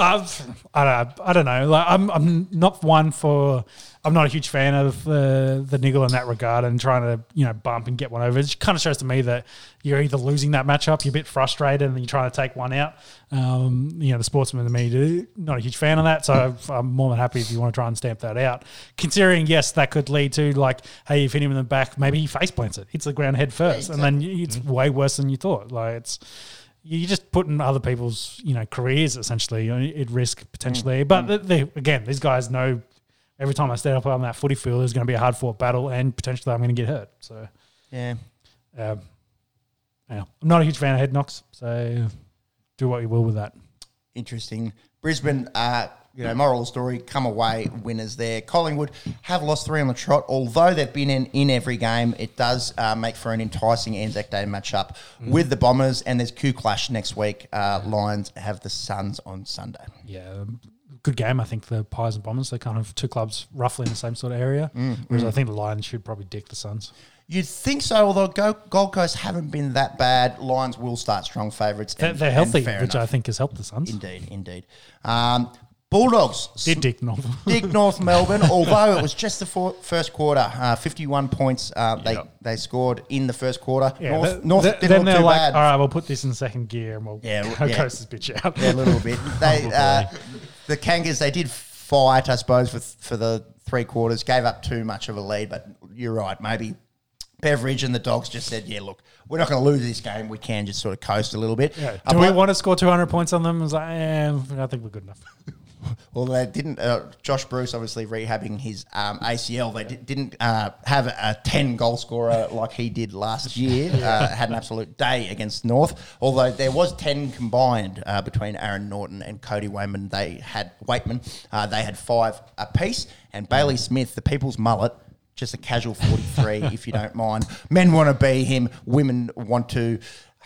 I've, I don't know. I don't know. Like, I'm, I'm not one for. I'm not a huge fan of the the niggle in that regard and trying to you know bump and get one over. It kind of shows to me that you're either losing that matchup, you're a bit frustrated, and you're trying to take one out. Um, you know, the sportsman in me, do- not a huge fan of that. So I'm more than happy if you want to try and stamp that out. Considering, yes, that could lead to like, hey, you've hit him in the back, maybe he face plants it, hits the ground head first, and then it's way worse than you thought. Like it's you're just putting other people's you know careers essentially at risk potentially. But th- they, again, these guys know every time I stand up on that footy field, there's going to be a hard fought battle, and potentially I'm going to get hurt. So Yeah. um, yeah, I'm not a huge fan of head knocks. So do what you will with that. interesting. Brisbane, uh, you know, moral of the story, come away winners there. Collingwood have lost three on the trot. Although they've been in, in every game, it does uh, make for an enticing Anzac Day matchup with the Bombers. And there's Q Clash next week. Uh, Lions have the Suns on Sunday. Yeah, good game. I think the Pies and Bombers, they're kind of two clubs roughly in the same sort of area. Mm, Whereas I think the Lions should probably dick the Suns. You'd think so, although Go- Gold Coast haven't been that bad. Lions will start strong favourites. They're, and- they're healthy, which enough. I think has helped the Suns. Indeed, indeed. Um, Bulldogs Did dick North. Dig North Melbourne, although it was just the four, first quarter, uh, 51 points uh, they, Yep. they scored in the first quarter. Yeah, North, th- North th- didn't then look they're too like, bad. all right, we'll put this in second gear and we'll Yeah, yeah, coast this bitch out. Yeah, a little bit. They, uh, the Kangas, they did fight, I suppose, for, for the three quarters, gave up too much of a lead, but you're right. Maybe Beveridge and the Dogs just said, yeah, look, we're not going to lose this game. We can just sort of coast a little bit. Yeah. Uh, Do we want to score 200 points on them? I was like, eh, I think we're good enough. Well, they didn't. Uh, Josh Bruce, obviously rehabbing his um, ACL, they di- didn't uh, have a, a ten goal scorer like he did last year. uh, had an absolute day against North. Although there was ten combined uh, between Aaron Naughton and Cody Weightman. They had Weightman. Uh, they had five apiece, and Bailey Smith, the people's mullet. Just a casual 43, if you don't mind. Men want to be him. Women want to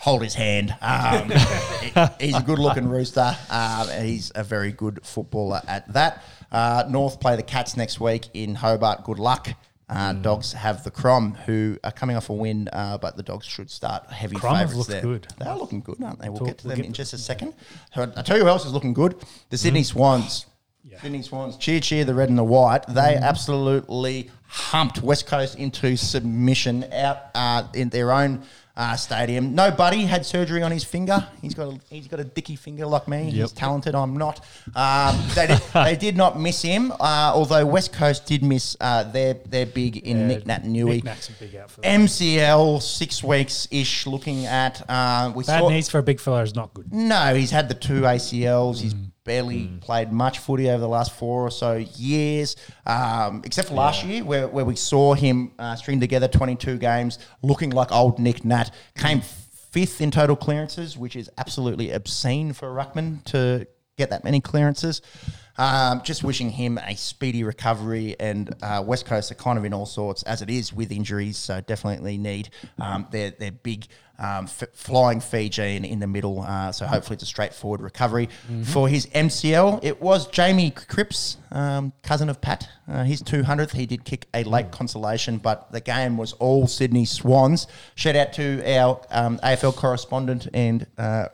hold his hand. Um, he's a good looking rooster. Um, he's a very good footballer at that. Uh, North play the Cats next week in Hobart. Good luck. Uh, Dogs have the Crom, who are coming off a win, uh, but the Dogs should start heavy Crom favourites there. good. They are looking good, aren't they? We'll Talk- get to we'll them get in just a second. I'll tell you who else is looking good. The Sydney Swans. Yeah. Sydney Swans. Cheer, cheer, the red and the white. They absolutely humped West Coast into submission out uh, in their own uh, stadium. No buddy had surgery on his finger. He's got a, he's got a dicky finger like me. He's talented. I'm not. Um, they, did, they did not miss him. Uh, although West Coast did miss uh, their their big in Nick Naitanui. Nick Nat's a big out for them. MCL six weeks ish. Looking at uh, we Bad saw knees for a big fella is not good. no, he's had the two ACLs. He's Mm. barely played much footy over the last four or so years, um, except for last year where, where we saw him uh, string together 22 games looking like old Nick Nat. Came fifth in total clearances, which is absolutely obscene for a ruckman to get that many clearances. Um, just wishing him a speedy recovery. And uh, West Coast are kind of in all sorts as it is with injuries, so definitely need um, their their big um, f- flying Fijian in the middle. Uh, so hopefully it's a straightforward recovery for his MCL. It was Jamie Cripps, um, cousin of Pat. Uh, his 200th. He did kick a late consolation, but the game was all Sydney Swans. Shout out to our um, AFL correspondent and uh,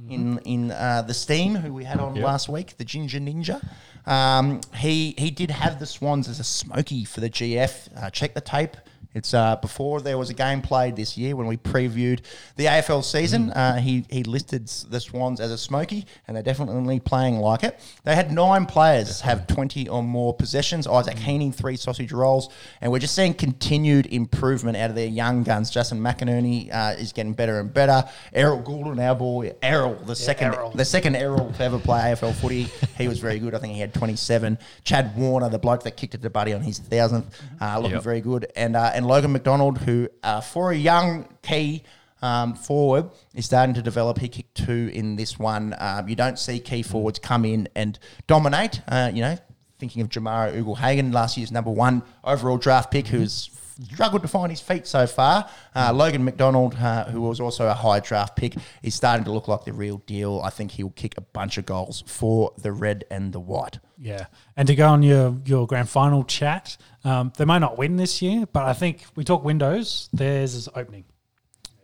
Radaladian in in uh, the Steam, who we had on Yep. last week, the Ginger Ninja. Um, he he did have the Swans as a smoky for the GF. Uh, check the tape. It's uh, before there was a game played this year when we previewed the AFL season. Uh, he he listed the Swans as a smoky, and they're definitely playing like it. They had nine players have twenty or more possessions. Isaac Heaney three sausage rolls, and we're just seeing continued improvement out of their young guns. Justin McInerney uh, is getting better and better. Errol Gulden, our boy Errol, the second Errol. the second Errol to ever play AFL footy. He was very good. I think he had 27. Chad Warner, the bloke that kicked it to Buddy on his thousandth, uh, looking Yep. very good. And uh, and Logan McDonald, who uh, for a young key um, forward is starting to develop. He kicked two in this one. Um, you don't see key forwards come in and dominate. Uh, you know, thinking of Jamarra Ugle-Hagan, last year's number one overall draft pick, who's struggled to find his feet so far. Uh, Logan McDonald, uh, who was also a high draft pick, is starting to look like the real deal. I think he'll kick a bunch of goals for the red and the white. Yeah, and to go on your your grand final chat, um, they may not win this year, but I think we talk windows. Theirs is opening.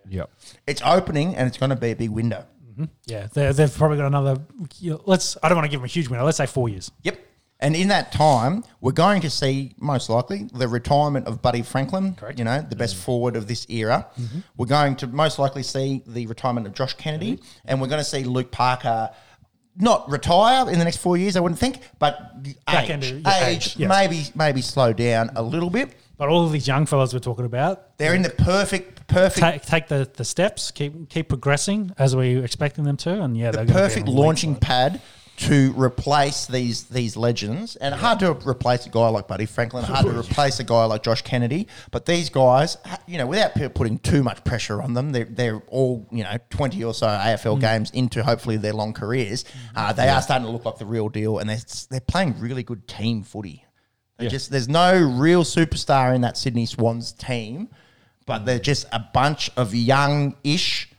Yep. It's opening and it's going to be a big window. Yeah, they they've probably got another. You know, let's. I don't want to give them a huge window. Let's say four years. Yep. And in that time, we're going to see most likely the retirement of Buddy Franklin, Correct. you know, the best mm. forward of this era. Mm-hmm. We're going to most likely see the retirement of Josh Kennedy, mm-hmm. and we're going to see Luke Parker not retire in the next four years, I wouldn't think, but age, of- yeah, age, age, yes. maybe maybe slow down a little bit. But all of these young fellas we're talking about, They're in the perfect perfect take take the, the steps, keep keep progressing as we are expecting them to, and yeah, the they're gonna be perfect launching pad to replace these these legends. And hard to replace a guy like Buddy Franklin, hard to replace a guy like Josh Kennedy. But these guys, you know, without putting too much pressure on them, they're, they're all, you know, 20 or so AFL Mm. games into hopefully their long careers. Uh, they are starting to look like the real deal and they're, they're playing really good team footy. Yeah. just There's no real superstar in that Sydney Swans team, but they're just a bunch of young ish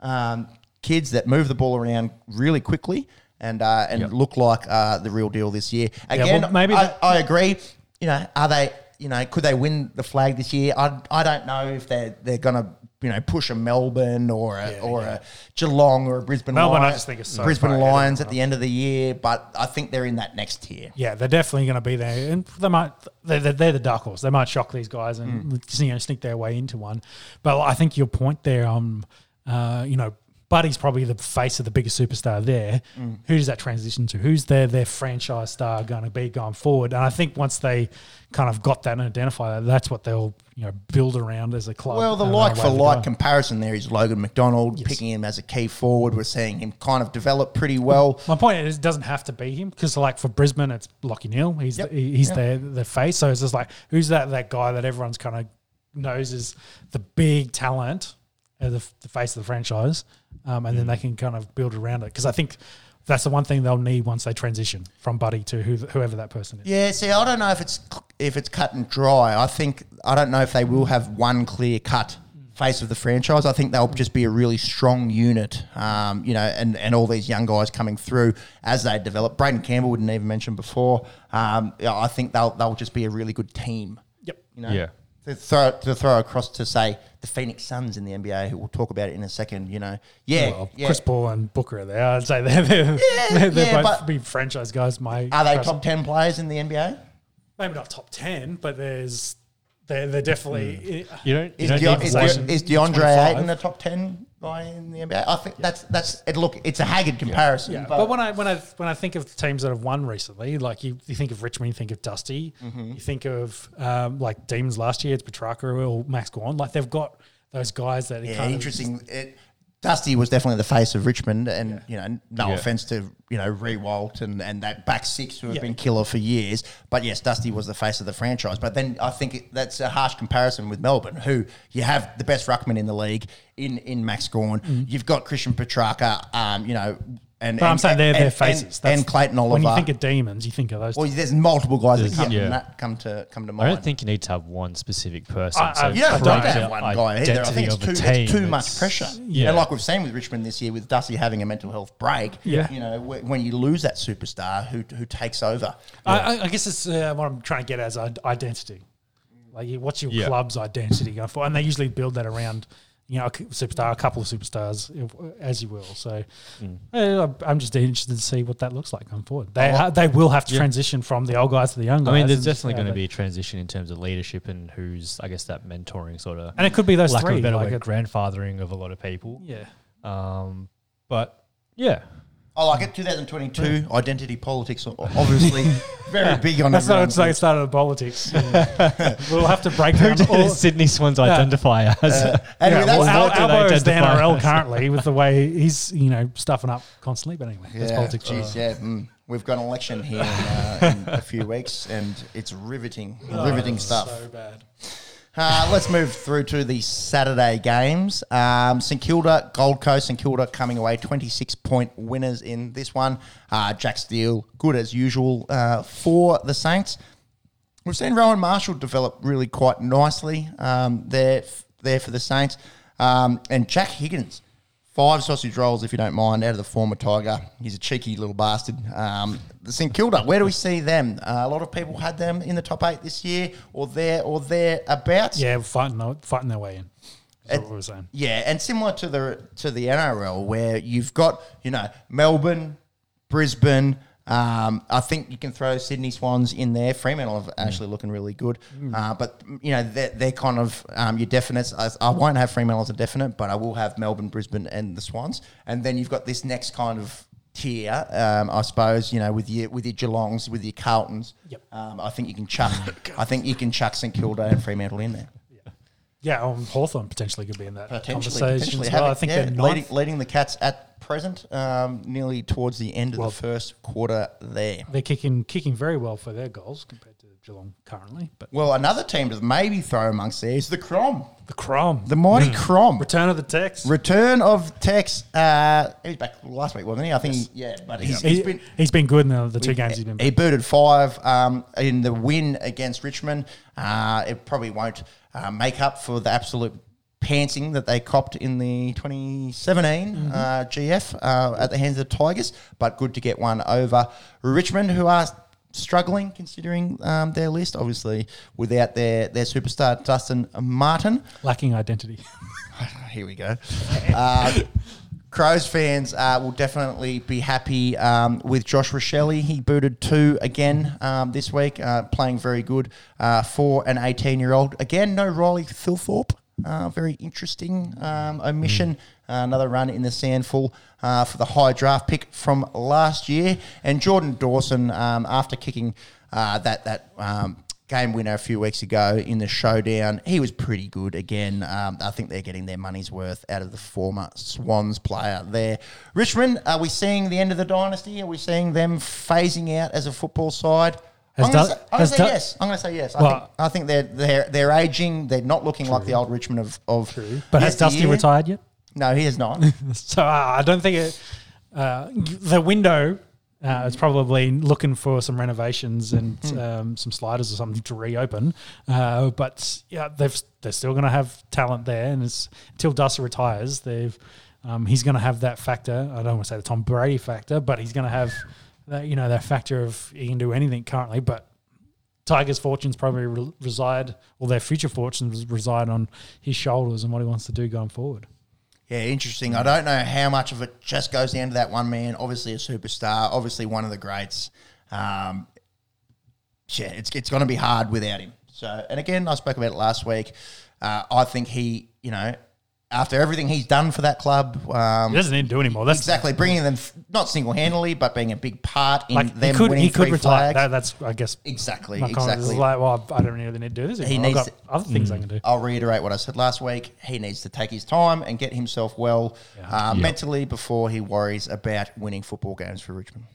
um, kids that move the ball around really quickly and uh, and look like uh, the real deal this year. Again, well, maybe I, I agree. You know, are they? You know, could they win the flag this year? I, I don't know if they're they're gonna you know push a Melbourne or a, or a Geelong or a Brisbane. Melbourne, I Lions, just think is so Brisbane far ahead of Lions at the end of the year, but I think they're in that next tier. Yeah, they're definitely going to be there, and they might. They're, they're, they're the dark horse. They might shock these guys and Mm. you know sneak their way into one. But I think your point there, um, uh, you know, Buddy's probably the face of the biggest superstar there. Mm. Who does that transition to? Who's their their franchise star going to be going forward? And I think once they kind of got that and identify that, that's what they'll you know build around as a club. Well, the like for like comparison there is Logan McDonald picking him as a key forward. We're seeing him kind of develop pretty well. My point is, it doesn't have to be him because, like, for Brisbane, it's Lachie Neale. He's Yep. the, he's Yep. their the face. So it's just like, who's that that guy that everyone's kind of knows is the big talent, the, the face of the franchise, um, and then they can kind of build around it. Because I think that's the one thing they'll need once they transition from Buddy to who, whoever that person is. Yeah, see, I don't know if it's if it's cut and dry. I think I don't know if they will have one clear cut face of the franchise. I think they'll just be a really strong unit, um, you know, and, and all these young guys coming through as they develop. Braeden Campbell wouldn't even mention before. Um, I think they'll they'll just be a really good team. Yep. You know, Yeah. To throw to throw across to say the Phoenix Suns in the NBA, who we'll talk about it in a second. You know, yeah, Well, yeah. Chris Paul and Booker are there. I'd say they're, they're, they're, yeah, both but- big franchise guys. My Are they top ten players in the NBA? Maybe not top ten, but there's they're, they're definitely. Hmm. You don't. You Is, don't De- need is, De- is DeAndre 25. Ayton a top ten guy in the NBA? I think that's that's it. Look, it's a haggard comparison, Yeah, but, but, when I when I when I think of teams that have won recently, like you, you think of Richmond, you think of Dusty, Mm-hmm. you think of um, like Demons last year, it's Petracca or Max Gawn. Like they've got those guys that yeah, kind of- interesting. It, Dusty was definitely the face of Richmond, and you know, no Yeah. offense to you know Rewalt and, and that back six who have Yeah. been killer for years, but yes, Dusty was the face of the franchise. But then I think it, that's a harsh comparison with Melbourne, who you have the best ruckman in the league in in Max Gawn. You've got Christian Petracca, um, you know, and. But I'm saying they're and- their faces. and, That's- Clayton Oliver. When you think of Demons, you think of those. Well, there's multiple guys that come, yeah. that come to come to I don't think you need to have one specific person. I- I- so you don't, I don't don't have one guy either. I think it's of a too, it's too much pressure. Yeah. And like we've seen with Richmond this year, with Dusty having a mental health break, Yeah. you know, wh- when you lose that superstar who, who takes over. I, I- I guess it's uh, what I'm trying to get as i- identity. Like, what's your Yeah. club's identity going for? And they usually build that around, you know, a superstar, a couple of superstars, as you will. So, uh, I'm just interested to see what that looks like going forward. They ha- they will have to transition from the old guys to the young guys. I mean, there's definitely going to be a transition in terms of leadership and who's, I guess, that mentoring sort of, and it could be those lack three. of a better like word, it- grandfathering of a lot of people. yeah. Um, but yeah, I like it. 2022 identity politics, o- obviously very big on That's not everyone's it's like it started with politics. we'll have to break down all, Sydney Swans identify as. And yeah, with well, that- Al- what Albo is the NRL as? currently with the way he's you know stuffing up constantly. But anyway, that's politics. geez, yeah. mm. We've got an election here in, uh, in a few weeks, and it's riveting, riveting stuff. So bad. Uh, let's move through to the Saturday games. Um, St Kilda, Gold Coast, St Kilda coming away 26 point winners in this one. Uh, Jack Steele, good as usual uh, for the Saints. We've seen Rowan Marshall develop really quite nicely um, there, there for the Saints. Um, and Jack Higgins, five sausage rolls, if you don't mind, out of the former Tiger. He's a cheeky little bastard. Um, the St Kilda, where do we see them? Uh, a lot of people had them in the top eight this year, or there, or thereabouts. Yeah, fighting their- fighting their way in. That's what we were saying. Yeah, and similar to the to the NRL, where you've got you know Melbourne, Brisbane. Um, I think you can throw Sydney Swans in there. Fremantle are actually looking really good, uh, but you know they're, they're kind of um, your definites. I, I won't have Fremantle as a definite, but I will have Melbourne, Brisbane, and the Swans. And then you've got this next kind of tier, um, I suppose. You know, with your with your Geelongs, with your Carltons. Yep. Um, I think you can chuck. I think you can chuck St Kilda and Fremantle in there. Yeah, um, Hawthorn potentially could be in that Potentially, conversation potentially as well. having- I think yeah, they're leading, leading the Cats at present, um, nearly towards the end of Well- the first quarter there. They're kicking kicking very well for their goals Geelong currently. But Well, another team to maybe throw amongst there is the Crom, the Crom, the mighty Mm. Crom. return of the Tex. Return of Tex. Uh, he was back last week, wasn't he? I think. He, yeah, but he's, He, he's been. he's been good in the, the two games he's been. He booted five um, in the win against Richmond. Uh, it probably won't uh, make up for the absolute pantsing that they copped in the 2017 uh, GF uh, at the hands of the Tigers, but good to get one over Richmond, who are struggling considering um, their list, obviously without their, their superstar Dustin Martin. Lacking identity. Here we go. Uh, Crows fans uh, will definitely be happy um, with Josh Rachele. He booted two again um, this week, uh, playing very good uh, for an 18 year old. Again, no Riley Thilthorpe. Uh, very interesting um, omission. Uh, another run in the SANFL uh, for the high draft pick from last year. And Jordan Dawson, um, after kicking uh, that that um, game winner a few weeks ago in the showdown, he was pretty good again. Um, I think they're getting their money's worth out of the former Swans player there. Richmond, are we seeing the end of the dynasty? Are we seeing them phasing out as a football side? Has I'm going to say, has say yes. I'm going to say yes. I Well- think I think they're they're they're aging. They're not looking like the old Richmond of of. But has Dusty yesteryear. retired yet? No, he has not. So uh, I don't think it, uh, the window uh, is probably looking for some renovations and Hmm. um, some sliders or something to reopen. Uh, but yeah, they've they're still going to have talent there, and it's, until Dusty retires, they've um, he's going to have that factor. I don't want to say the Tom Brady factor, but he's going to have that you know that factor of he can do anything currently, but. Tigers' fortunes probably re- reside, or their future fortunes reside on his shoulders and what he wants to do going forward. Yeah, interesting. I don't know how much of it just goes down to that one man. Obviously, a superstar. Obviously, one of the greats. Um, yeah, it's it's going to be hard without him. So, and again, I spoke about it last week. Uh, I think he, you know, after everything he's done for that club, um, He doesn't need to do anymore. That's exactly bringing them not single handedly, but being a big part in like them he could winning he could three retire. flags. That, that's I guess exactly, my comment is exactly. like, well, I don't really need to do this. He Anymore. I've needs got other things I can do. I'll reiterate what I said last week. He needs to take his time and get himself well uh, mentally before he worries about winning football games for Richmond.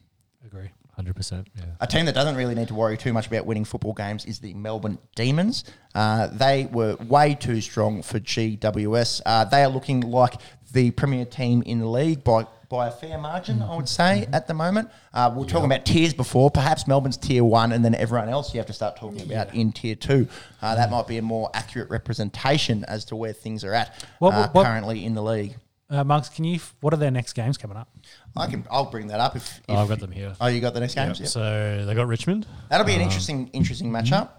Hundred percent. Yeah. A team that doesn't really need to worry too much about winning football games is the Melbourne Demons. Uh, they were way too strong for GWS. Uh, they are looking like the premier team in the league by by a fair margin, I would say, at the moment. Uh, we were talking about tiers before. Perhaps Melbourne's tier one, and then everyone else you have to start talking about in tier two. Uh, that might be a more accurate representation as to where things are at What- uh, what- currently in the league. Uh, Marks, can you? What are their next games coming up? I can. I'll bring that up if. if Oh, I've got them here. Oh, you got the next games. Yep. So they got Richmond. That'll be an interesting, interesting matchup.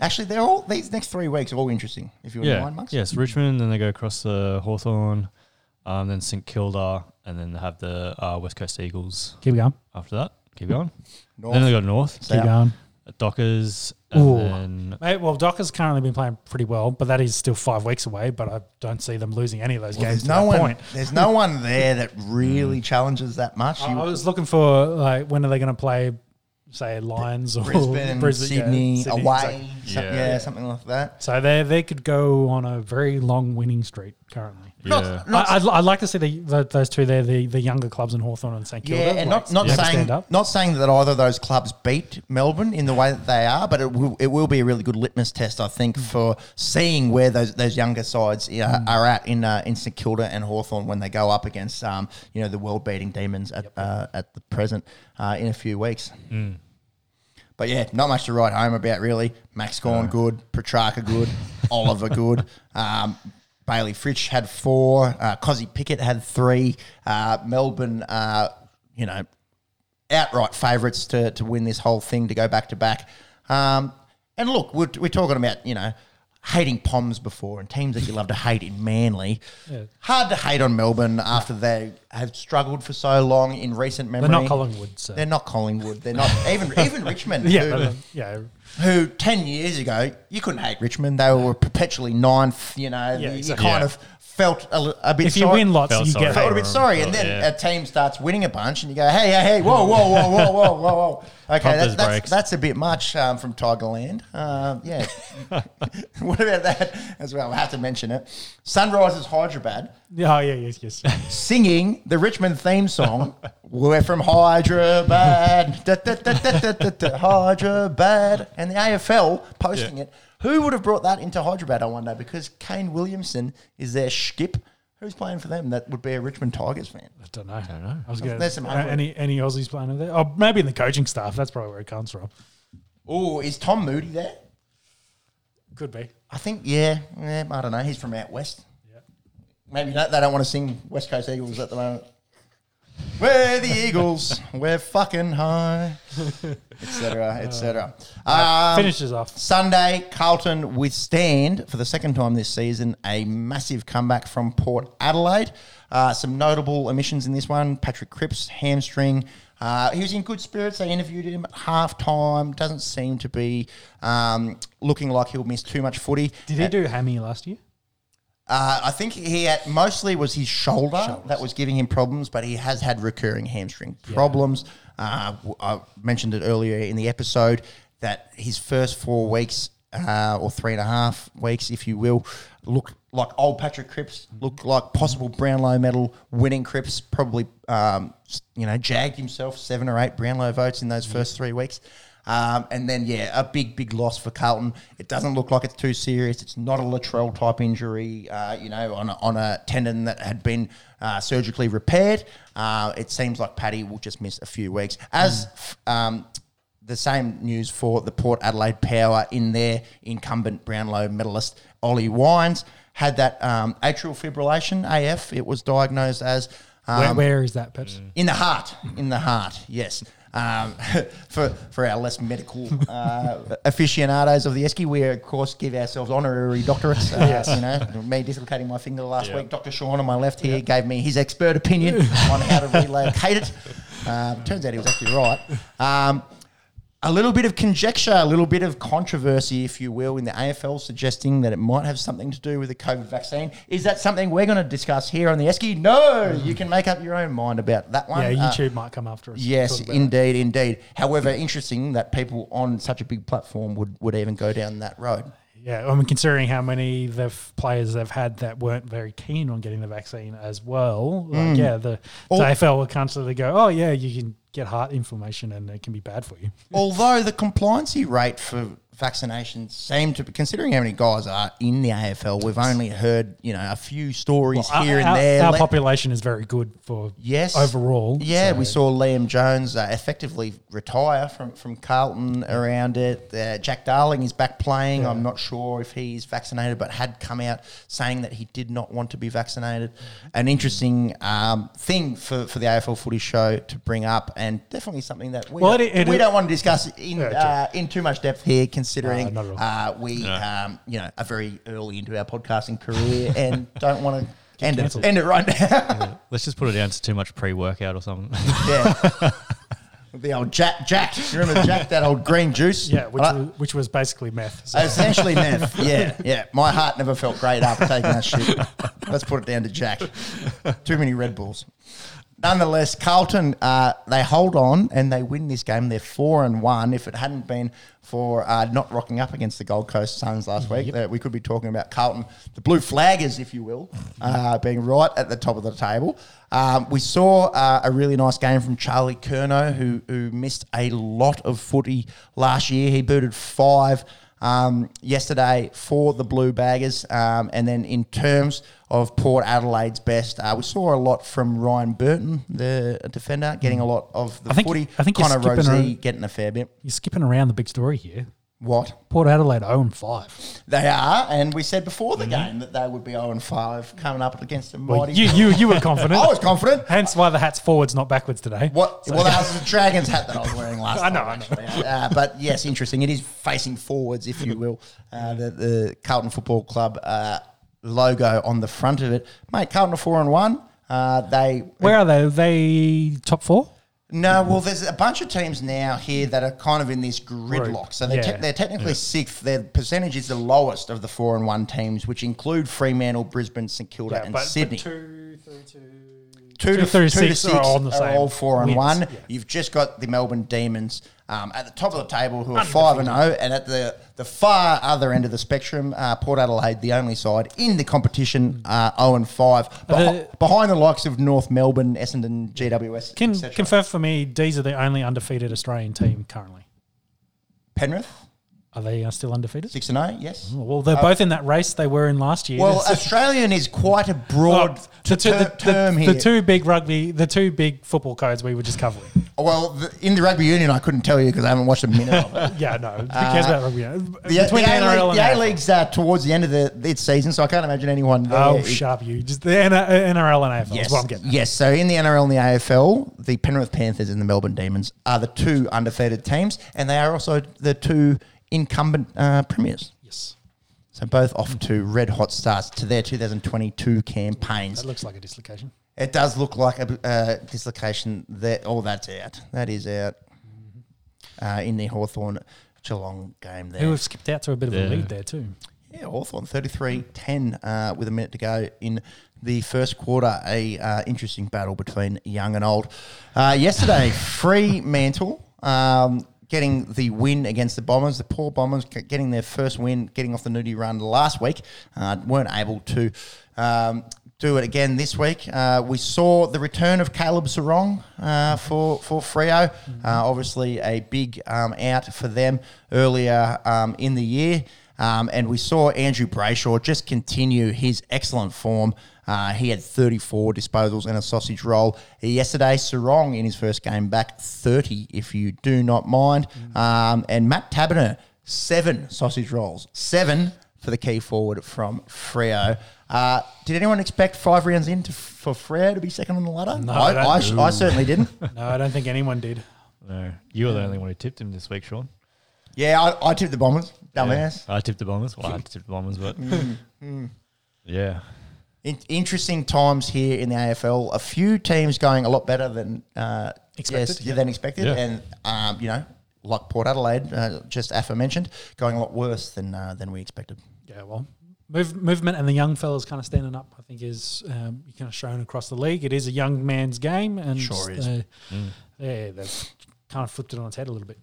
Actually, they're all these next three weeks are all interesting. If you wouldn't Yeah. mind, Monks. Yes, Richmond. Then they go across the Hawthorn, um, then St Kilda, and then they have the uh, West Coast Eagles Keep going. after that. Keep going. North. Then they got North, South. Keep going. Dockers, and Ooh. then Mate, well, Docker's currently been playing pretty well, but that is still five weeks away. But I don't see them losing any of those Well, games. there's to no that one. point. There's no one there that mm. really challenges that much. I, You- I was looking for like when are they going to play, say Lions or Brisbane, Brisbane, yeah, Sydney, Sydney, away, exactly. some- Yeah. yeah. something like that. So they they could go on a very long winning streak currently. Yeah, Not- I, I'd, I'd like to see the, the, those two there, the, the younger clubs in Hawthorn and St Kilda. Yeah, and not, not like, saying not saying that either of those clubs beat Melbourne in the way that they are, but it will it will be a really good litmus test, I think, for seeing where those those younger sides uh, are at in uh, in St Kilda and Hawthorn when they go up against um you know the world beating demons at uh, at the present uh, in a few weeks. But yeah, not much to write home about really. Max Gawn good, Petracca good, Oliver good. Um, Bailey Fritsch had four. Uh, Kozzy Pickett had three. Uh, Melbourne, uh, you know, outright favourites to, to win this whole thing to go back to back. Um, and look, we're, we're talking about you know hating Poms before and teams that you love to hate in Manly. Hard to hate on Melbourne after they have struggled for so long in recent memory. They're not Collingwood. So. They're not Collingwood. They're not even even Richmond. yeah, yeah. Who ten years ago you couldn't hate Richmond. They were perpetually ninth. You know, Yeah, you exactly. kind Yeah. of felt a, a bit. If you sorry, win lots, Felt you sorry. get felt a bit sorry, and then Yeah. a team starts winning a bunch, and you go, "Hey, hey, hey, whoa, whoa, whoa, whoa, whoa, whoa, whoa." Okay, Pump that's, those that's, a bit much um, from Tigerland. Um, yeah. what about that as well? I have to mention it. Sunrisers Hyderabad Yeah, oh, yeah, yes, yes. singing the Richmond theme song. We're from Hyderabad, da, da, da, da, da, da, da, Hyderabad, and the AFL posting it. Who would have brought that into Hyderabad? I wonder because Kane Williamson is their skip. Who's playing for them? That would be a Richmond Tigers fan. I don't know. I don't know. I was going There's some uh, any any Aussies playing over there? Oh, maybe in the coaching staff. That's probably where it comes from. Oh, is Tom Moody there? Could be. I think yeah, yeah. I don't know. He's from out west. Yeah. Maybe not, they don't want to sing West Coast Eagles at the moment. We're the Eagles. We're fucking high, etc., etc. Um, Finishes off. Sunday, Carlton withstand for the second time this season a massive comeback from Port Adelaide. Uh, some notable omissions in this one: Patrick Cripps hamstring. Uh, he was in good spirits. They interviewed him at half time. Doesn't seem to be um, looking like he'll miss too much footy. Did he do hammy last year? Uh, I think he had, mostly was his shoulder that was giving him problems, but he has had recurring hamstring problems. Uh, I mentioned it earlier in the episode that his first four weeks uh, or three and a half weeks, if you will, look like old Patrick Cripps, look like possible Brownlow medal winning Cripps. Probably, um, you know, jagged himself seven or eight Brownlow votes in those first three weeks. Um, and then, yeah, a big, big loss for Carlton. It doesn't look like it's too serious. It's not a Latrell type injury, uh, you know, on a, on a tendon that had been uh, surgically repaired. Uh, it seems like Paddy will just miss a few weeks. As um, the same news for the Port Adelaide Power in their incumbent Brownlow medalist, Ollie Wines, had that um, atrial fibrillation, AF, it was diagnosed as. Um, where, where is that, Peps? in the heart, in the heart, yes. Um, for for our less medical uh, aficionados of the Esky, we of course give ourselves honorary doctorates. Uh, You know, me dislocating my finger last week. Dr. Sean on my left here gave me his expert opinion on how to relocate it. Um, turns out he was actually right. Um, a little bit of conjecture, a little bit of controversy, if you will, in the AFL suggesting that it might have something to do with the COVID vaccine. Is that something we're going to discuss here on the Esky? No, you can make up your own mind about that one. Yeah, Uh, YouTube might come after us. Yes, Talk about it. indeed, indeed. However, interesting that people on such a big platform would, would even go down that road. Yeah, I mean, considering how many the players they've had that weren't very keen on getting the vaccine as well, like, yeah, the, the All- AFL will constantly go, oh, yeah, you can get heart inflammation and it can be bad for you. Although the compliancy rate for vaccinations seem to be, considering how many guys are in the AFL, we've only heard, you know, a few stories Our- here and there. Our Let- population is very good for Yes. overall. Yeah, so- we saw Liam Jones uh, effectively retire from, from Carlton around it. Uh, Jack Darling is back playing. I'm not sure if he's vaccinated, but had come out saying that he did not want to be vaccinated. An interesting um, thing for, for the AFL footy show to bring up, and definitely something that we, Well, don't, it- it- we don't want to discuss in, Yeah, uh, in too much depth here, considering No, not at all. uh, we um, you know are very early into our podcasting career and don't want to end it, end it right now. Let's just put it down to too much pre-workout or something. Yeah. the old Jack, Jack. You remember Jack, that old green juice? Yeah, which, I- was, which was basically meth. So. Essentially meth. Yeah, yeah. My heart never felt great after taking that shit. Let's put it down to Jack. Too many Red Bulls. Nonetheless, Carlton, uh, they hold on and they win this game. They're four and one. If it hadn't been for uh, not rocking up against the Gold Coast Suns last week, that we could be talking about Carlton, the Blue Flaggers, if you will, uh, being right at the top of the table. Um, we saw uh, a really nice game from Charlie Curnow, who who missed a lot of footy last year. He booted five um, yesterday for the Blue Baggers. Um, and then in terms of Port Adelaide's best, uh, we saw a lot from Ryan Burton, the defender, getting a lot of the I think- footy. I think Connor Rozee a- getting a fair bit. You're skipping around the big story here. What? Port Adelaide 0 and 5. They are, and we said before the game that they would be 0 and 5 coming up against a Well, mighty. you, you, you were confident. I was confident. Hence why the hat's forwards, not backwards today. What? well, that was the Dragons hat that I was wearing last I know, time. I know. actually. Uh, but yes, interesting. It is facing forwards, if you will. Uh, the, the Carlton Football Club uh, logo on the front of it. Mate, Carlton are 4 and 1. Uh, they Where are they? Are they top four? no, well, there's a bunch of teams now here that are kind of in this gridlock. So they're, te- they're technically sixth. Their percentage is the lowest of the four and one teams, which include Fremantle, Brisbane, St Kilda, and Sydney. two, three, two. two, Two to, two to six six are all are all four and wins, one. yeah. You've just got the Melbourne Demons um, at the top of the table, who are five and zero, and at the the far other end of the spectrum, uh, Port Adelaide, the only side in the competition, uh, zero and five, The- behind the likes of North Melbourne, Essendon, GWS, Can confirm for me, these are the only undefeated Australian team currently. Penrith Are they uh, still undefeated? six and eight, yes. Well, they're both in that race they were in last year. Well, Australian is quite a broad Oh, the, two, ter- the, the- term the here. two big rugby, the two big football codes we were just covering. Well, the, in the rugby union, I couldn't tell you because I haven't watched a minute of it. Yeah, no. Who cares about rugby? The, Between the the, NRL A-League, and the AFL. A-League's uh, towards the end of the, its season, so I can't imagine anyone there. Oh, sharp you. Just the NRL and AFL Yes. is what I'm getting. at. yes. So in the NRL and the AFL, the Penrith Panthers and the Melbourne Demons are the two undefeated teams, and they are also the two incumbent uh, premiers. Yes. So both off to red hot starts to their 2022 campaigns. That looks like a dislocation. It does look like a uh, dislocation. That oh, that's out. That is out uh, in the Hawthorn Geelong game there. Who have skipped out to a bit of Yeah. a lead there too. Yeah, Hawthorn 33-10 uh, with a minute to go in the first quarter. A uh, interesting battle between young and old. Uh, yesterday, Fremantle um, getting the win against the Bombers. The poor Bombers getting their first win, getting off the nudie run last week. Uh, weren't able to um, do it again this week. Uh, we saw the return of Caleb Serong uh, for for Freo. Uh, obviously, a big um, out for them earlier um, in the year. Um, and we saw Andrew Brayshaw just continue his excellent form. Uh, he had 34 disposals and a sausage roll yesterday. Serong in his first game back 30, if you do not mind. Um, and Matt Taberner, seven sausage rolls. Seven for the key forward from Freo. Uh, did anyone expect five rounds in to, for Freo to be second on the ladder? No, I, I. I, I certainly didn't. No, I don't think anyone did. No, you were the only one who tipped him this week, Sean. yeah, I, I tipped the Bombers. Dumbass. I tipped the Bombers. Well, I tipped the Bombers, but Mm, yeah. In- interesting times here in the AFL. A few teams going a lot better than uh, Expected, yes, yeah. than expected, Yeah. and um, you know, like Port Adelaide, uh, just aforementioned, going a lot worse than uh, than we expected. Yeah, well, move, movement and the young fellas kind of standing up. I think is um, kind of shown across the league. It is a young man's game, and Sure is. Uh, Yeah, they've kind of flipped it on its head a little bit.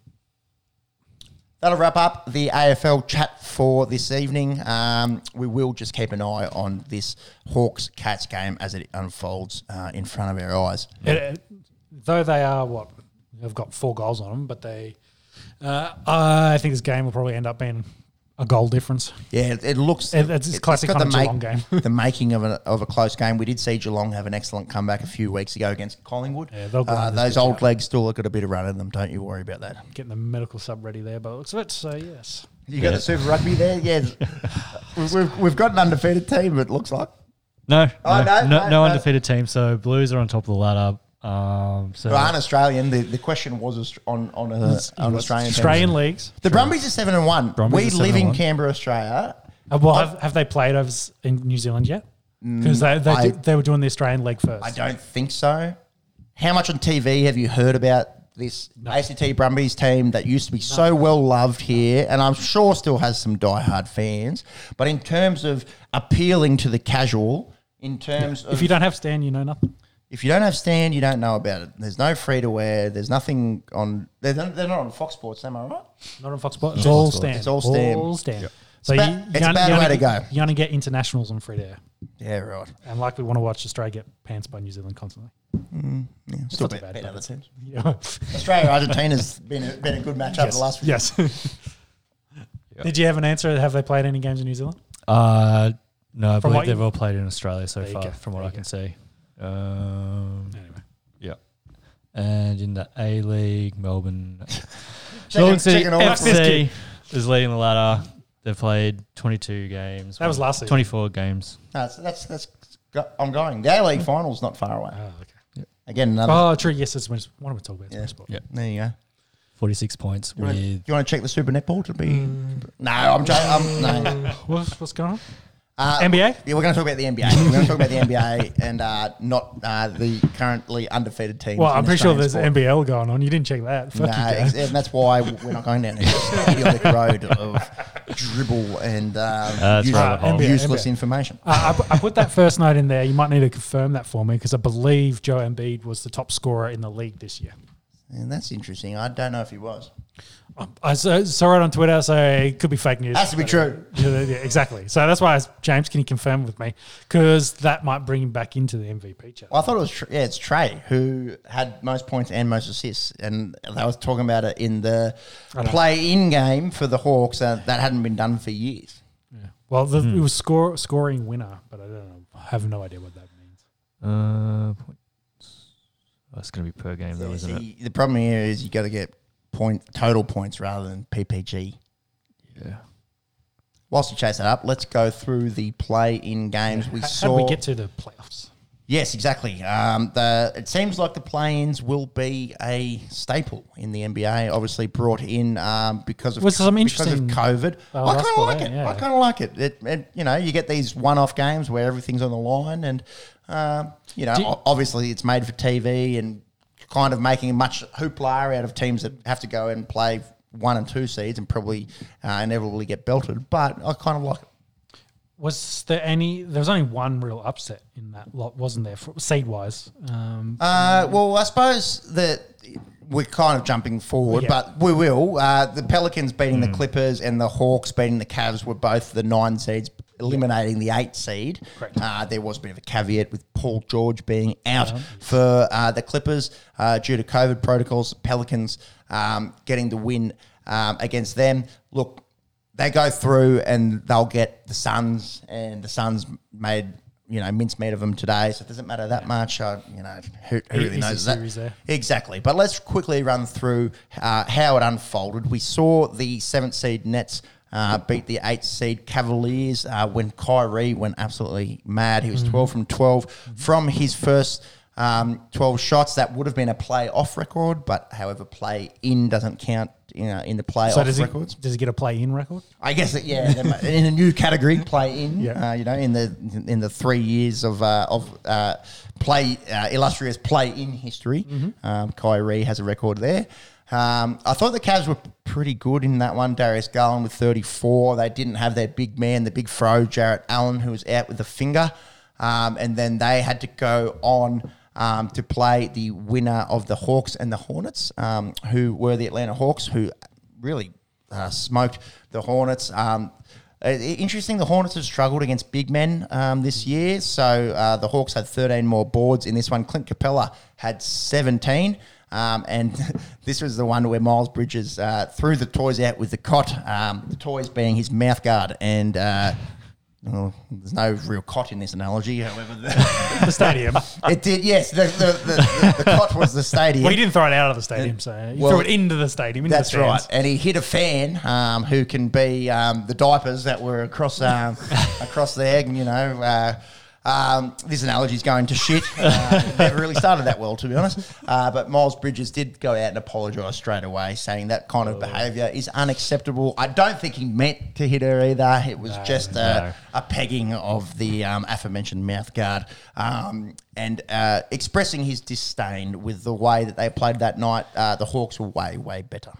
That'll wrap up the AFL chat for this evening. Um, we will just keep an eye on this Hawks Cats game as it unfolds uh, in front of our eyes. It- it- though they are what they've got four goals on them, but they, uh, I think this game will probably end up being a goal difference. Yeah, it, it looks. It- it's classic got kind of the Geelong game. the making of a, of a close game. We did see Geelong have an excellent comeback a few weeks ago against Collingwood. Yeah, they'll uh, those old out. legs still have got a bit of run in them. Don't you worry about that. Getting the medical sub ready there, but it looks of it. So yes, You got Yeah. the Super Rugby there? Yeah. we've, we've, we've got an undefeated team, it looks like. No, Oh, no, no, no, no, no no. undefeated team. So Blues are on top of the ladder. Um, so Who aren't Australian. The, the question was on, on, a, on Australian teams. Australian leagues. The Brumbies are 7 and 1. Brumbies we are seven live in. Canberra, Australia. Uh, well, have, have they played over in New Zealand yet? Because they they, Mm, I- did- they were doing the Australian leg first. I don't think so. How much on TV have you heard about this ACT Brumbies team that used to be so well loved here, and I'm sure still has some diehard fans? But in terms of appealing to the casual, in terms of If you don't have Stan, you know nothing. If you don't have Stan, you don't know about it. There's no free to wear. There's nothing on. They're, they're not on Fox Sports, am I right? Not on Fox Sports. It's all Fox Stan. It's all Stan. All Stan. So It's you, ba- you it's a only- bad way to go. get- You only get internationals on free to air. Yeah, right. And like we want to watch Australia get pants by New Zealand constantly. Yeah, still not too beat, bad, beat but other teams. Yeah. Australia Argentina's been a, been a good match over yes. the last few yes. Did you have an answer? Have they played any games in New Zealand? Uh, no, I From what believe they've you- all played in Australia so There you far, go. from what There I you can see. Um, Anyway. yeah. And in the A League, Melbourne, Checking- Melbourne City checking all FC is leading the ladder. They've played 22 games. That was last season. 24 games. That's that's that's go- ongoing. The A League final's not far away. Oh, okay. Again, another. Oh, true. Yes, that's what I want to talk about. Yeah. Sport. Yeah. There you go. 46 points You wanna- with. you want to check the Super Netball to be? No, I'm joking. I'm, no. What's, what's going on? Uh, NBA? Yeah, we're going to talk about the NBA. We're going to talk about the NBA and uh, not uh, the currently undefeated team. Well, I'm pretty sure there's sport. NBL going on. You didn't check that. Fuck Nah, you ex- and that's why we're not going down this idiotic road of dribble and um, That's use- rabbit. NBA, useless NBA. information. Uh, I, I put that first note in there. You might need to confirm that for me because I believe Joe Embiid was the top scorer in the league this year. And that's interesting. I don't know if he was. I saw, saw it on Twitter, so it could be fake news. Has to be true. uh, Yeah, yeah, exactly. So that's why I was, James, can you confirm with me? Because that might bring him back into the MVP chat. Well, I thought it was Tr- yeah, it's Trey who had most points and most assists, and they was talking about it in the play-in game for the Hawks. Uh, that hadn't been done for years. Yeah. Well, the, it was score, scoring winner, but I don't know. I have no idea what that means. Uh, points. That's going to be per game, though, Yeah, isn't it? The problem here is you got to get point total points rather than PPG. Yeah. Whilst you chase that up, let's go through the play-in games we How, saw. how did we get to the playoffs? Yes, exactly. Um, the it seems like the play-ins will be a staple in the NBA. Obviously, brought in um, because of Was some because of interesting- COVID. Oh, I kind of like it. yeah. I kind of like it. It, it. You know, you get these one-off games where everything's on the line, and um, you know, you- obviously, it's made for TV and kind of making much hoopla out of teams that have to go and play one and two seeds and probably uh, inevitably get belted. But I kind of like it. Was there any? There was only one real upset in that lot, wasn't there? Seed wise, um, Uh, well, I suppose that we're kind of jumping forward, Yeah. but we will. Uh, the Pelicans beating the Clippers and the Hawks beating the Cavs were both the nine seeds, eliminating the eight seed. Correct. Uh, there was a bit of a caveat with Paul George being out for uh, the Clippers uh, due to COVID protocols. Pelicans um, getting the win um, against them. Look, they go through and they'll get the Suns, and the Suns made you know mincemeat of them today, so it doesn't matter that much. Uh, you know who, who really knows that series there. exactly. But let's quickly run through uh, how it unfolded. We saw the seventh seed Nets. Uh, beat the eight seed Cavaliers uh, when Kyrie went absolutely mad. He was 12 from 12 from his first um, 12 shots. That would have been a play off record, but however, play in doesn't count you know, in the play so off does he records. does he get a play in record? I guess that yeah, in a new category, play in. Yeah. Uh, you know, in the in the three years of uh, of uh, play uh, illustrious play in history, um, Kyrie has a record there. Um, I thought the Cavs were pretty good in that one. Darius Garland with 34. They didn't have their big man, the big fro, Jarrett Allen, who was out with a finger. Um, and then they had to go on um, to play the winner of the Hawks and the Hornets, um, who were the Atlanta Hawks, who really uh, smoked the Hornets. Um, interesting, the Hornets have struggled against big men um, this year. So uh, the Hawks had 13 more boards in this one. Clint Capela had 17. Um, and this was the one where Miles Bridges uh, threw the toys out with the cot, um, the toys being his mouth guard. And uh, well, there's no real cot in this analogy, however, the, The stadium. it did. Yes, the, the, the, cot was the stadium. well, he didn't throw it out of the stadium, so he Well, threw it into the stadium. Into That's the right. And he hit a fan um, who can be um, the diapers that were across um, across the egg. You know, uh, um, this analogy is going to shit. Uh, it never really started that well, to be honest. Uh, but Miles Bridges did go out and apologise straight away, saying that kind of behaviour is unacceptable. I don't think he meant to hit her either. It was just a, a pegging of the um, aforementioned mouth guard um, and uh, expressing his disdain with the way that they played that night. Uh, the Hawks were way, way better.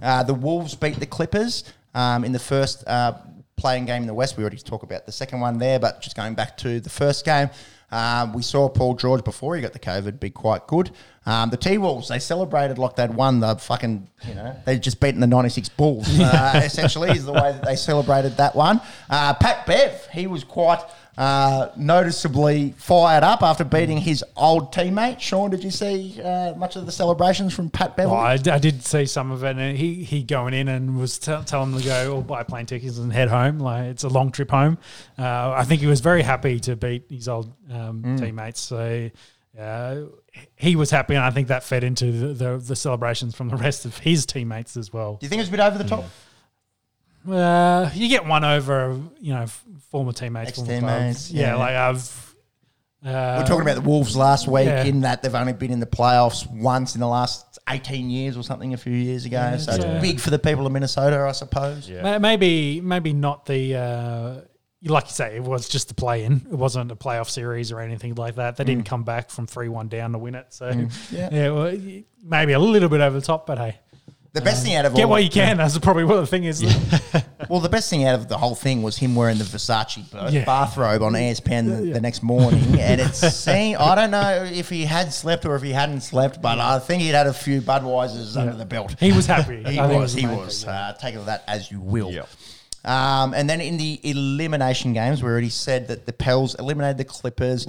Uh, the Wolves beat the Clippers um, in the first uh, playing game in the West. We already talked about the second one there, but just going back to the first game, um, we saw Paul George before he got the COVID be quite good. Um, the T Wolves they celebrated like they'd won the fucking you know they'd just beaten the '96 Bulls. Uh, essentially, is the way that they celebrated that one. Uh, Pat Bev he was quite. Uh, noticeably fired up after beating his old teammate. Sean, did you see uh, much of the celebrations from Pat Bev? Oh, I, I did see some of it, and he he going in and was t- telling them to go or buy plane tickets and head home. Like it's a long trip home. Uh, I think he was very happy to beat his old um, Mm. teammates. So uh, he was happy, and I think that fed into the, the, the celebrations from the rest of his teammates as well. Do you think it was a bit over the top? Uh, you get one over, you know, former teammates, former Ex-teammates. Yeah, yeah. like I've. Uh, We're talking about the Wolves last week yeah. in that they've only been in the playoffs once in the last 18 years or something a few years ago. Yeah, so it's so- big for the people of Minnesota, I suppose. Yeah. Maybe, maybe not the. Uh, like you say, it was just a play in. It wasn't a playoff series or anything like that. They didn't come back from 3 1 down to win it. So, Yeah. yeah, well, maybe a little bit over the top, but hey, The best thing out of get all, what you can. That's probably what the thing is. well, the best thing out of the whole thing was him wearing the Versace ba- Yeah. bathrobe on ESPN the, the next morning, and it's saying I don't know if he had slept or if he hadn't slept, but I think he'd had a few Budweisers under the belt. He was happy. He I think it was. the He main was. thing, yeah. Uh, take that as you will. Yep. Um, and then in the elimination games, we already said that the Pels eliminated the Clippers.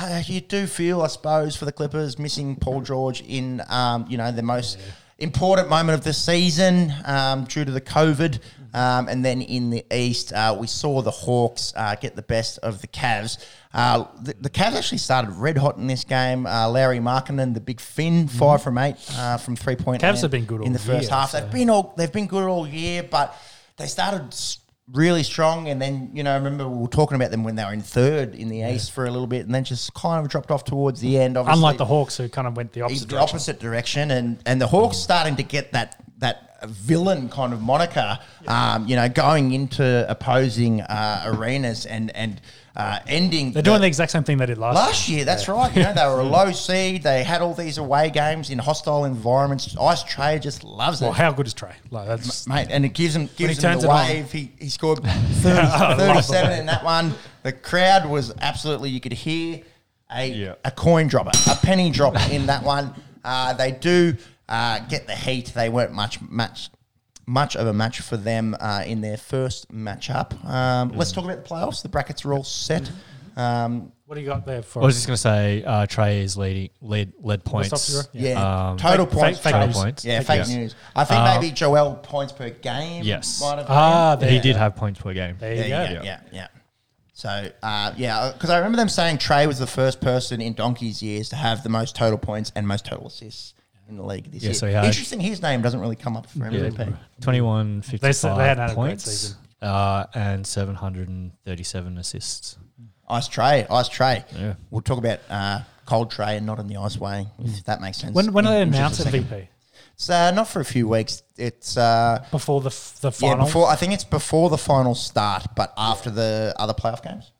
Uh, You do feel, I suppose, for the Clippers missing Paul George in, um, you know, the most important moment of the season um, due to the COVID. Um, and then in the East, uh, we saw the Hawks uh, get the best of the Cavs. Uh, the, the Cavs actually started red hot in this game. Uh, Larry Markkanen, the big Finn, five from eight uh, from three point. Cavs have been good in the first year, half. so- They've been all they've been good all year, but they started really strong, and then you know, I remember we were talking about them when they were in third in the East for a little bit, and then just kind of dropped off towards the end. Obviously, Unlike the Hawks, who kind of went the opposite the direction. opposite direction, and and the Hawks starting to get that that villain kind of moniker, um, you know, going into opposing uh, arenas and and uh, ending. They're doing the exact same thing they did last. Last year, that's right. You know, they were a low seed. They had all these away games in hostile environments. Ice Trey just loves it. Well, how good is Trey? Like that's Mate, and it gives him he gives him turns the wave. He, he scored 30, I love the 37 way. in that one. The crowd was absolutely, you could hear a, Yeah. a coin dropper, a penny drop in that one. Uh, they do uh, get the heat. They weren't much much much of a match for them uh, in their first matchup. Um, Let's talk about the playoffs. The brackets are all set. Um, what do you got there for? I was just going to say uh, Trey is leading lead led What's points. up, yeah, Um, total Fake- points. fake- fake Total news. points. Yeah, Fake fake news. news. I think Uh, maybe Joel points per game. Yes. might have Ah, been. there He did have points per game. There you Yeah, go. yeah, yeah, yeah. So, uh, yeah, because I remember them saying Trey was the first person in Donkey's years to have the most total points and most total assists in the league this Yeah, year. so he had- Interesting, his name doesn't really come up for MVP. Yeah, 21, They said they hadn't had a great points season. uh, and 737 assists. Ice Trey, Ice Trey. Yeah. We'll talk about uh, cold tray and not in the ice way, if that makes sense. When when do in- they in just announce second. MVP? It's uh, not for a few weeks. It's uh, Before the f- the yeah, final. before I think it's before the final start, but after the other playoff games.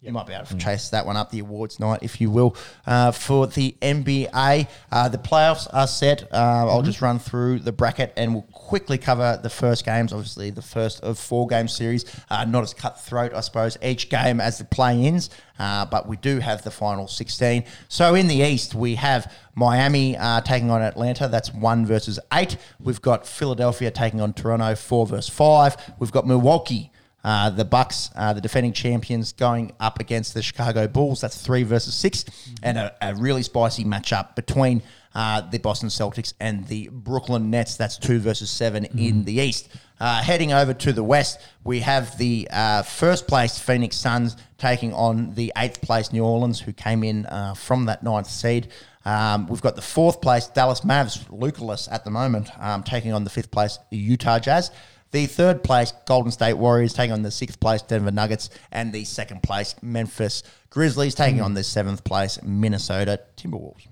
You might be able to chase that one up the awards night, if you will. Uh, for the NBA, uh, the playoffs are set. Uh, I'll just run through the bracket and we'll quickly cover the first games. Obviously, the first of four game series, uh, not as cutthroat, I suppose, each game as the play ins, uh, but we do have the final 16. So in the East, we have Miami uh, taking on Atlanta. That's one versus eight. We've got Philadelphia taking on Toronto, four versus five. We've got Milwaukee. Uh, the Bucks, uh, the defending champions, going up against the Chicago Bulls. That's three versus six, and a, a really spicy matchup between uh, the Boston Celtics and the Brooklyn Nets. That's two versus 7 in the East. Uh, heading over to the West, we have the uh, first place Phoenix Suns taking on the eighth place New Orleans, who came in uh, from that ninth seed. Um, we've got the fourth place Dallas Mavs, Lukaless at the moment, um, taking on the fifth place Utah Jazz. The third place Golden State Warriors taking on the sixth place Denver Nuggets, and the second place Memphis Grizzlies taking hmm. on the seventh place Minnesota Timberwolves.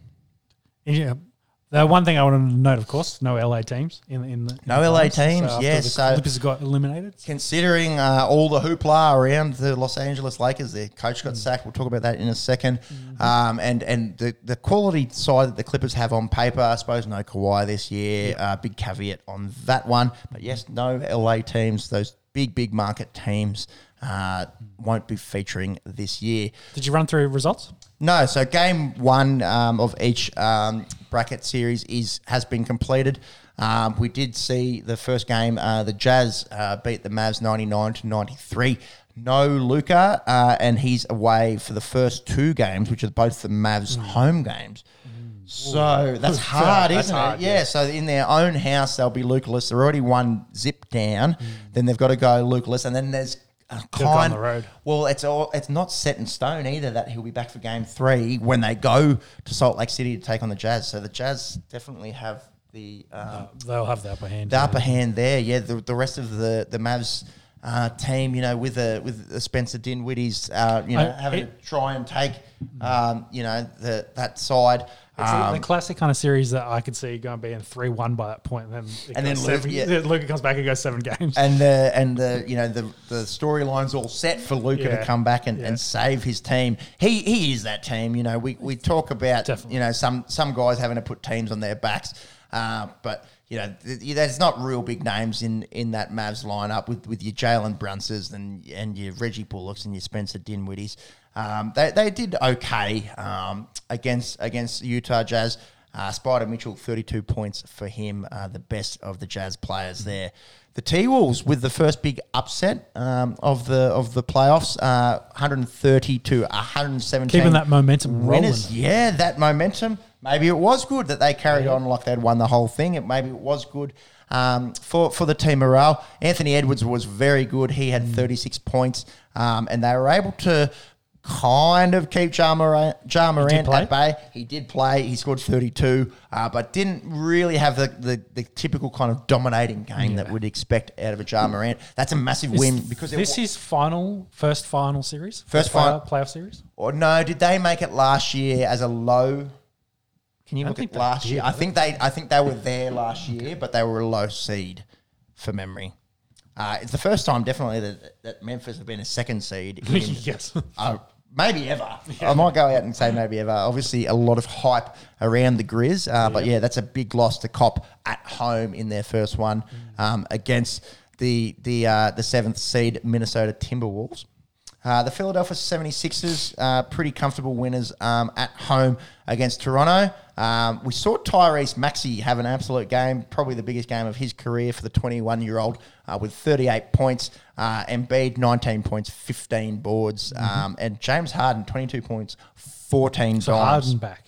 Yeah. The one thing I wanted to note, of course, no LA teams in in the No the LA finals. teams, after yeah, The so- Clippers got eliminated. Considering uh, all the hoopla around the Los Angeles Lakers, their coach got sacked. We'll talk about that in a 2nd Um, and and the, the quality side that the Clippers have on paper, I suppose no Kawhi this year. Uh, big caveat on that one. But yes, no LA teams. Those big big market teams uh, won't be featuring this year. Did you run through results? No, so game one um, of each um, bracket series is has been completed. Um, we did see the first game. Uh, the Jazz uh, beat the Mavs ninety nine to ninety three. No Luka, uh, and he's away for the first two games, which are both the Mavs' home games. So that's hard, That's isn't hard, it? Yeah. So in their own house, they'll be Lukaless. They're already one zip down. Then they've got to go Lukaless, and then there's a go on the road. well, it's all it's not set in stone either that he'll be back for game three when they go to Salt Lake City to take on the Jazz. So the Jazz definitely have the uh, They'll have the upper hand. the upper hand there. Yeah, the, the rest of the the Mavs uh, team, you know, with a with the Spencer Dinwiddie's, uh, you know, I- having it- to try and take, um, you know, the that side. It's Um, the classic kind of series that I could see going being three one by that point, and then And then Luke- yeah. Luka comes back and goes seven games. and the and the you know the the storyline's all set for Luka Yeah. to come back and, Yeah. and save his team. He he is that team. You know, we, we talk about Definitely. you know some some guys having to put teams on their backs, uh, but you know th- there's not real big names in, in that Mavs lineup with, with your Jalen Brunsons and and your Reggie Bullocks and your Spencer Dinwiddie's. Um, they, they did okay um, against against Utah Jazz. Uh, Spida Mitchell, 32 points for him, uh, the best of the Jazz players there. The T Wolves with the first big upset um, of the of the playoffs, uh, 130 to 117. Keeping that momentum winners. rolling. Yeah, that momentum. Maybe it was good that they carried on like they'd won the whole thing. It maybe it was good um, for for the team morale. Anthony Edwards was very good. He Mm. had 36 points, um, and they were able to kind of keep Ja Morant, ja Morant at bay. He did play. He scored 32, uh, but didn't really have the, the, the typical kind of dominating game that we'd expect out of a Ja Morant. That's a massive win because this wa- is final first final series, First final final- playoff series. Or no, did they make it last year as a low? Can you I look think at last year? I think they I think they were there last year, but they were a low seed for memory. Uh, it's the first time, definitely, that, that Memphis have been a second seed. In, yes. uh, maybe ever. I might go out and say maybe ever. Obviously, a lot of hype around the Grizz, uh, but yeah, that's a big loss to cop at home in their first one um, against the the uh, the seventh seed Minnesota Timberwolves. Uh, the Philadelphia 76ers, uh, pretty comfortable winners um, at home against Toronto. Um, we saw Tyrese Maxey have an absolute game, probably the biggest game of his career for the 21 year old, uh, with 38 points. Uh, Embiid, 19 points, 15 boards. Um, and James Harden, 22 points, 14 So dimes. Harden back.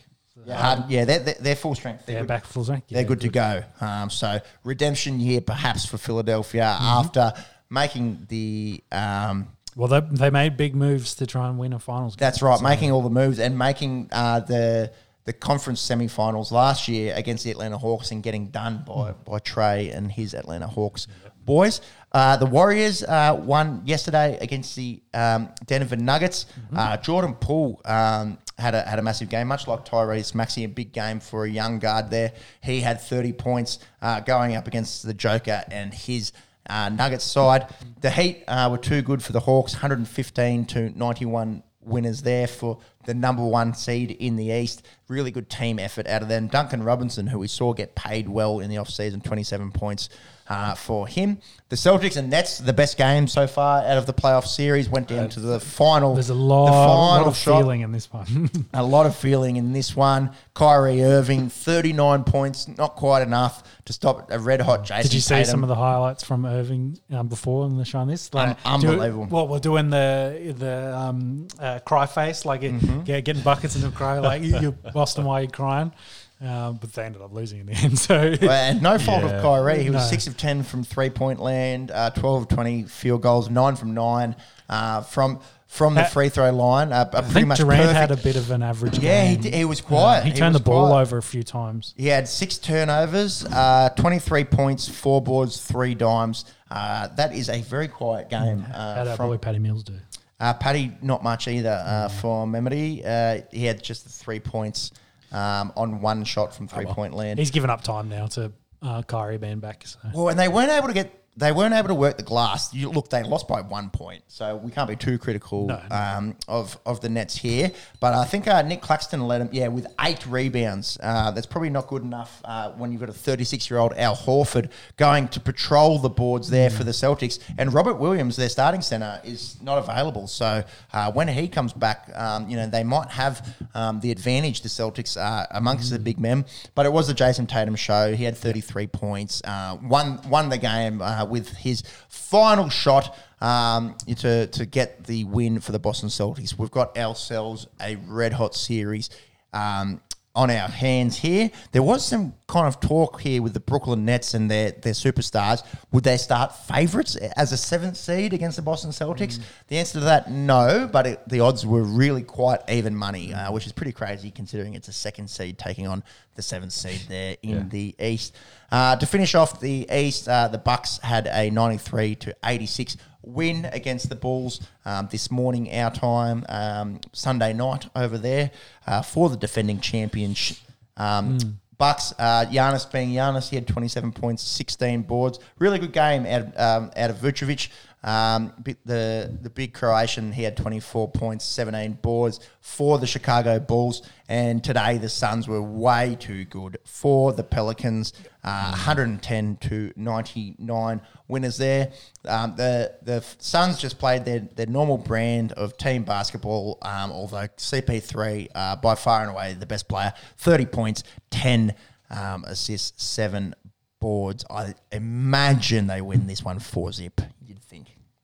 Yeah, Harden, yeah they're, they're, they're full strength. They're Yeah, good- back full strength. they're Yeah, good to go. Um, so redemption year perhaps for Philadelphia after making the um, Well, they, they made big moves to try and win a finals. game. that's right, So- making all the moves and making uh, the the conference semifinals last year against the Atlanta Hawks and getting done by by Trey and his Atlanta Hawks boys. Uh, the Warriors uh, won yesterday against the um, Denver Nuggets. Uh, Jordan Poole um, had a had a massive game, much like Tyrese Maxey, a big game for a young guard there. He had 30 points uh, going up against the Joker and his uh, Nuggets side. The Heat uh, were too good for the Hawks, 115 to 91 winners there for the number one seed in the East. Really good team effort out of them. Duncan Robinson, who we saw get paid well in the offseason, 27 points uh, for him. The Celtics and Nets, the best game so far out of the playoff series, went down to the final. There's a the lot, final lot of shot. feeling in this one. A lot of feeling in this one. Kyrie Irving, 39 points, not quite enough to stop a red hot Jayson Did you see Tatum. some of the highlights from Irving um, before in the show on this? Un- do- unbelievable. what we're doing the the um, uh, cry face, like it, Mm-hmm. get, getting buckets into cry, like you, you lost them while you're crying. Um, but they ended up losing in the end. So Well, and no fault Yeah. of Kyrie. He was No. 6 of 10 from three point land, uh, 12 of 20 field goals, 9 from 9 uh, from from the free throw line. Uh, I pretty think much Durant perfect. had a bit of an average Yeah, he he was quiet. He He turned was the ball quiet. over a few times. he had six turnovers, uh, 23 points, four boards, three dimes. Uh, that is a very quiet game. How Uh, did from, boy Patty Mills do? uh, Paddy, not much either uh, for Memody. Uh, he had just the three points um, on one shot from three point land. He's given up time now to uh, Kyrie being back. So. Well, and they weren't able to get they weren't able to work the glass. You, look, they lost by one point, so we can't be too critical No. um, of of the Nets here. But I think uh, Nic Claxton led them, yeah, with eight rebounds. Uh, that's probably not good enough uh, when you've got a 36 year old Al Horford going to patrol the boards there for the Celtics, and Robert Williams, their starting center, is not available. So uh, when he comes back, um, you know they might have um, the advantage. The Celtics uh, amongst the big men, but it was the Jayson Tatum show. He had 33 points, uh, won won the game uh, with his final shot um, to to get the win for the Boston Celtics. We've got ourselves a red hot series. Um, on our hands here. There was some kind of talk here with the Brooklyn Nets and their, their superstars. Would they start favourites as a seventh seed against the Boston Celtics? The answer to that, no, but it, the odds were really quite even money, uh, which is pretty crazy considering it's a second seed taking on the seventh seed there in the East. Uh, to finish off the East, uh, the Bucks had a 93 to 86 win against the Bulls um, this morning, our time, um, Sunday night over there uh, for the defending champions. Um, Bucks, uh, Giannis being Giannis, he had 27 points, 16 boards. Really good game out of, um, out of Vucevic. Um, the the big Croatian, he had 24 points, 17 boards for the Chicago Bulls. And today the Suns were way too good for the Pelicans. Uh, 110 to 99 winners there. Um, the the Suns just played their, their normal brand of team basketball. Um, although CP3 uh, by far and away the best player, 30 points, 10 um, assists, seven boards. I imagine they win this one four zip.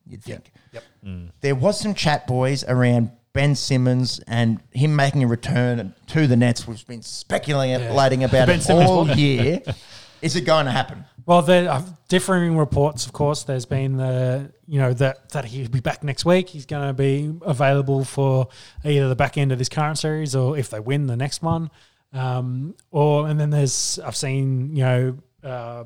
You'd think. You'd think. Yep. There was some chat, boys, around Ben Simmons and him making a return to the Nets, we've been speculating about Ben it all year. Is it going to happen? Well, there are differing reports, of course. There's been the, you know, that, that he'll be back next week. He's going to be available for either the back end of this current series or if they win the next one. Um, or, and then there's, I've seen, you know, uh,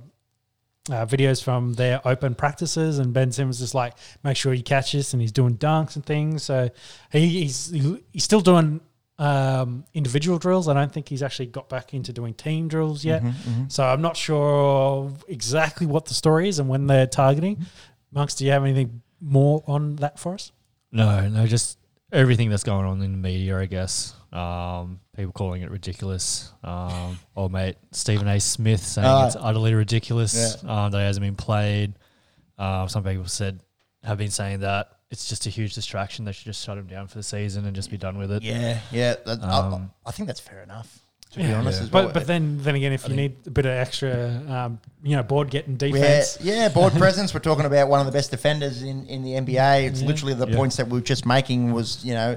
uh, videos from their open practices, and Ben Simmons is like, make sure you catch this, and he's doing dunks and things. So he, he's he's still doing um, individual drills. I don't think he's actually got back into doing team drills yet. So I'm not sure exactly what the story is and when they're targeting. Monks, do you have anything more on that for us? No, no, just everything that's going on in the media, I guess. Um, people calling it ridiculous. Um, old mate Stephen A. Smith saying Ah. it's utterly ridiculous um, that it hasn't been played. Uh, some people said have been saying that it's just a huge distraction. They should just shut him down for the season and just be done with it. Yeah, yeah. That, Um, I, I think that's fair enough. To be Yeah. honest, Yeah. as well. But but then then again, if you need a bit of extra, um, you know, board getting Yeah, defense, yeah, board presence. We're talking about one of the best defenders in, in the NBA. It's Yeah. literally the Yeah. points that we were just making was, you know,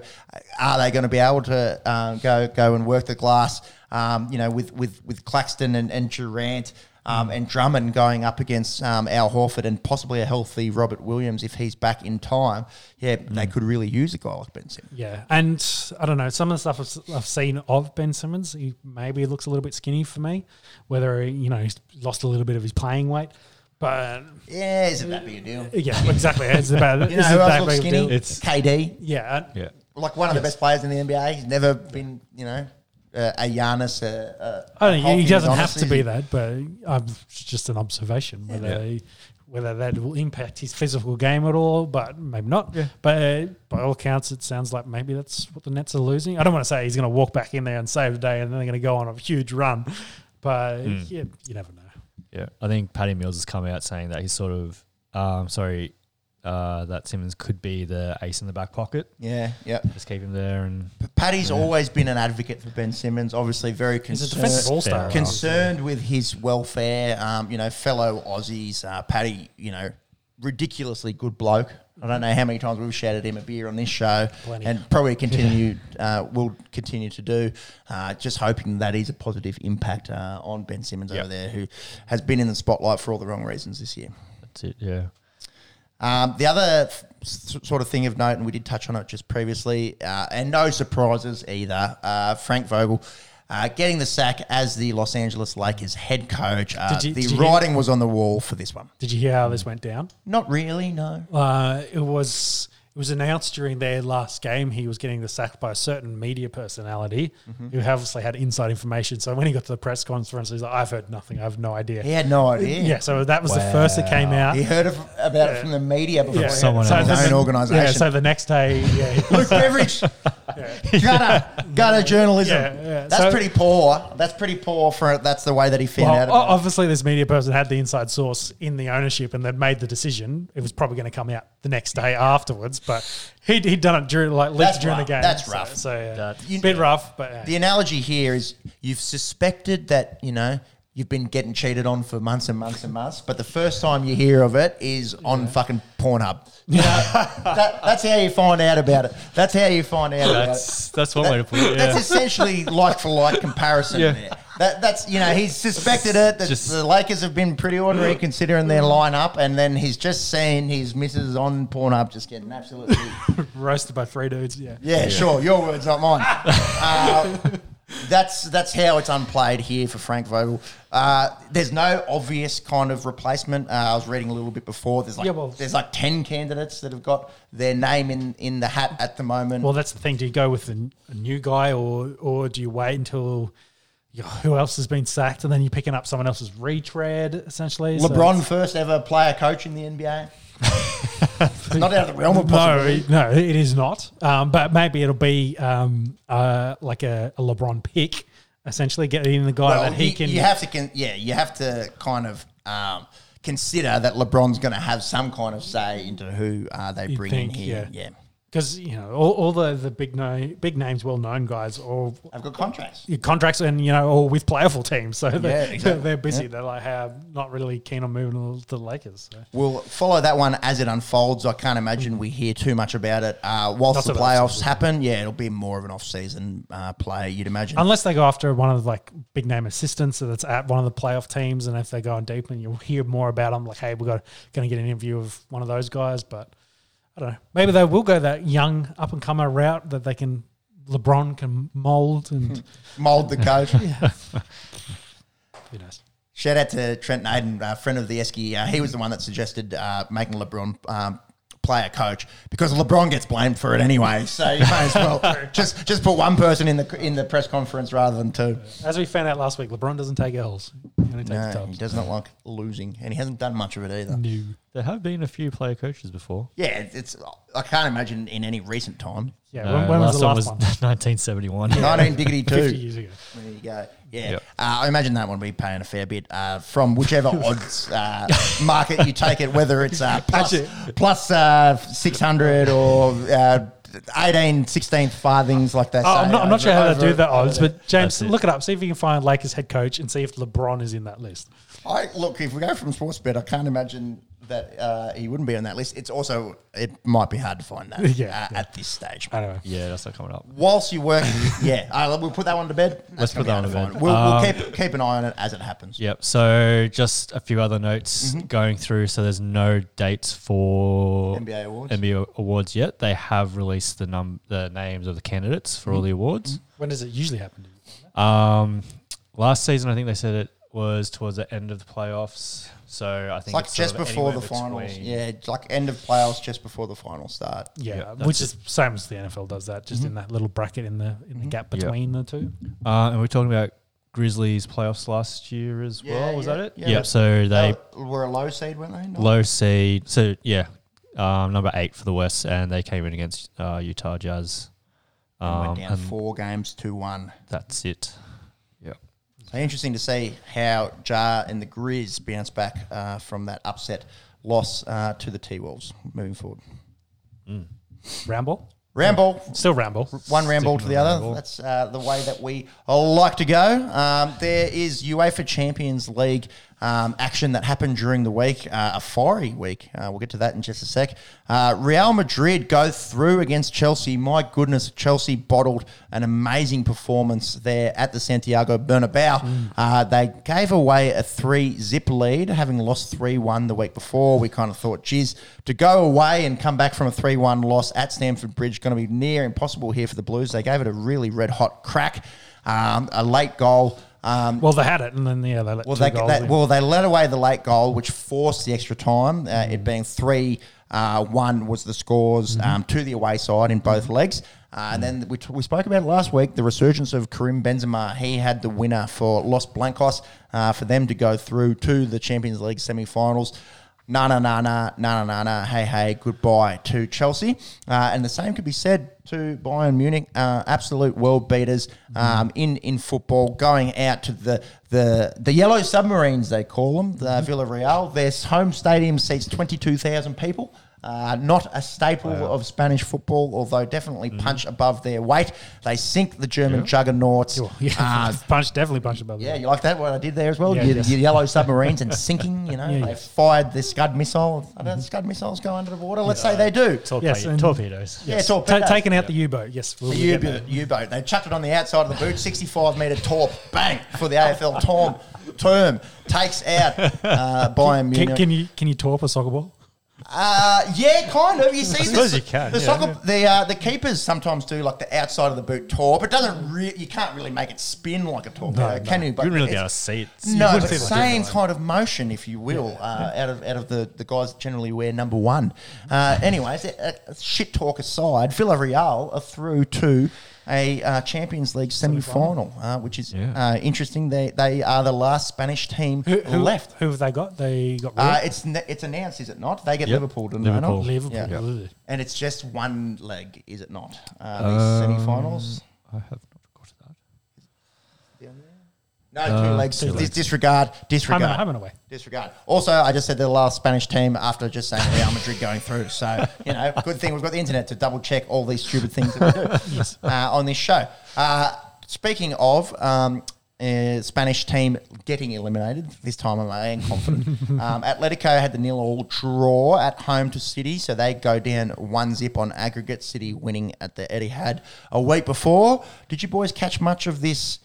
are they going to be able to um, go go and work the glass, um, you know, with, with, with Claxton and, and Durant um, and Drummond going up against um, Al Horford and possibly a healthy Robert Williams if he's back in time. Yeah, they could really use a guy like Ben Simmons. Yeah, and I don't know some of the stuff I've, I've seen of Ben Simmons. He maybe looks a little bit skinny for me. Whether you know he's lost a little bit of his playing weight, but Yeah, isn't that big a deal? yeah, exactly. It's about You know is who else looks big of a skinny? It's- KD. Yeah, Yeah. like one of the best players in the NBA. He's never been, you know, uh, a Giannis. Uh, uh, I don't know, he doesn't his have to be that, but um, it's just an observation whether Yeah. he- whether that will impact his physical game at all, but maybe not. But uh, by all accounts, it sounds like maybe that's what the Nets are losing. I don't want to say he's going to walk back in there and save the day, and then they're going to go on a huge run, but Hmm. yeah, you never know. Yeah, I think Patty Mills has come out saying that he's sort of, um, sorry, uh, that Simmons could be the ace in the back pocket. Yeah, yeah. Just keep him there and Paddy's always been an advocate for Ben Simmons. Obviously, very He's a concerned, defensive concerned with his welfare. Um, you know, fellow Aussies. Uh, Paddy, you know, ridiculously good bloke. I don't know how many times we've shouted him a beer on this show, Plenty. and probably continue uh, will continue to do. Uh, just hoping that is a positive impact uh, on Ben Simmons Yeah. over there, who has been in the spotlight for all the wrong reasons this year. that's it. Yeah. Um, the other s- sort of thing of note, and we did touch on it just previously, uh, and no surprises either. Uh, Frank Vogel uh, getting the sack as the Los Angeles Lakers head coach. Uh, you- the you hear- writing was on the wall for this one. Did you hear how this went down? Not really, no. Uh, it was it was announced during their last game he was getting the sack by a certain media personality Mm-hmm. who obviously had inside information. So when he got to the press conference, he's like, "I've heard nothing. I have no idea." He had no idea. Yeah, so that was the first that came out. He heard of, about it from the media before Yeah. Someone had else. his the- own organisation. Yeah, so the next day, yeah, Luke Beveridge, gutter, gutter journalism. Yeah, yeah. That's So- pretty poor. That's pretty poor for That's the way that he found Well, out o- about it. obviously, this media person had the inside source in the ownership, and they'd made the decision. It was probably going to come out the next day afterwards, but he'd, he'd done it during like leaked during rough. the game. That's So- rough. So, yeah, That's- a bit rough, but yeah. The analogy here is you've suspected that, you know, you've been getting cheated on for months and months and months, but the first time you hear of it is on fucking Pornhub. You know, that, that's how you find out about it. That's how you find out about it. That's that's one way to put it. That's essentially like for like comparison Yeah. there. That, that's you know he's suspected it. That Just- the Lakers have been pretty ordinary considering their lineup, and then he's just seen his misses on Pornhub just getting absolutely roasted by three dudes. Yeah. yeah, sure. Your words, not mine. uh, that's that's how it's unplayed here for Frank Vogel. Uh, there's no obvious kind of replacement. Uh, I was reading a little bit before. There's like Yeah, well- there's like ten candidates that have got their name in, in the hat at the moment. Well, that's the thing. Do you go with a, a new guy, or or do you wait until you know, who else has been sacked, and then you're picking up someone else's retread, essentially? LeBron it's- first ever player coach in the NBA. not out of the realm of No, possibility. no, it is not. Um, but maybe it'll be um, uh, like a, a LeBron pick, essentially getting the guy Well, that he you, can. you have to, con- yeah, you have to kind of um, consider that LeBron's going to have some kind of say into who uh, they bring think, in here. Yeah. Because you know all, all the the big no, big names, well known guys, all I've got contracts. contracts and you know all with playable teams, so they're, exactly. they're busy. Yeah. They're like, hey, not really keen on moving to the Lakers. So. We'll follow that one as it unfolds. I can't imagine we hear too much about it. Uh, whilst Not the playoffs happen, yeah, it'll be more of an off-season uh, play, you'd imagine. Unless they go after one of the like big name assistants that's at one of the playoff teams, and if they go on deep, and you'll hear more about them. Like, hey, we're going to get an interview of one of those guys, but I don't know. Maybe they will go that young up and comer route that they can. LeBron can mold, and Mold the coach. who knows? Shout out to Trent Naden, a friend of the Esky. Uh, he was the one that suggested uh, making LeBron um, play a coach because LeBron gets blamed for it anyway. So you may as well just just put one person in the in the press conference rather than two. As we found out last week, LeBron doesn't take L's. He only takes No, he does not like losing, and he hasn't done much of it either. No. There have been a few player coaches before. Yeah, it's, it's I can't imagine in any recent time. Yeah, No, when, when was the last one? 1971. 19 diggity 50 two. years ago. There you go. Yeah, Yep. uh, I imagine that one will be paying a fair bit uh, from whichever odds uh, market you take it, whether it's uh, plus, Actually- plus uh, 600 or uh, 18, 16 farthings like that. Oh, I'm not, I'm not sure how to do the odds, but but James, it. look it up. See if you can find Lakers head coach and see if LeBron is in that list. I, look, if we go from sports bet, I can't imagine that uh, he wouldn't be on that list. It's also, it might be hard to find that Yeah, uh, yeah. at this stage. I don't know. Yeah, that's not coming up. Whilst you work, yeah, uh, we'll put that one to bed. Let's put that one to to bed. We'll, Um, we'll keep, keep an eye on it as it happens. Yep. So just a few other notes Mm-hmm. going through. So there's no dates for NBA awards. NBA awards yet. They have released the num the names of the candidates for all the awards. When does it usually happen? Um, last season, I think they said it was towards the end of the playoffs. So I think like it's just sort of before the anywhere finals. Yeah, like end of playoffs, just before the finals start. Yeah, Yeah, which is same as the NFL does that, just in that little bracket in the in the gap Yeah. between the two. Uh, and we're talking about Grizzlies playoffs last year as Yeah, well. Was yeah, that it? yeah. Yep. So they They were a low seed, weren't they? No? low seed. So yeah, um, number eight for the West, and they came in against uh, Utah Jazz. And Um, went down and four games to one. that's it. Interesting to see how Ja and the Grizz bounce back uh, from that upset loss uh, to the T Wolves moving forward. Ramble, Ramble, still ramble. one ramble Sticking to the other. ramble. That's uh, the way that we like to go. Um, there is UEFA Champions League um, action that happened during the week, uh, a fiery week. Uh, we'll get to that in just a sec. Uh, Real Madrid go through against Chelsea. My goodness, Chelsea bottled an amazing performance there at the Santiago Bernabeu. Uh, they gave away a three zip lead, having lost 3 1 the week before. We kind of thought, geez, to go away and come back from a 3 1 loss at Stamford Bridge, going to be near impossible here for the Blues. They gave it a really red hot crack, um, a late goal. Um, Well, they had it, and then yeah, they let well, two they, goals they, in. well, they let away the late goal, which forced the extra time. Uh, It being three, uh, one was the scores um, to the away side in both legs. Uh, and then we, t- we spoke about last week the resurgence of Karim Benzema. He had the winner for Los Blancos uh, for them to go through to the Champions League semi-finals. Na na na na na na na na. Hey hey, goodbye to Chelsea, uh, and the same could be said to Bayern Munich. Uh, absolute world beaters um, in in football, going out to the the the yellow submarines they call them, the Villarreal. Their home stadium seats twenty two thousand people. Uh, not a staple of Spanish football, although definitely punch above their weight. They sink the German juggernauts. Oh, yeah, Uh, punch definitely punch above. yeah, that. you like that? What I did there as well? Yeah, your, yes. your yellow submarines and sinking. You know, Yeah, they yeah. fired the Scud missile. I don't know, Scud missiles go under the water. Let's say they do. Torpe- Yes, and- torpedoes. Yeah, torpedoes. Ta- taking out the U-boat. Yes, we'll The U-boat, U-boat. They chucked it on the outside of the boot. 65 metre torp. Bang for the AFL term. Term takes out uh, Bayern that. Munich. Can, can you can you torp a soccer ball? Uh, yeah, kind of. You see, suppose the, you can, The yeah. soccer, the uh, the keepers sometimes do like the outside of the boot torp. but doesn't. Re- you can't really make it spin like a torpedo, No, can no. you? You wouldn't really be able to see it. No, but same kind of motion, if you will, uh, out of out of the, the guys that generally wear number one. Uh, anyways, shit talk aside, Villarreal are through to a uh, Champions League semi final, uh, which is Yeah. uh, interesting. They they are the last Spanish team Who, who left. Who have they got? They got Uh, it's it's announced, is it not? They get Yep. Liverpool, don't Liverpool. they? Liverpool. Yeah. Ugh. And it's just one leg, is it not? Uh, these semi-finals. I have not got that. No, two Uh, legs. two Dis- legs. Disregard. Home Disregard. and, home and away. Disregard. Also, I just said the last Spanish team after just saying Real Madrid going through. So, you know, good thing we've got the internet to double check all these stupid things that we do uh, on this show. Uh, speaking of um, uh, Spanish team getting eliminated, this time I am confident. um, Atletico had the nil all draw at home to City, so they go down one zip on aggregate. City winning at the Etihad a week before. Did you boys catch much of this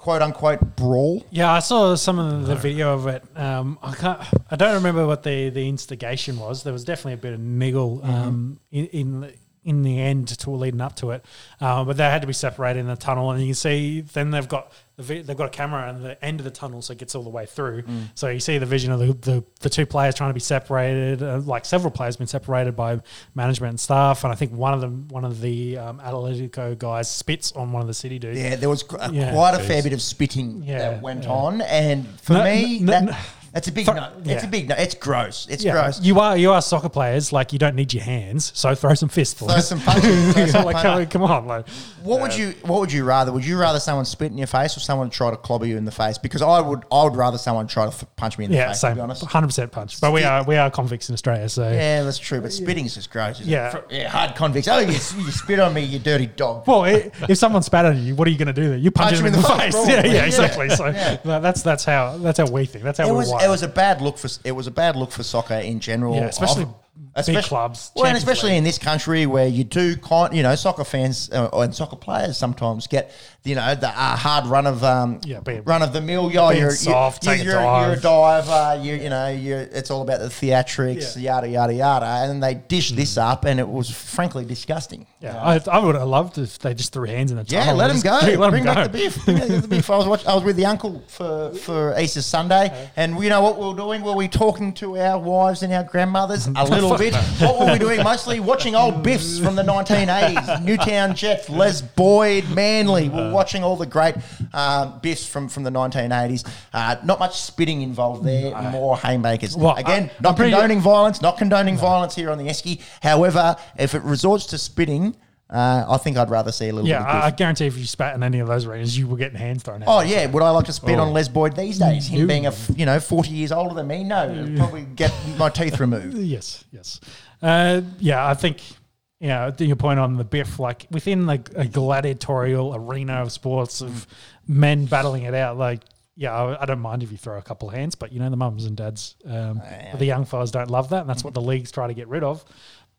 quote unquote brawl? Yeah, I saw some of the video of it. Um, I can't. I don't remember what the, the instigation was. There was definitely a bit of niggle um, in, in the- in the end to leading up to it, uh, but they had to be separated in the tunnel, and you can see. Then they've got the they've got a camera on the end of the tunnel, so it gets all the way through. So you see the vision of the, the, the two players trying to be separated. Uh, like several players been separated by management and staff, and I think one of them, one of the um, Atletico guys, spits on one of the City dudes. Yeah, there was a- Yeah. quite a fair bit of spitting Yeah, that went yeah. on, and for No, me, no, that, no. That's a big For- no. It's a big no. It's gross. It's Yeah, gross. you are you are soccer players. Like you don't need your hands, so throw some fists. Throw some punches. throw some like, come, come on, like What would you What would you rather? Would you rather someone spit in your face or someone try to clobber you in the face? Because I would I would rather someone try to th- punch me in the yeah, face. same, To be honest. hundred percent punch. But we are we are convicts in Australia, so Yeah, that's true. But spitting is just gross. isn't it? Yeah. For- yeah, hard convicts. Oh, you, you spit on me, you dirty dog. Well, i if someone spat on you, what are you going to do? Then you punch, Punch them in the, face. probably. Yeah, yeah, Yeah. exactly. So Yeah. that's that's how that's how we think. That's how we're was wired. It was a bad look for it was a bad look for soccer in general. Yeah, especially Of- big clubs, Well, and especially League. in this country where you do, con- you know, soccer fans uh, and soccer players sometimes get, you know, the uh, hard run of um, Yeah, being- run of the mill. Being you're soft, you're, take a you're, you're a diver. You you know, you it's all about the theatrics, Yeah. yada yada yada, and they dish this up, and it was frankly disgusting. yeah, I, I would have loved if they just threw hands in the top. Yeah, let and go. let Bring go. back the beef. The beef. I was watching, I was with the uncle for, for Easter Sunday, and you know what we were doing? Were we talking to our wives and our grandmothers a little bit? What were we doing? Mostly watching old biffs from the 1980s. Newtown Jets, Les Boyd, Manly. We We're watching all the great um, biffs from, from the 1980s. Uh, not much spitting involved there, more haymakers. Well, Again, I- not I'm pretty- condoning violence, not condoning violence here on the Esky. However, if it resorts to spitting, uh, I think I'd rather see a little Yeah, bit of I, I guarantee if you spat in any of those arenas, you were getting hands thrown at Oh you. yeah, would I like to spit Oh. on Les Boyd these days? Him No. being a f- you know forty years older than me, no, I'd probably get my teeth removed. Yes, yes. Uh, yeah, I think, you know, to your point on the biff, like within like a gladiatorial arena of sports of men battling it out, like, yeah, I, I don't mind if you throw a couple of hands, but you know, the mums and dads, um, the young fellas don't love that, and that's what the leagues try to get rid of.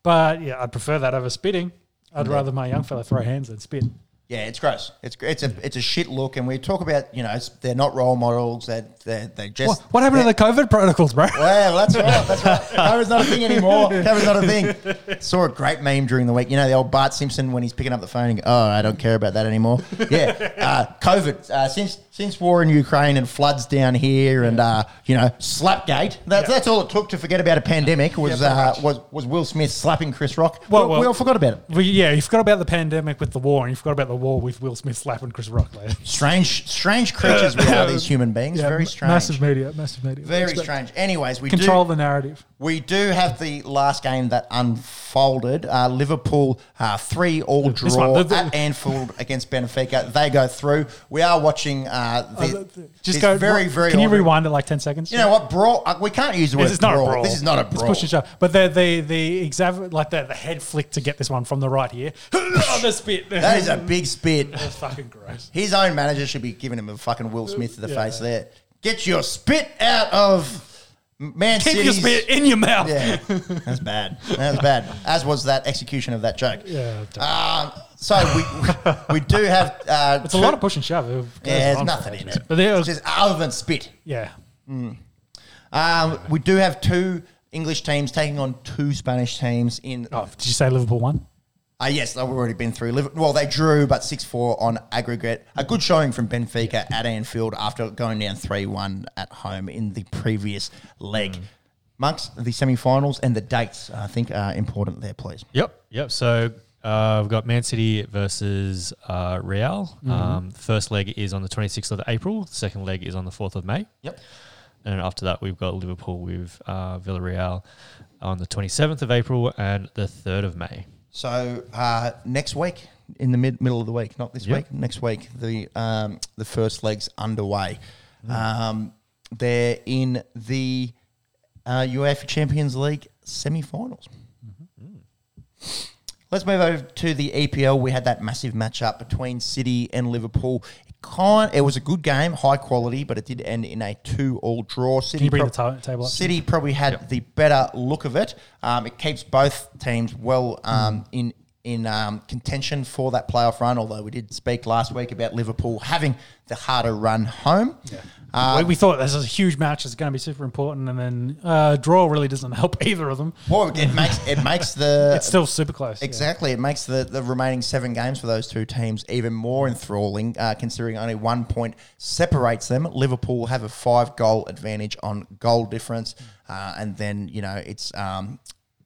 But yeah, I'd prefer that over spitting. I'd rather my young fella throw hands than spit. Yeah, it's gross. It's it's a it's a shit look, and we talk about you know it's, they're not role models. They're they they What, just what happened to the COVID protocols, bro? Well, that's right. That's right. COVID's not a thing anymore. COVID's not a thing. Saw a great meme during the week. You know the old Bart Simpson when he's picking up the phone and go, "Oh, I don't care about that anymore." Yeah, uh, COVID. Uh, since since war in Ukraine and floods down here and uh, you know Slapgate. That's Yeah. that's all it took to forget about a pandemic was Yeah, uh, was was Will Smith slapping Chris Rock. Well, we, well- we all forgot about it. Well, yeah, you forgot about the pandemic with the war, and you forgot about the war with Will Smith slapping Chris Rock later. Strange strange creatures we are. These human beings. Yeah, Very strange. Massive media, massive media. Very strange. Anyways, we do, Control the narrative. We do have the last game that unfolded. Uh, Liverpool uh, three all This draw one, the- at Anfield against Benfica. They go through. We are watching. Uh, the, Just this go very very. Can you rewind it like ten seconds? You know what, brawl? Uh, we can't use the word This is not brawl. a brawl. This is not a It's brawl. push and shove. But the the the exav- like the, the head flick to get this one from the right here. oh, the spit. That is a big spit. That's fucking gross. His own manager should be giving him a fucking Will Smith to the face there. Get your spit out of Man Keep City's. your spit in your mouth. Yeah, that's bad. That was bad. As was that execution of that joke. Yeah, Um, so we we do have. Uh, It's a lot of push and shove. It Yeah, there's nothing in it. But there It's was, just other than spit. yeah. Um, we do have two English teams taking on two Spanish teams in. Oh, did you say Liverpool won? Uh, yes, I've already been through. Well, they drew, but 6 4 on aggregate. A good showing from Benfica at Anfield after going down 3 1 at home in the previous leg. Monks, the semi finals and the dates, I think, are important there, please. Yep, yep. So uh, we've got Man City versus uh, Real. Um, first leg is on the 26th of April. The second leg is on the 4th of May. Yep. And after that, we've got Liverpool with uh, Villarreal on the 27th of April and the 3rd of May. So uh, next week, in the mid middle of the week, not this Yep. week, next week. The um, the first leg's underway. Mm. Um, they're in the uh, UEFA Champions League semi-finals. Let's move over to the EPL. We had that massive matchup between City and Liverpool. It kind, it was a good game, high quality, but it did end in a two-all draw. City Can you bring prob- the ta- table up? City probably had the better look of it. Um, it keeps both teams well um, in in um, contention for that playoff run. Although we did speak last week about Liverpool having the harder run home. Uh, we, we thought this is a huge match. It's going to be super important, and then uh, draw really doesn't help either of them. well, it makes it makes the It's still super close. yeah. Exactly. It makes the, the remaining seven games for those two teams even more enthralling, uh, considering only one point separates them. Liverpool have a five goal advantage on goal difference. Uh, and then, you know, it's. Um,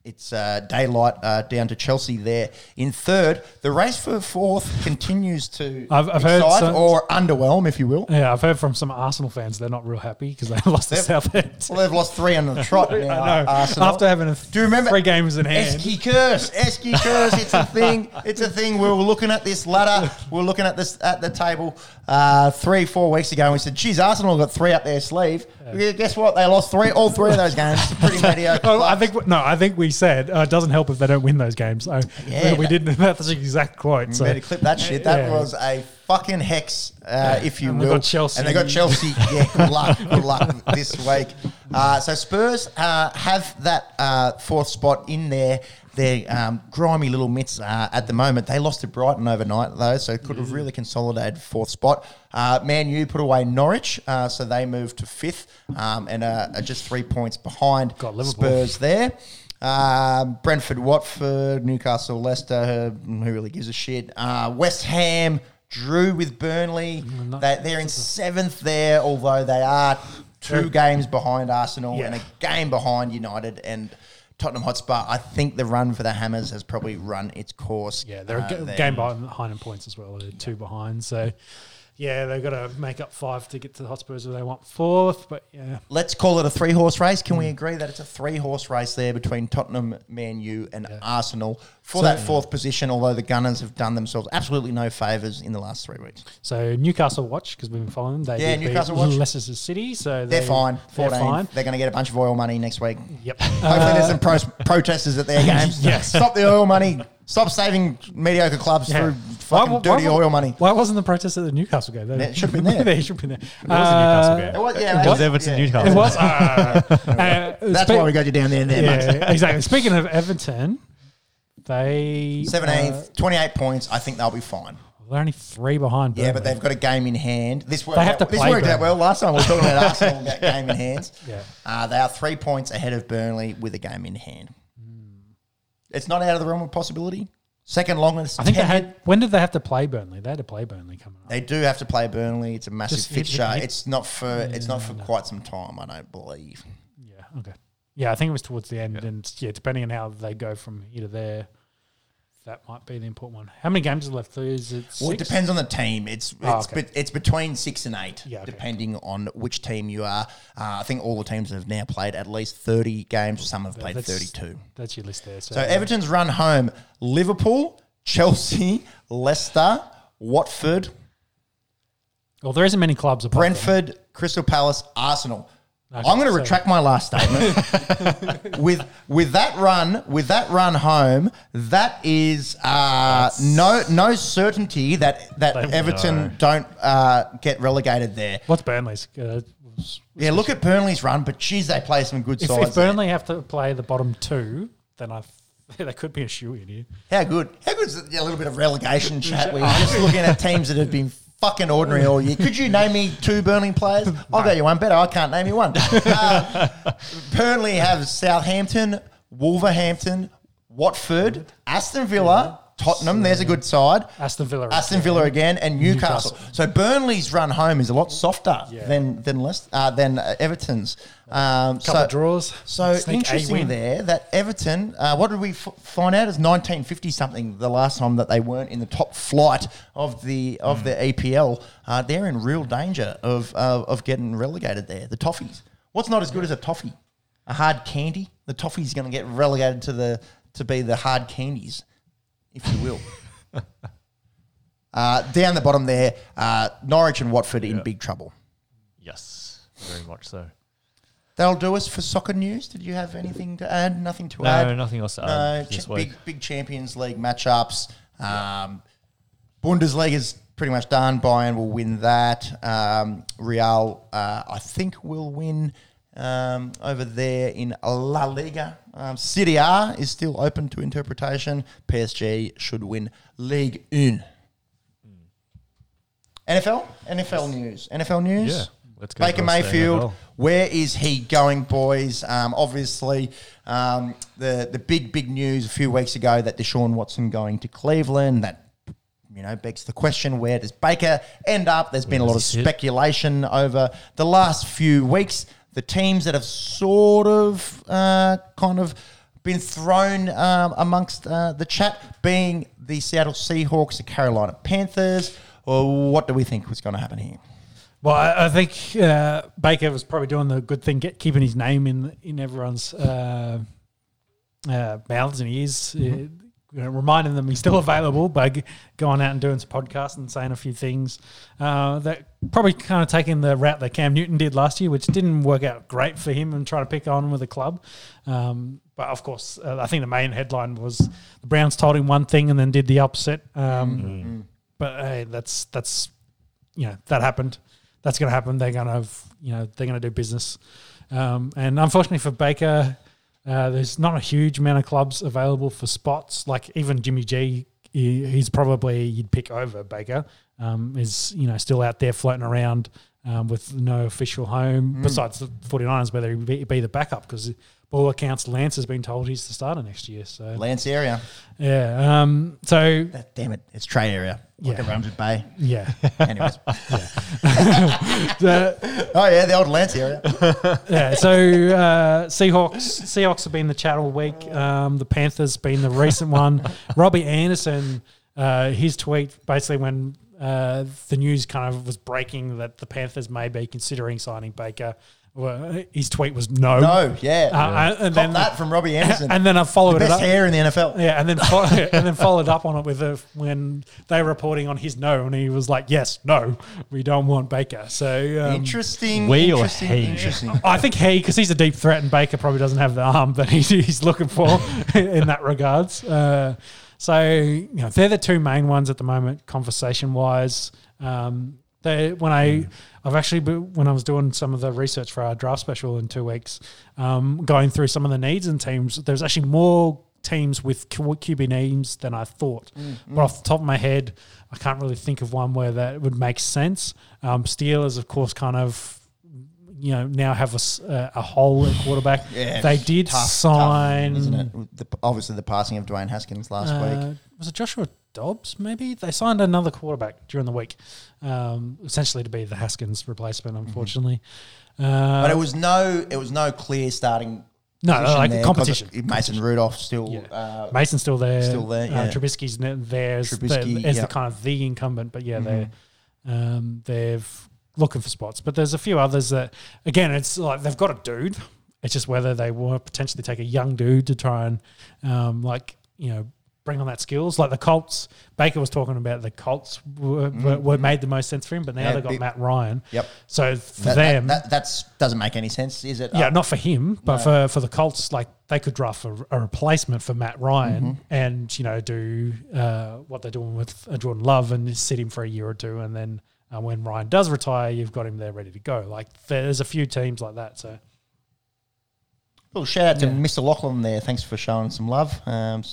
it's uh, daylight uh, down to Chelsea there in third. The race for fourth continues to I've- I've heard some- or underwhelm, if you will. Yeah, I've heard from some Arsenal fans they're not real happy because they lost to They've- Southampton. Well, they've lost three on the trot now. I know. Arsenal. After having a th- Do you remember three games in hand. Esky curse, Esky curse. It's a thing. It's a thing. We were looking at this ladder. We are looking at this at the table uh, three, four weeks ago, and we said, "Geez, Arsenal got three up their sleeve." Yeah, Guess what? They lost three, all three of those games. Pretty mediocre. Oh, I think no. I think we said uh, it doesn't help if they don't win those games. So Yeah. we didn't. That's the exact quote. So better clip that shit. That Yeah. was a fucking hex, uh, if you And will. got Chelsea. And they got Chelsea. yeah, good luck. Good luck this week. Uh, so Spurs uh, have that uh, fourth spot in there. Their um, grimy little mitts uh, at the moment. They lost to Brighton overnight, though, so could have really consolidated fourth spot. Uh, Man U put away Norwich, uh, so they moved to fifth um, and uh, are just three points behind Got Liverpool. Spurs there. Um, Brentford, Watford, Newcastle, Leicester. Who really gives a shit? Uh, West Ham drew with Burnley. not- They, they're in seventh there, although they are 2 games behind Arsenal and a game behind United and Tottenham Hotspur. I think the run for the Hammers has probably run its course. yeah, they're uh, there. game behind in points as well. They're two behind. So yeah, they've got to make up five to get to the Hotspurs if they want fourth. But yeah, Let's call it a three horse race. Can we mm. agree that it's a three horse race there between Tottenham, Man U, and Yeah. Arsenal for So- that fourth position? Although the Gunners have done themselves absolutely no favours in the last three weeks. so Newcastle watch because we've been following them. They Yeah, Newcastle watch. Leicester City. So They're they- fine. They're fine. They're going to get a bunch of oil money next week. Yep. Hopefully, there's some uh, pro- protesters at their games. Yes. Stop the oil money. Stop saving mediocre clubs Yeah. through fucking Why- dirty why- oil money. Why wasn't the protest at the Newcastle game? It should have been there. they should have been there. It was a Newcastle Uh, game. It was, yeah, It it was was- Everton yeah. Newcastle. It was. Uh, uh, That's spe- why we got you down there, there mate. Yeah, exactly. Speaking of Everton, they 17th, uh, 28 points. I think they'll be fine. they're only three behind. Yeah, but Burnley. they've got a game in hand. This worked, They have out, to this play worked out Burnley. well. Last time we were talking about Arsenal and that game in hands. Yeah. Uh, they are three points ahead of Burnley with a game in hand. It's not out of the realm of possibility. Second longest. I think they had. When did they have to play Burnley? They had to play Burnley coming up. They do have to play Burnley. It's a massive Just hit- fixture. hit- hit- It's not for it's not for quite some time, I don't believe. Yeah. Okay. Yeah, I think it was towards the end, and yeah, depending on how they go from here to there, that might be the important one. How many games are left? Is it Well, it depends on the team. It's it's, Oh, okay. it's between six and eight, Yeah, okay. depending on which team you are. Uh, I think all the teams have now played at least thirty games. Some have played That's- thirty-two. That's your list there. So, So Everton's run home: Liverpool, Chelsea, Leicester, Watford, well, there isn't many clubs. Brentford, Crystal Palace, Arsenal. Okay, I'm going to so- retract my last statement. with with that run, with that run home, that is uh, no no certainty that that They- Everton don't uh, get relegated there. What's Burnley's? Uh, was- Yeah, look at Burnley's run, but geez, they play some good if, sides. if there. Burnley have to play the bottom two, then I there could be a shoe in here. How good? How good is a little bit of relegation chat? You're just looking at teams that have been fucking ordinary all year. Could you name me two Burnley players? I'll go you one better. I can't name you one. Uh, Burnley have Southampton, Wolverhampton, Watford, Aston Villa, Tottenham. There's a good side. Aston Villa. Aston Villa again and Newcastle. Newcastle. So Burnley's run home is a lot softer Yeah. than than Leicester, uh, than uh, Everton's. Um, Couple so, of draws. So Sneak interesting there that Everton. Uh, what did we f- find out? Is 1950 something the last time that they weren't in the top flight of the of the EPL. Uh, they're in real danger of uh, of getting relegated there. The Toffees. What's not as good as a toffee? A hard candy. The Toffee's going to get relegated to the to be the hard candies, if you will. Uh, down the bottom there, uh, Norwich and Watford in big trouble. Yes, very much so. That'll do us for soccer news. Did you have anything to add? Nothing to add? No, add. nothing else to No, add ch- week. big big Champions League matchups. Um, Bundesliga is pretty much done. Bayern will win that. Um, Real, uh, I think, will win um, over there in La Liga. Um, Serie A is still open to interpretation. PSG should win League One. NFL, NFL news, NFL news. Yeah, let's go Baker Mayfield. Where is he going, boys? Um, obviously, um, the the big big news a few weeks ago that Deshaun Watson going to Cleveland. That you know begs the question: Where does Baker end up? There's been a lot of does he sit? speculation over the last few weeks. The teams that have sort of uh, kind of been thrown um, amongst uh, the chat being the Seattle Seahawks, the Carolina Panthers. Or what do we think was going to happen here? Well, I, I think uh, Baker was probably doing the good thing, get, keeping his name in in everyone's uh, uh, mouths and ears, uh, you know, reminding them he's still available by g- going out and doing some podcasts and saying a few things. Uh, that probably kind of taking the route that Cam Newton did last year, which didn't work out great for him and trying to pick on with the club. Um, but of course, uh, I think the main headline was the Browns told him one thing and then did the opposite. Um, But hey, that's that's you know that happened. That's going to happen. They're going to have you know they're going to do business. Um, and unfortunately for Baker, uh, there's not a huge amount of clubs available for spots. Like even Jimmy G, he, he's probably you'd pick over Baker. Um, is you know still out there floating around um, with no official home besides the 49ers, whether he be, be the backup because. By all accounts, Lance has been told he's the starter next year. So Lance area. yeah, um, so Ah, Damn it, it's Trey area. Like Yeah. at Ramsey Bay. yeah, Anyways. The- oh yeah, the old Lance area. yeah. So uh, Seahawks, Seahawks have been the chat all week. Um, the Panthers been the recent one. Robbie Anderson, uh, his tweet basically when uh, the news kind of was breaking that the Panthers may be considering signing Baker. Well, his tweet was no. No, yeah. Uh, and Cop then that from Robbie Anderson. and then I the followed it best up. hair in the NFL. Yeah, and then fo- and then followed up on it with a, when they were reporting on his no, and he was like, "Yes, no, we don't want Baker." So um, Interesting. We or he? Interesting. I think he, because he's a deep threat, and Baker probably doesn't have the arm that he, he's looking for in that regards. Uh, so you know, they're the two main ones at the moment, conversation wise. Um, they, when I, I've actually been, when I was doing some of the research for our draft special in two weeks, um, going through some of the needs and teams, there's actually more teams with QB names than I thought. But off the top of my head, I can't really think of one where that would make sense. Um, Steelers, of course, kind of you know now have a hole at quarterback. Yeah, they did tough, tough, sign. isn't it? The, obviously, the passing of Dwayne Haskins last uh, week. was it Joshua Dobbs? Maybe they signed another quarterback during the week, um, essentially to be the Haskins replacement. Unfortunately, uh, Mm-hmm. But it was no, it was no clear starting. No, position like competition. Mason Rudolph still. Yeah. Uh, Mason's still there. Still there, Uh, yeah. Trubisky's there as, Trubisky, the, as. Mm-hmm. the kind of the incumbent, but yeah, they're um, they're looking for spots. But there's a few others that, again, it's like they've got a dude. It's just whether they to potentially take a young dude to try and um, like you know bring on that skills. Like the Colts, Baker was talking about the Colts were, were, were made the most sense for him, but now Mm-hmm. Yeah, they've got big- Matt Ryan. Yep. So for that, them, that, that that's doesn't make any sense, is it? yeah, Uh, not for him, but for, for the Colts, like they could draft a, a replacement for Matt Ryan Mm-hmm. and you know do uh, what they're doing with uh, Jordan Love and sit him for a year or two, and then uh, when Ryan does retire, you've got him there ready to go. Like there's a few teams like that. So Little shout out to Yeah. Mr. Lachlan there. Thanks for showing some love. Um,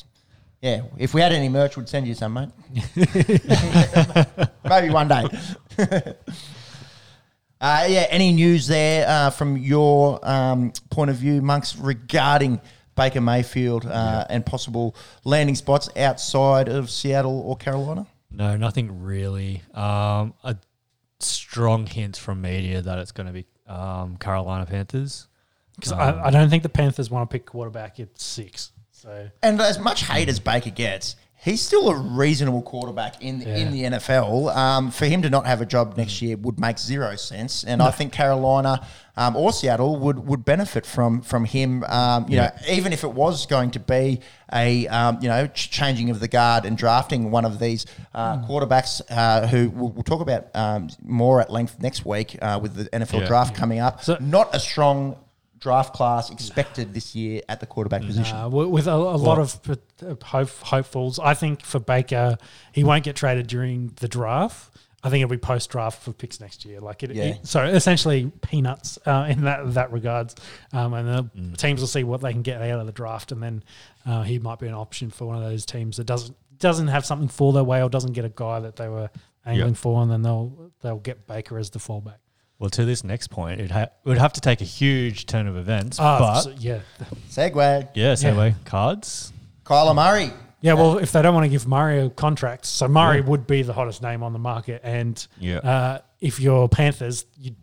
yeah, if we had any merch, we'd send you some, mate. Maybe one day. uh, yeah, any news there uh, from your um, point of view, monks, regarding Baker Mayfield uh, and possible landing spots outside of Seattle or Carolina? No, nothing really. Um, a strong hint from media that it's going to be um, Carolina Panthers. because Um, I, I don't think the Panthers want to pick quarterback at six. So And as much hate as Baker gets, he's still a reasonable quarterback in the, in the NFL. Um, for him to not have a job next year would make zero sense, and I think Carolina um, or Seattle would would benefit from from him. Um, you know, even if it was going to be a um, you know ch- changing of the guard and drafting one of these uh, quarterbacks uh, who we'll, we'll talk about um, more at length next week uh, with the NFL Yeah. draft coming up. So- not a strong draft class expected this year at the quarterback position. Uh, with a, a lot of uh, hope, hopefuls, I think for Baker, he won't get traded during the draft. I think it'll be post draft for picks next year. Like it, Yeah. it- so essentially peanuts uh, in that that regards, um, and the teams will see what they can get out of the draft, and then uh, he might be an option for one of those teams that doesn't doesn't have something for their way or doesn't get a guy that they were angling Yep. for, and then they'll they'll get Baker as the fallback. Well, to this next point, it, ha- would have to take a huge turn of events. Ah, but so- yeah, Segue. yeah, so Yeah. anyway, cards. Kyler Murray. Yeah, well, if they don't want to give Murray a contract, so Murray would be the hottest name on the market, and Yeah. uh, if you're Panthers, you,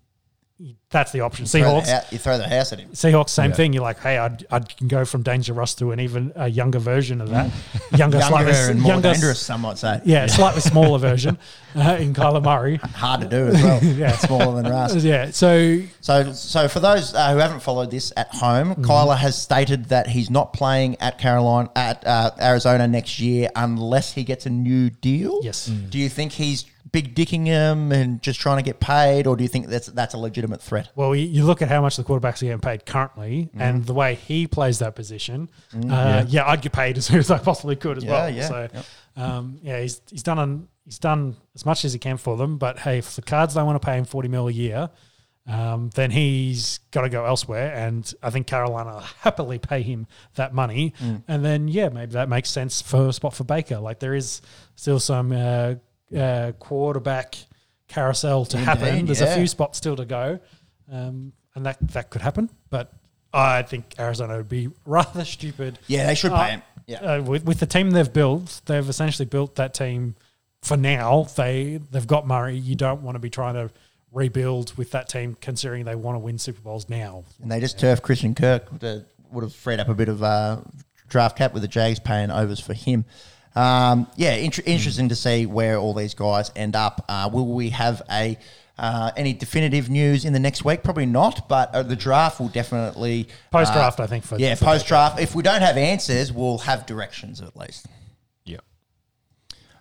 you, that's the option. Throw the Seahawks, you throw the house at him. Seahawks, same Yeah. thing. You're like, hey, I'd, I'd can go from Danger Russ to an even a younger version of that, younger, Younger slightly and more younger, dangerous, some might say. yeah, slightly smaller version uh, in Kyler Murray. Hard to do as well. Yeah. Smaller than Russ. Yeah, so So, so for those uh, who haven't followed this at home, Mm-hmm. Kyler has stated that he's not playing at Carolina at uh, Arizona next year unless he gets a new deal. Yes. Do you think he's big dicking him and just trying to get paid, or do you think that's that's a legitimate threat? Well, you- you look at how much the quarterbacks are getting paid currently, Mm-hmm. and the way he plays that position. Uh, yeah. I'd get paid as soon as I possibly could as Yeah, well. yeah, So, yep. um, yeah, he's he's done an, he's done as much as he can for them. But hey, if the Cards don't want to pay him forty mil a year, um, then he's got to go elsewhere. And I think Carolina will happily pay him that money. Mm. And then yeah, maybe that makes sense for a spot for Baker. Like there is still some uh, uh, quarterback carousel to happen. There's yeah. a few spots still to go, um, and that that could happen. But I think Arizona would be rather stupid. Yeah, they should Uh, pay him. Yeah. Uh, with, with the team they've built, they've essentially built that team. For now, they they've got Murray. You don't want to be trying to rebuild with that team, considering they want to win Super Bowls now. And they just turfed Christian Kirk. Would have freed up a bit of uh, draft cap with the Jags paying overs for him. Um, yeah, inter- interesting to see where all these guys end up. Uh, will we have a uh, any definitive news in the next week? Probably not, but uh, the draft will definitely Post draft, uh, I think. For yeah, for post draft. If we don't have answers, we'll have directions at least. Yeah.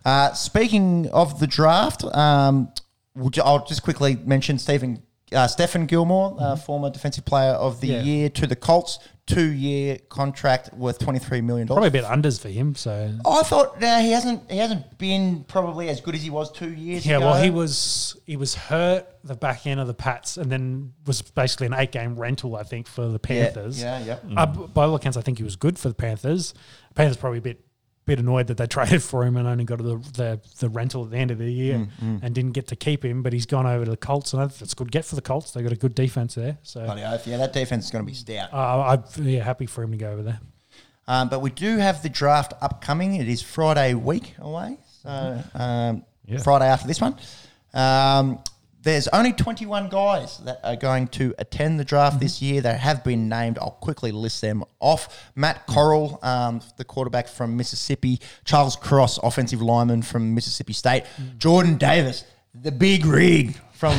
Uh, speaking of the draft, um, we'll ju- I'll just quickly mention Stephon uh, Stephon Gilmore, uh, former defensive player of the. Yeah. year, to the Colts, two-year contract worth twenty three million dollars. probably a bit unders for him. So I thought uh, he hasn't he hasn't been probably as good as he was two years yeah, ago. well, he was he was hurt the back end of the Pats, and then was basically an eight game rental, I think, for the Panthers. Yeah, yeah. Uh, by all accounts, I think he was good for the Panthers. Panthers probably a bit bit annoyed that they traded for him and only got the the, the rental at the end of the year Mm, and didn't get to keep him. But he's gone over to the Colts, and that's a good get for the Colts. They got a good defense there, so Bloody oath, yeah, that defense is going to be stout. uh, I'm yeah, happy for him to go over there. Um, but we do have the draft upcoming. It is Friday week away. So um, Yeah. Friday after this one. Um, there's only 21 guys that are going to attend the draft this year. They have been named. I'll quickly list them off. Matt Corral, um, the quarterback from Mississippi. Charles Cross, offensive lineman from Mississippi State. Jordan Davis, the big rig from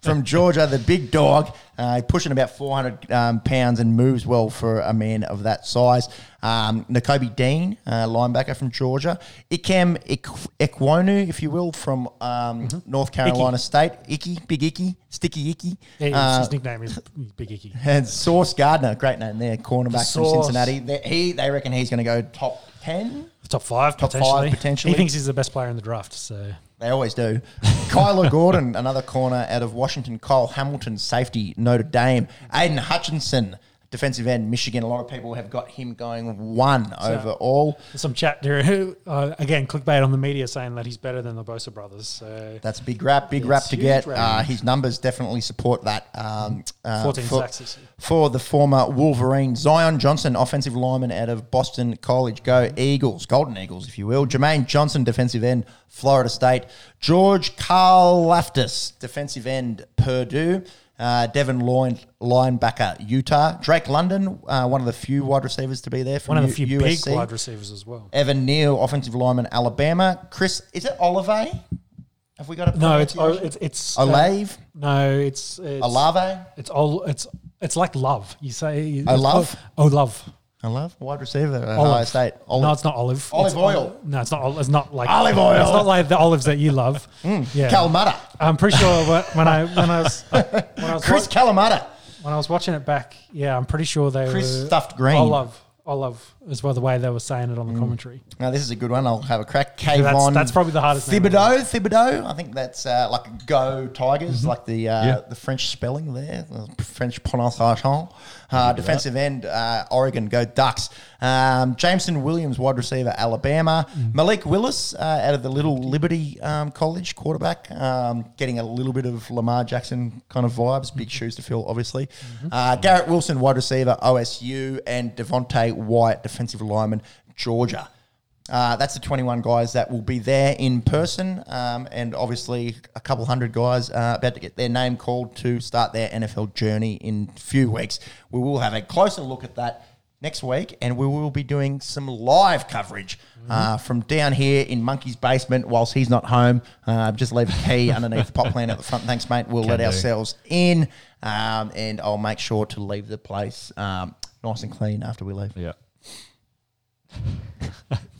from Georgia, the big dog, uh, pushing about 400 um, pounds and moves well for a man of that size. Um, Nakobe Dean, uh, linebacker from Georgia. Ikem Ik- Ekwonu, if you will, from um, North Carolina State. Icky, Big Icky, Sticky Icky. Yeah, his- Uh, his nickname is Big Icky. and Sauce Gardner, great name there, cornerback from Cincinnati. They, he, they reckon he's going to go top 10. Top five, Top five, potentially. potentially. He thinks he's the best player in the draft. So They always do. Kyler Gordon, another corner out of Washington. Cole Hamilton, safety, Notre Dame. Aidan Hutchinson, defensive end, Michigan. A lot of people have got him going one overall. There's some chat there. Uh, again, clickbait on the media saying that he's better than the Bosa brothers. So That's a big rap, big rap to get. Uh, his numbers definitely support that. Um, uh, 14 for, sacks for the former Wolverine. Zion Johnson, offensive lineman out of Boston College. Go Eagles, Golden Eagles, if you will. Jermaine Johnson, defensive end, Florida State. George Karlaftis, defensive end, Purdue. Uh, Devin Lloyd, linebacker, Utah. Drake London, uh, one of the few wide receivers to be there from One of the U- few USC. big wide receivers as well. Evan Neal, offensive lineman, Alabama. Chris, is it Olave? Have we got a No, it's pronunciation? it's it's uh, Olave? no, it's it's Olave? It's all it's it's like love. You say Oh, love? Oh, love. Olave? Wide receiver at Olive. Ohio State. Olive. No, it's not olive. Olive It's oil. ol- no, it's not. ol- It's not like Olive oil. It's not like the olives that you love. Mm. Yeah, Kalamata. I'm pretty sure wh- when I when I was when I was Chris wa- Kalamata. when I was watching it back. Yeah, I'm pretty sure they Chris were stuffed green. olive olive as well. The way they were saying it on the commentary. Now, this is a good one. I'll have a crack. that's- Kayvon that's probably the hardest name. Thibodeaux. Thibodeaux. I think that's uh, like go Tigers, Mm-hmm. like the uh, Yeah. the French spelling there, the French pronunciation. Uh, defensive end, uh, Oregon, go Ducks. Um, Jameson Williams, wide receiver, Alabama. Mm. Malik Willis, uh, out of the Little Liberty um, College, quarterback, um, getting a little bit of Lamar Jackson kind of vibes. Big shoes to fill, obviously. Mm-hmm. Uh, Garrett Wilson, wide receiver, OSU, and Devonte Wyatt, defensive lineman, Georgia. Uh, that's the 21 guys that will be there in person, um, and obviously a couple hundred guys uh, about to get their name called to start their NFL journey in a few weeks. We will have a closer look at that next week, and we will be doing some live coverage uh, from down here in Monkey's basement whilst he's not home. Uh, just leave a key underneath the pot plant at the front. Thanks, mate. We'll Can let do. ourselves in, um, and I'll make sure to leave the place um, nice and clean after we leave. Yeah.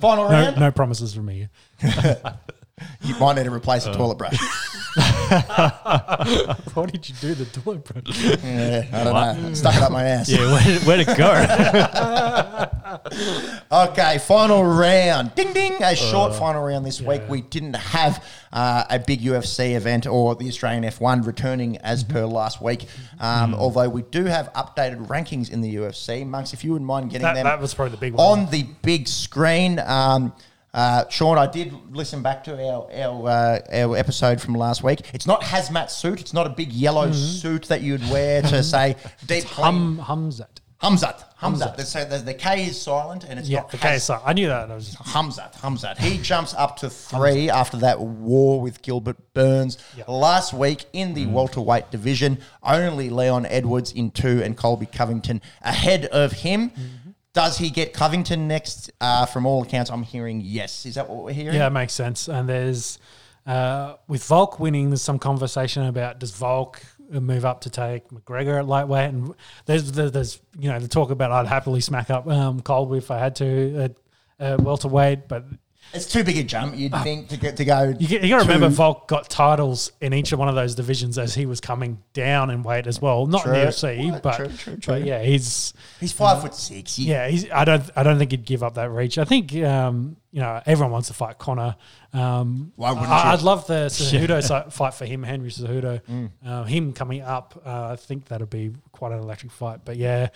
Final No, round. no promises from me. You might need to replace a toilet brush. Why did you do the toilet brush? Yeah, I don't know. Stuck it up my ass. Yeah, where, where to go? Okay, final round. Ding ding. A short final round this week. We didn't have uh, a big UFC event or the Australian F1 returning as per last week. Um, Although we do have updated rankings in the UFC. Monks, if you wouldn't mind getting That, them that was probably the big one. on the big screen. Um, uh, Sean, I did listen back to our our, uh, our episode from last week. It's not hazmat suit. It's not a big yellow suit that you'd wear to say deep. Hum Humzat. Humzat. Humzat. Humzat. So the, the K is silent and it's Yeah, not the Haz- KSI. I knew that. I was just, Humzat. Humzat. He jumps up to three after that war with Gilbert Burns Yeah. last week in the welterweight division. Only Leon Edwards in two and Colby Covington ahead of him. Does he get Covington next? Uh, from all accounts, I'm hearing yes. Is that what we're hearing? yeah, it makes sense. And there's uh, with Volk winning, there's some conversation about does Volk move up to take McGregor at lightweight, and there's there's, you know the talk about I'd happily smack up um, Colby if I had to at uh, welterweight, but It's too big a jump, you'd think, to get to go. You, got- you got to remember, Volk got titles in each of one of those divisions as he was coming down in weight as well. Not in the True. UFC, Right, but, true, true, but yeah, he's He's five foot six. You- yeah, he's. I don't. I don't think he'd give up that reach. I think um, you know everyone wants to fight Conor. Um, Why wouldn't I, you? I'd love the Cejudo si- fight for him, Henry Cejudo. Mm. Uh, him coming up, uh, I think that'd be quite an electric fight. But yeah,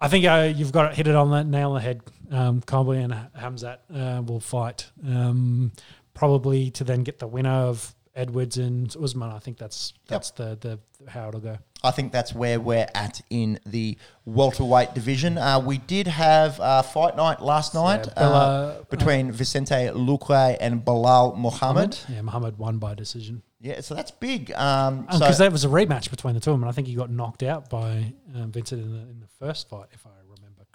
I think uh, you've got it hit it on the nail on the head. Um, and Hamzat uh, will fight um, probably to then get the winner of Edwards and Usman. I think that's that's the the how it'll go. I think that's where we're at in the welterweight division. Uh, we did have uh, fight night last night Bella- uh, between Vicente Luque and Belal Muhammad. Yeah, Muhammad won by decision. Yeah, so that's big. Um, so Because that was a rematch between the two of them, and I think he got knocked out by um, Vincent in the, in the first fight, if I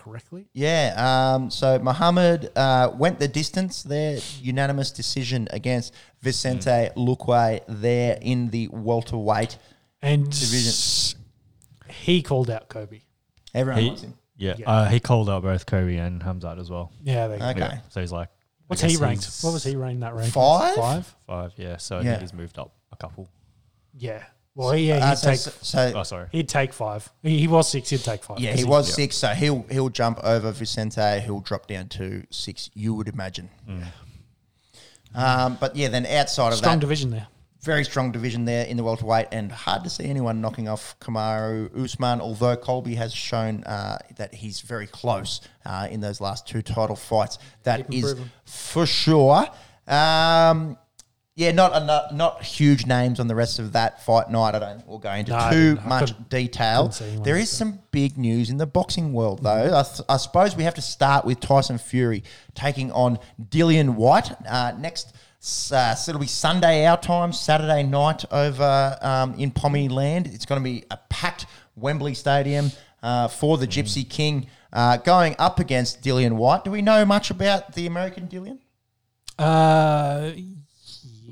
correctly. yeah, um, so Muhammad uh, went the distance there, unanimous decision against Vicente Luque there in the welterweight. And Division. he called out Colby. Everyone He, wants him. yeah, Yeah. Uh, he called out both Colby and Hamzat as well. Yeah, they, Okay. Yeah. So he's like, what's he ranked? What was he ranked that rank? Five? Five? Five, yeah. So I Yeah. think he's moved up a couple. Yeah. Well, yeah, he'd Uh, so, take so- Oh, sorry. he'd take five. He, he was six. He'd take five. yeah, 'cause he was yeah. six, so he'll he'll jump over Vicente. He'll drop down to six. You would imagine. Um, but yeah, then outside of strong that, division there. very strong division there in the welterweight, and hard to see anyone knocking off Kamaru Usman. Although Colby has shown uh, that he's very close uh, in those last two title fights, that Keep is improving. for sure. Um, yeah, not, not not huge names on the rest of that fight night. I don't we'll go into No, I too didn't. I much couldn't- detail. couldn't see anyone There like some big news in the boxing world, though. I, th- I suppose we have to start with Tyson Fury taking on Dillian Whyte. Uh, next S- Uh, so it'll be Sunday our time, Saturday night over um, in Pommy Land. It's going to be a packed Wembley Stadium uh, for the Gypsy King, uh, going up against Dillian Whyte. Do we know much about the American Dillian? Uh,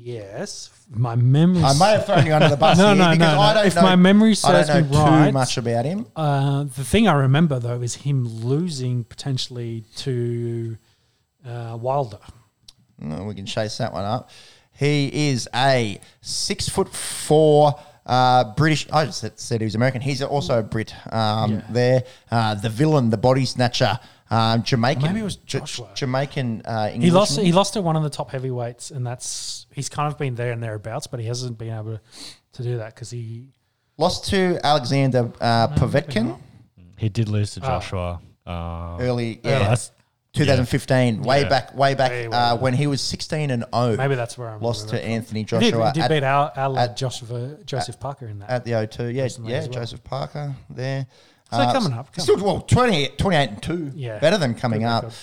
yes, my memory. I may have thrown you under the bus No, here no, because no, I no. don't If know. my memory I serves me right- too much about him. Uh, the thing I remember though is him losing potentially to uh, Wilder. No, we can chase that one up. He is a six foot four uh, British. I just said- said he was American. He's also a Brit. Um, Yeah. There, uh, the villain, the body snatcher, um, Jamaican. Maybe it was J- Joshua. Jamaican. Uh, He lost. He lost to one of the top heavyweights, and that's he's kind of been there and thereabouts, but he hasn't been able to, to do that because he. Lost to Alexander uh, Povetkin He did lose to Oh. Joshua. Uh, early. yeah, Yeah, that's 2015. Way Yeah. back. Way back Way, way uh, when he was 16 and 0. Maybe that's where I'm. lost to remembering Anthony from. He did, Joshua. he did at- beat our, our lad at- Joseph, Joseph Parker in that. at the O2. Yeah, yeah, well. Joseph Parker there. So coming up, coming still well, 28, 28 and two. Yeah. better than coming up. record.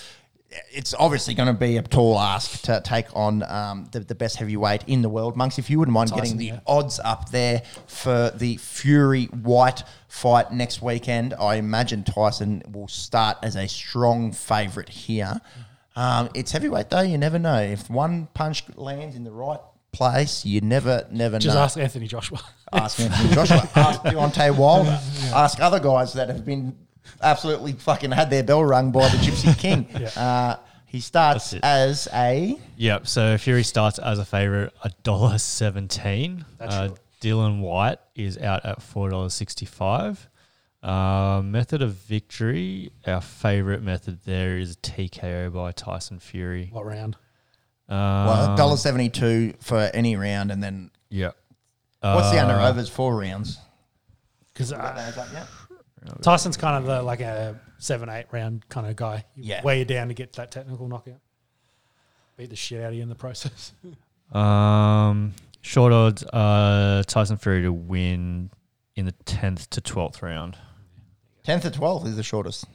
It's obviously going to be a tall ask to take on um, the, the best heavyweight in the world. Monks, if you wouldn't mind getting the yeah. odds up there for the Fury Whyte fight next weekend, I imagine Tyson will start as a strong favourite here. Um, it's heavyweight though; you never know. If one punch lands in the right place, you never, never know Just know ask Anthony Joshua. ask Anthony Joshua, ask Deontay Wilder, ask other guys that have been absolutely fucking had their bell rung by the Gypsy King. uh, he starts as a Yep. So Fury starts as a favorite, a dollar seventeen. That's Uh, right. Dillian Whyte is out at four dollars sixty five. Uh, method of victory. Our favorite method there is TKO by Tyson Fury. what round? Well, dollar seventy two for any round, and then Yeah. what's the under Uh, overs four rounds? Because Got those up yet? Tyson's kind of the, like a seven, eight round kind of guy. You Yeah. Weigh you down to get that technical knockout. Beat the shit out of you in the process. Um, short odds. Uh, Tyson Fury to win in the tenth to twelfth round. Tenth to twelfth is the shortest.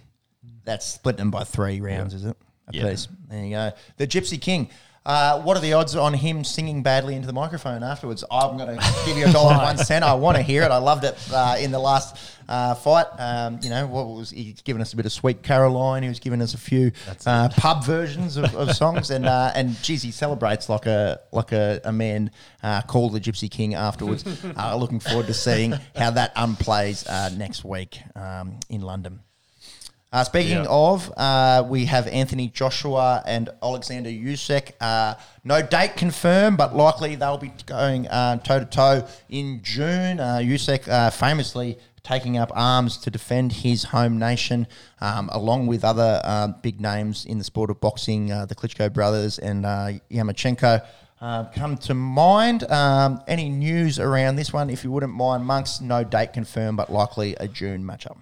That's splitting them by three rounds, is it? A Yeah. piece. There you go. The Gypsy King. Uh, what are the odds on him singing badly into the microphone afterwards? I'm going to give you a dollar and one cent. I want to hear it. I loved it uh, in the last uh, fight. Um, you know, what was he's given us a bit of Sweet Caroline. He was giving us a few uh, pub versions of, of songs, and uh, and geez, he celebrates like a like a, a man uh, called the Gypsy King afterwards. uh, looking forward to seeing how that unplays uh, next week um, in London. Uh, speaking Yeah. of, uh, we have Anthony Joshua and Alexander Usyk. Uh, no date confirmed, but likely they'll be going toe to toe in June. Uh, Usyk uh, famously taking up arms to defend his home nation, um, along with other uh, big names in the sport of boxing, uh, the Klitschko brothers and uh, Lomachenko. Uh, come to mind. Um, any news around this one? If you wouldn't mind, monks. No date confirmed, but likely a June matchup.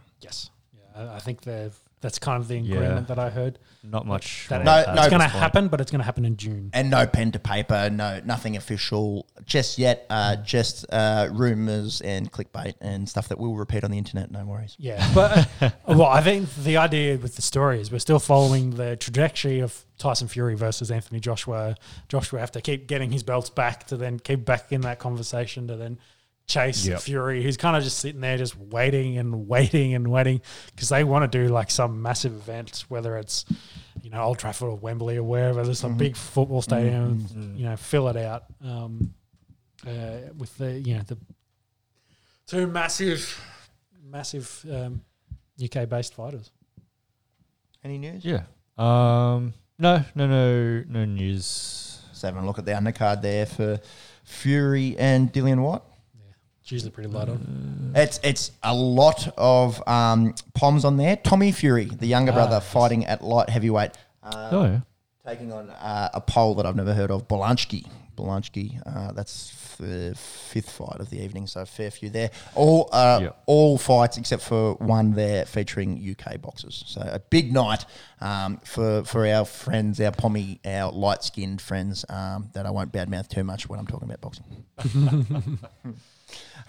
Yes. Yeah, I- I think they've, that's kind of the Yeah. agreement that I heard. Not much. That more No- at no- it's this going to point. happen, but it's going to happen in June. and no pen to paper, no nothing official just yet. Uh, just uh, rumors and clickbait and stuff that will repeat on the internet. No worries. Yeah, but uh, well, I think the idea with the story is we're still following the trajectory of Tyson Fury versus Anthony Joshua. Joshua have to keep getting his belts back to then keep back in that conversation to then chase Yep. Fury, who's kind of just sitting there just waiting and waiting and waiting because they want to do like some massive event, whether it's you know Old Trafford or Wembley or wherever. There's some big football stadium, you know, fill it out um, uh, with the you know the two massive, massive um, UK based fighters. Any news? Yeah. Um. No. No. No. No news. Let's have a look at the undercard there for Fury and Dillian Whyte. It's usually pretty light on. It's it's a lot of um, poms on there. Tommy Fury, the younger Ah, brother, yes. fighting at light heavyweight. Uh, Oh yeah. taking on uh, a pole that I've never heard of, Bolanski. Bolanski. Uh, that's the fifth fight of the evening, so a fair few there. All uh, Yep. all fights except for one there featuring UK boxers. So a big night um, for for our friends, our pommy, our light skinned friends um, that I won't badmouth too much when I'm talking about boxing.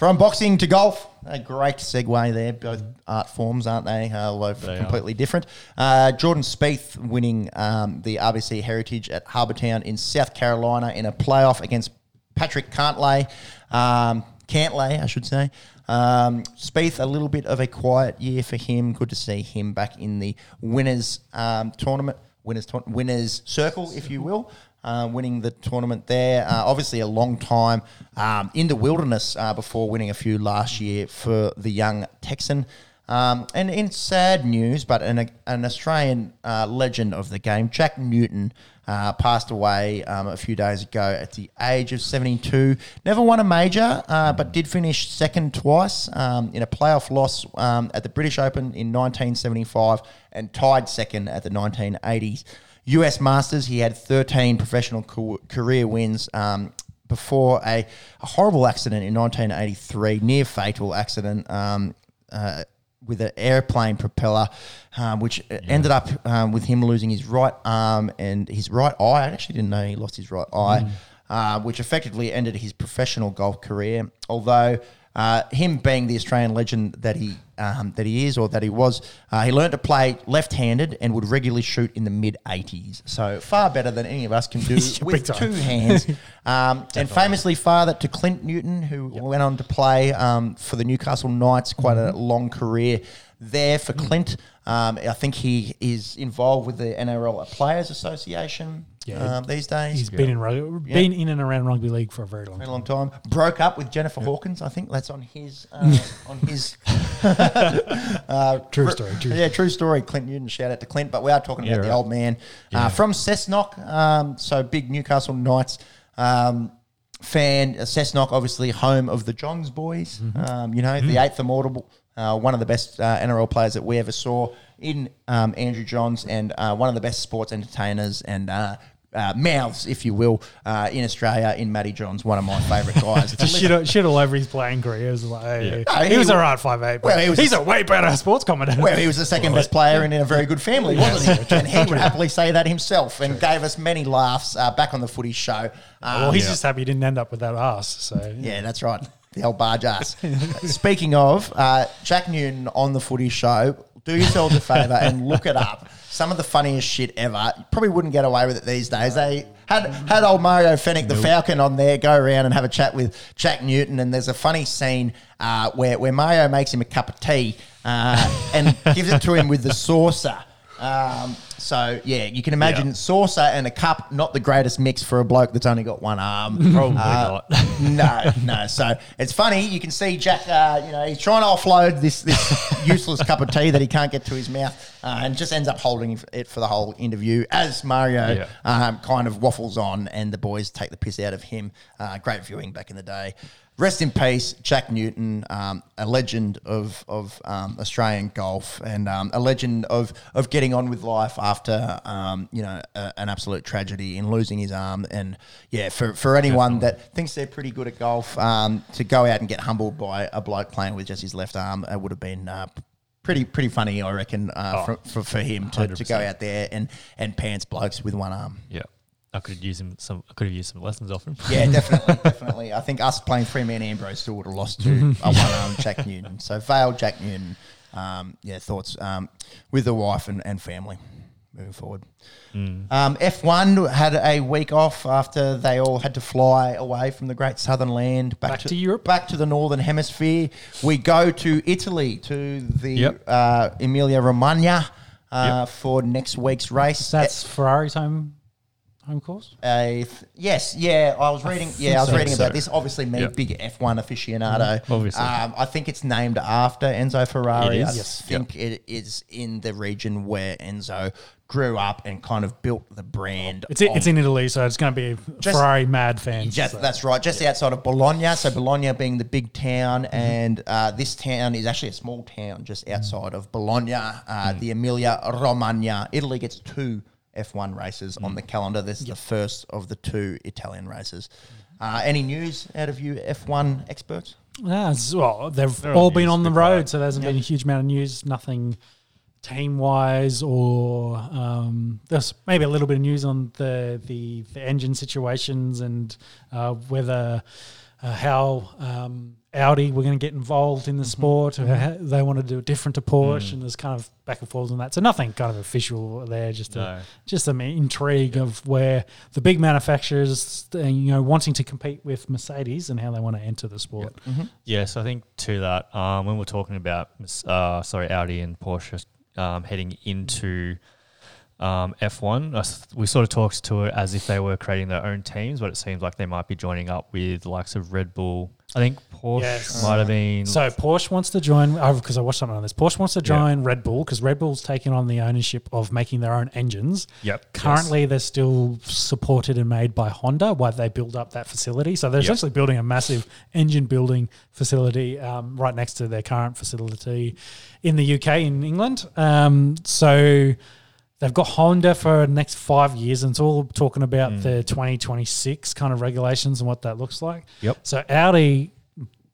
From boxing to golf, a great segue there. Both art forms, aren't they? Uh, although They are. completely different. Uh, Jordan Spieth winning um, the RBC Heritage at Harbour Town in South Carolina in a playoff against Patrick Cantlay. Um, Cantlay, I should say. Um, Spieth, a little bit of a quiet year for him. Good to see him back in the winners um, tournament, winners tour- winners circle, if you will. Uh, winning the tournament there. Uh, obviously, a long time um, in the wilderness uh, before winning a few last year for the young Texan. Um, and in sad news, but an, an Australian uh, legend of the game, Jack Newton, uh, passed away um, a few days ago at the age of 72. Never won a major, uh, but did finish second twice um, in a playoff loss um, at the British Open in 1975 and tied second at the 1980s. US Masters, he had 13 professional co- career wins. Um, before a, a horrible accident in 1983, near fatal accident um, uh, with an airplane propeller, um, which ended up um, with him losing his right arm and his right eye. I actually didn't know he lost his right eye, uh, which effectively ended his professional golf career. Although uh, him being the Australian legend that he um, that he is or that he was, uh, he learned to play left-handed and would regularly shoot in the mid 80s. So far better than any of us can do with two hands. Um, and famously father to Clint Newton, who went on to play um, for the Newcastle Knights, quite a long career there for Clint. Um, I think he is involved with the NRL Players Association Yeah. um, these days. He's been in rug- been in and around rugby league for a very long Been a time. long time. Broke up with Jennifer Hawkins. I think that's on his uh, on his. uh, True fr- story, true yeah, true story. Clint Newton. Shout out to Clint. But we are talking Yeah, about the right. old man uh, from Cessnock. Um, so big Newcastle Knights. Um, Fan uh, Cessnock, obviously home of the Johns boys. Mm-hmm. Um, you know the eighth immortal, uh, one of the best uh, NRL players that we ever saw in um, Andrew Johns, and uh, one of the best sports entertainers and uh, uh, mouths, if you will, uh, in Australia. In Matty Johns, one of my favourite guys. Just shit, all- shit all over his playing career. It was like, hey, No, he, he was wa- all right, five eight. Well, he was he's a- a way better sports commentator. Well, he was the second best player and in a very good family, wasn't he? And he would happily say that himself and gave us many laughs uh, back on the footy show. Um, well, he's just happy he didn't end up with that ass. So Yeah, that's right. The old barge ass. Speaking of, uh, Jack Newton on the footy show, do yourselves a favour and look it up. Some of the funniest shit ever. You probably wouldn't get away with it these days. They had had old Mario Fenech, the Falcon, on there, go around and have a chat with Jack Newton. And there's a funny scene uh, where, where Mario makes him a cup of tea uh, and gives it to him with the saucer. Um, so yeah, you can imagine Yeah. saucer and a cup, not the greatest mix for a bloke that's only got one arm. Probably Uh, not. no, no. So it's funny. You can see Jack. Uh, you know, he's trying to offload this this useless cup of tea that he can't get to his mouth, uh, and just ends up holding it for the whole interview as Mario Yeah. um, kind of waffles on, and the boys take the piss out of him. Uh, great viewing back in the day. Rest in peace, Jack Newton, um, a legend of of um, Australian golf, and um, a legend of of getting on with life after um, you know a, an absolute tragedy in losing his arm. And yeah, for, for anyone that thinks they're pretty good at golf, um, to go out and get humbled by a bloke playing with just his left arm, it would have been. Uh, Pretty, pretty funny, I reckon, uh, Oh, for, for, for him to, to go out there and, and pants blokes with one arm. Yeah, I could have used him some. I could have used some lessons off him. Yeah, definitely, definitely. I think us playing three man Ambrose still would have lost to a one armed Jack Newton. So failed Jack Newton. Um, yeah, thoughts um, with the wife and, and family moving forward. Um, F1 had a week off after they all had to fly away from the great southern land back, Back to Europe. back to the northern hemisphere. We go to Italy to the Yep. uh, Emilia Romagna uh, Yep. for next week's race. that's Ferrari's home home course. Uh, yes, yeah, I was reading. Yeah, I was so. reading about So. this. Obviously, me, Yeah. big F1 aficionado. Obviously. um, I think it's named after Enzo Ferrari. It I. Yes. think it is in the region where Enzo grew up and kind of built the brand. It's it's in Italy, so it's going to be Just- Ferrari mad fans. Just, so. That's right, just outside of Bologna. So Bologna being the big town, Mm-hmm. and uh, this town is actually a small town just outside of Bologna, uh, Mm. the Emilia Romagna. Italy gets two F1 races Mm. on the calendar. This is the first of the two Italian races. Uh, any news out of you F1 experts? Yeah, well, they've They're all on been on the road, so there hasn't been a huge amount of news. Nothing team wise, or um, there's maybe a little bit of news on the the, the engine situations and uh, whether uh, how um, Audi were going to get involved in the sport. uh, how they want to do it different to Porsche, and there's kind of back and forth on that. So nothing kind of official there, just No. a, just some intrigue of where the big manufacturers, uh, you know, wanting to compete with Mercedes and how they want to enter the sport. Yes, I think to that, um, when we're talking about, uh, sorry, Audi and Porsche um, heading into um, F1, us- we sort of talked to it as if they were creating their own teams, but it seems like they might be joining up with the likes of Red Bull. I think Porsche Yes. might have been. So Porsche wants to join because I watched something on this. Porsche wants to join Red Bull because Red Bull's taking on the ownership of making their own engines. yep. yes. Currently, they're still supported and made by Honda while they build up that facility. So they're Yep. essentially building a massive engine building facility um, right next to their current facility in the UK in England. Um, so they've got Honda for the next five years, and it's all talking about Mm. the 2026 kind of regulations and what that looks like. Yep. So Audi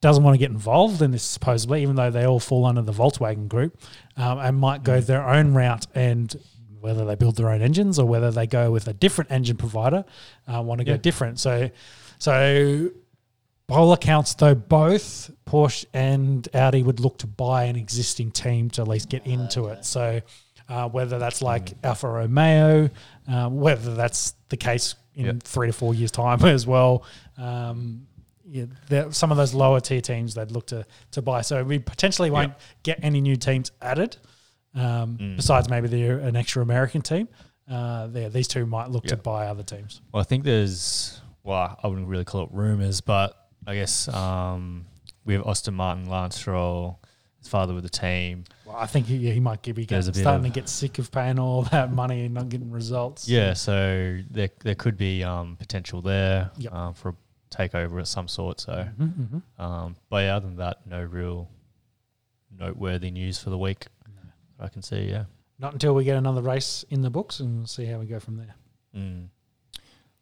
doesn't want to get involved in this supposedly, even though they all fall under the Volkswagen group, um, and might go their own route and whether they build their own engines or whether they go with a different engine provider, uh, want to go different. So, so by all accounts, though, both Porsche and Audi would look to buy an existing team to at least get into it. So, uh, whether that's like Alfa Romeo, uh, whether that's the case in Yep. three to four years' time as well. Um, yeah, some of those lower tier teams they'd look to to buy. So we potentially won't get any new teams added. Um, Mm. Besides maybe the an extra American team, uh, there these two might look to buy other teams. Well, I think there's, well, I wouldn't really call it rumors, but I guess um, we have Aston Martin, Lance Stroll, father with the team. Well, I think he, he might be bit starting to get sick of paying all that money and not getting results. Yeah, so there there could be um, potential there Yep. um, for a takeover of some sort. So, Mhm, mhm. um, but yeah, other than that, no real noteworthy news for the week. that I can see, yeah. Not until we get another race in the books and see how we go from there. Mm.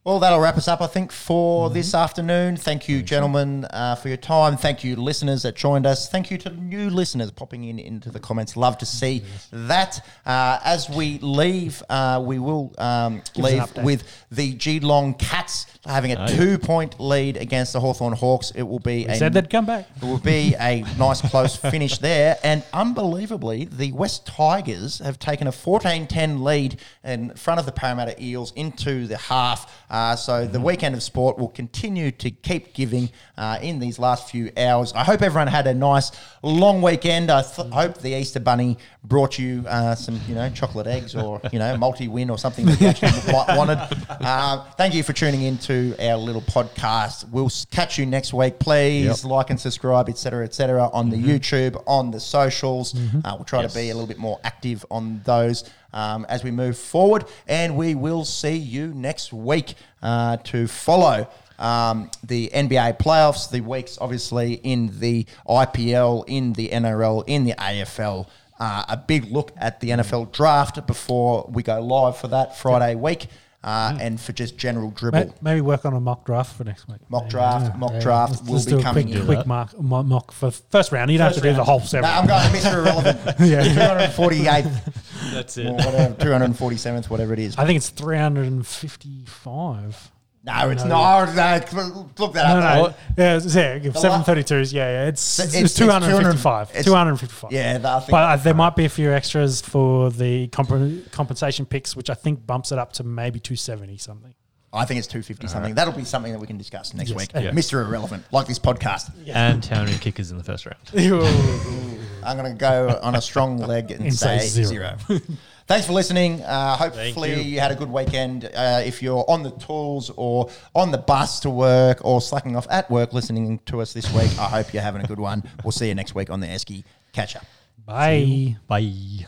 Well, that'll wrap us up, I think, for this afternoon. Thank you, gentlemen, uh, for your time. Thank you, listeners that joined us. Thank you to new listeners popping in into the comments. Love to see that. Uh, as we leave, uh, we will um, Give us an leave with the Geelong Cats having a Oh, yeah. two-point lead against the Hawthorn Hawks. It will be We a said they'd come back. it will be a nice close finish there. And unbelievably, the West Tigers have taken a 14 10 lead in front of the Parramatta Eels into the half. Uh, so the weekend of sport will continue to keep giving uh, in these last few hours. I hope everyone had a nice long weekend. I th- hope the Easter Bunny brought you uh, some, you know, chocolate eggs or, you know, multi win or something that you actually wa- wanted. Uh, thank you for tuning in to our little podcast. We'll catch you next week. Please Yep. like and subscribe, etc., etc., on the YouTube, on the socials. Uh, we'll try Yes. to be a little bit more active on those um, as we move forward, and we will see you next week uh, to follow. Um, the NBA playoffs, the weeks obviously in the IPL, in the NRL, in the AFL. Uh, a big look at the NFL draft before we go live for that Friday week, uh, and for just general dribble. May- Maybe work on a mock draft for next week. Mock Maybe, draft, mock draft Let's- will let's be do a coming quick, in. quick mark, mo- mock for first round. You don't have to do the whole seven. No, I'm going Mr. Irrelevant. Yeah. 248th That's it. or whatever, 247th, whatever it is. I think it's 355. No, it's No. not. No, look that No, up. no. Yeah, it's, yeah, 732s. Yeah, yeah. It's, It's- it's, it's 255. it's- 255. Yeah, I think But uh, there might be a few extras for the comp- compensation picks, which I think bumps it up to maybe 270 something. I think it's 250 something. That'll be something that we can discuss next Yes. week. Yeah. Mr. Irrelevant, like this podcast. And how many kickers in the first round? I'm going to go on a strong leg and, And say, say zero. zero. Thanks for listening. Uh, hopefully, you. you. had a good weekend. Uh, if you're on the tools or on the bus to work or slacking off at work listening to us this week, I hope you're having a good one. We'll see you next week on the Esky Catch Up. Bye. Bye.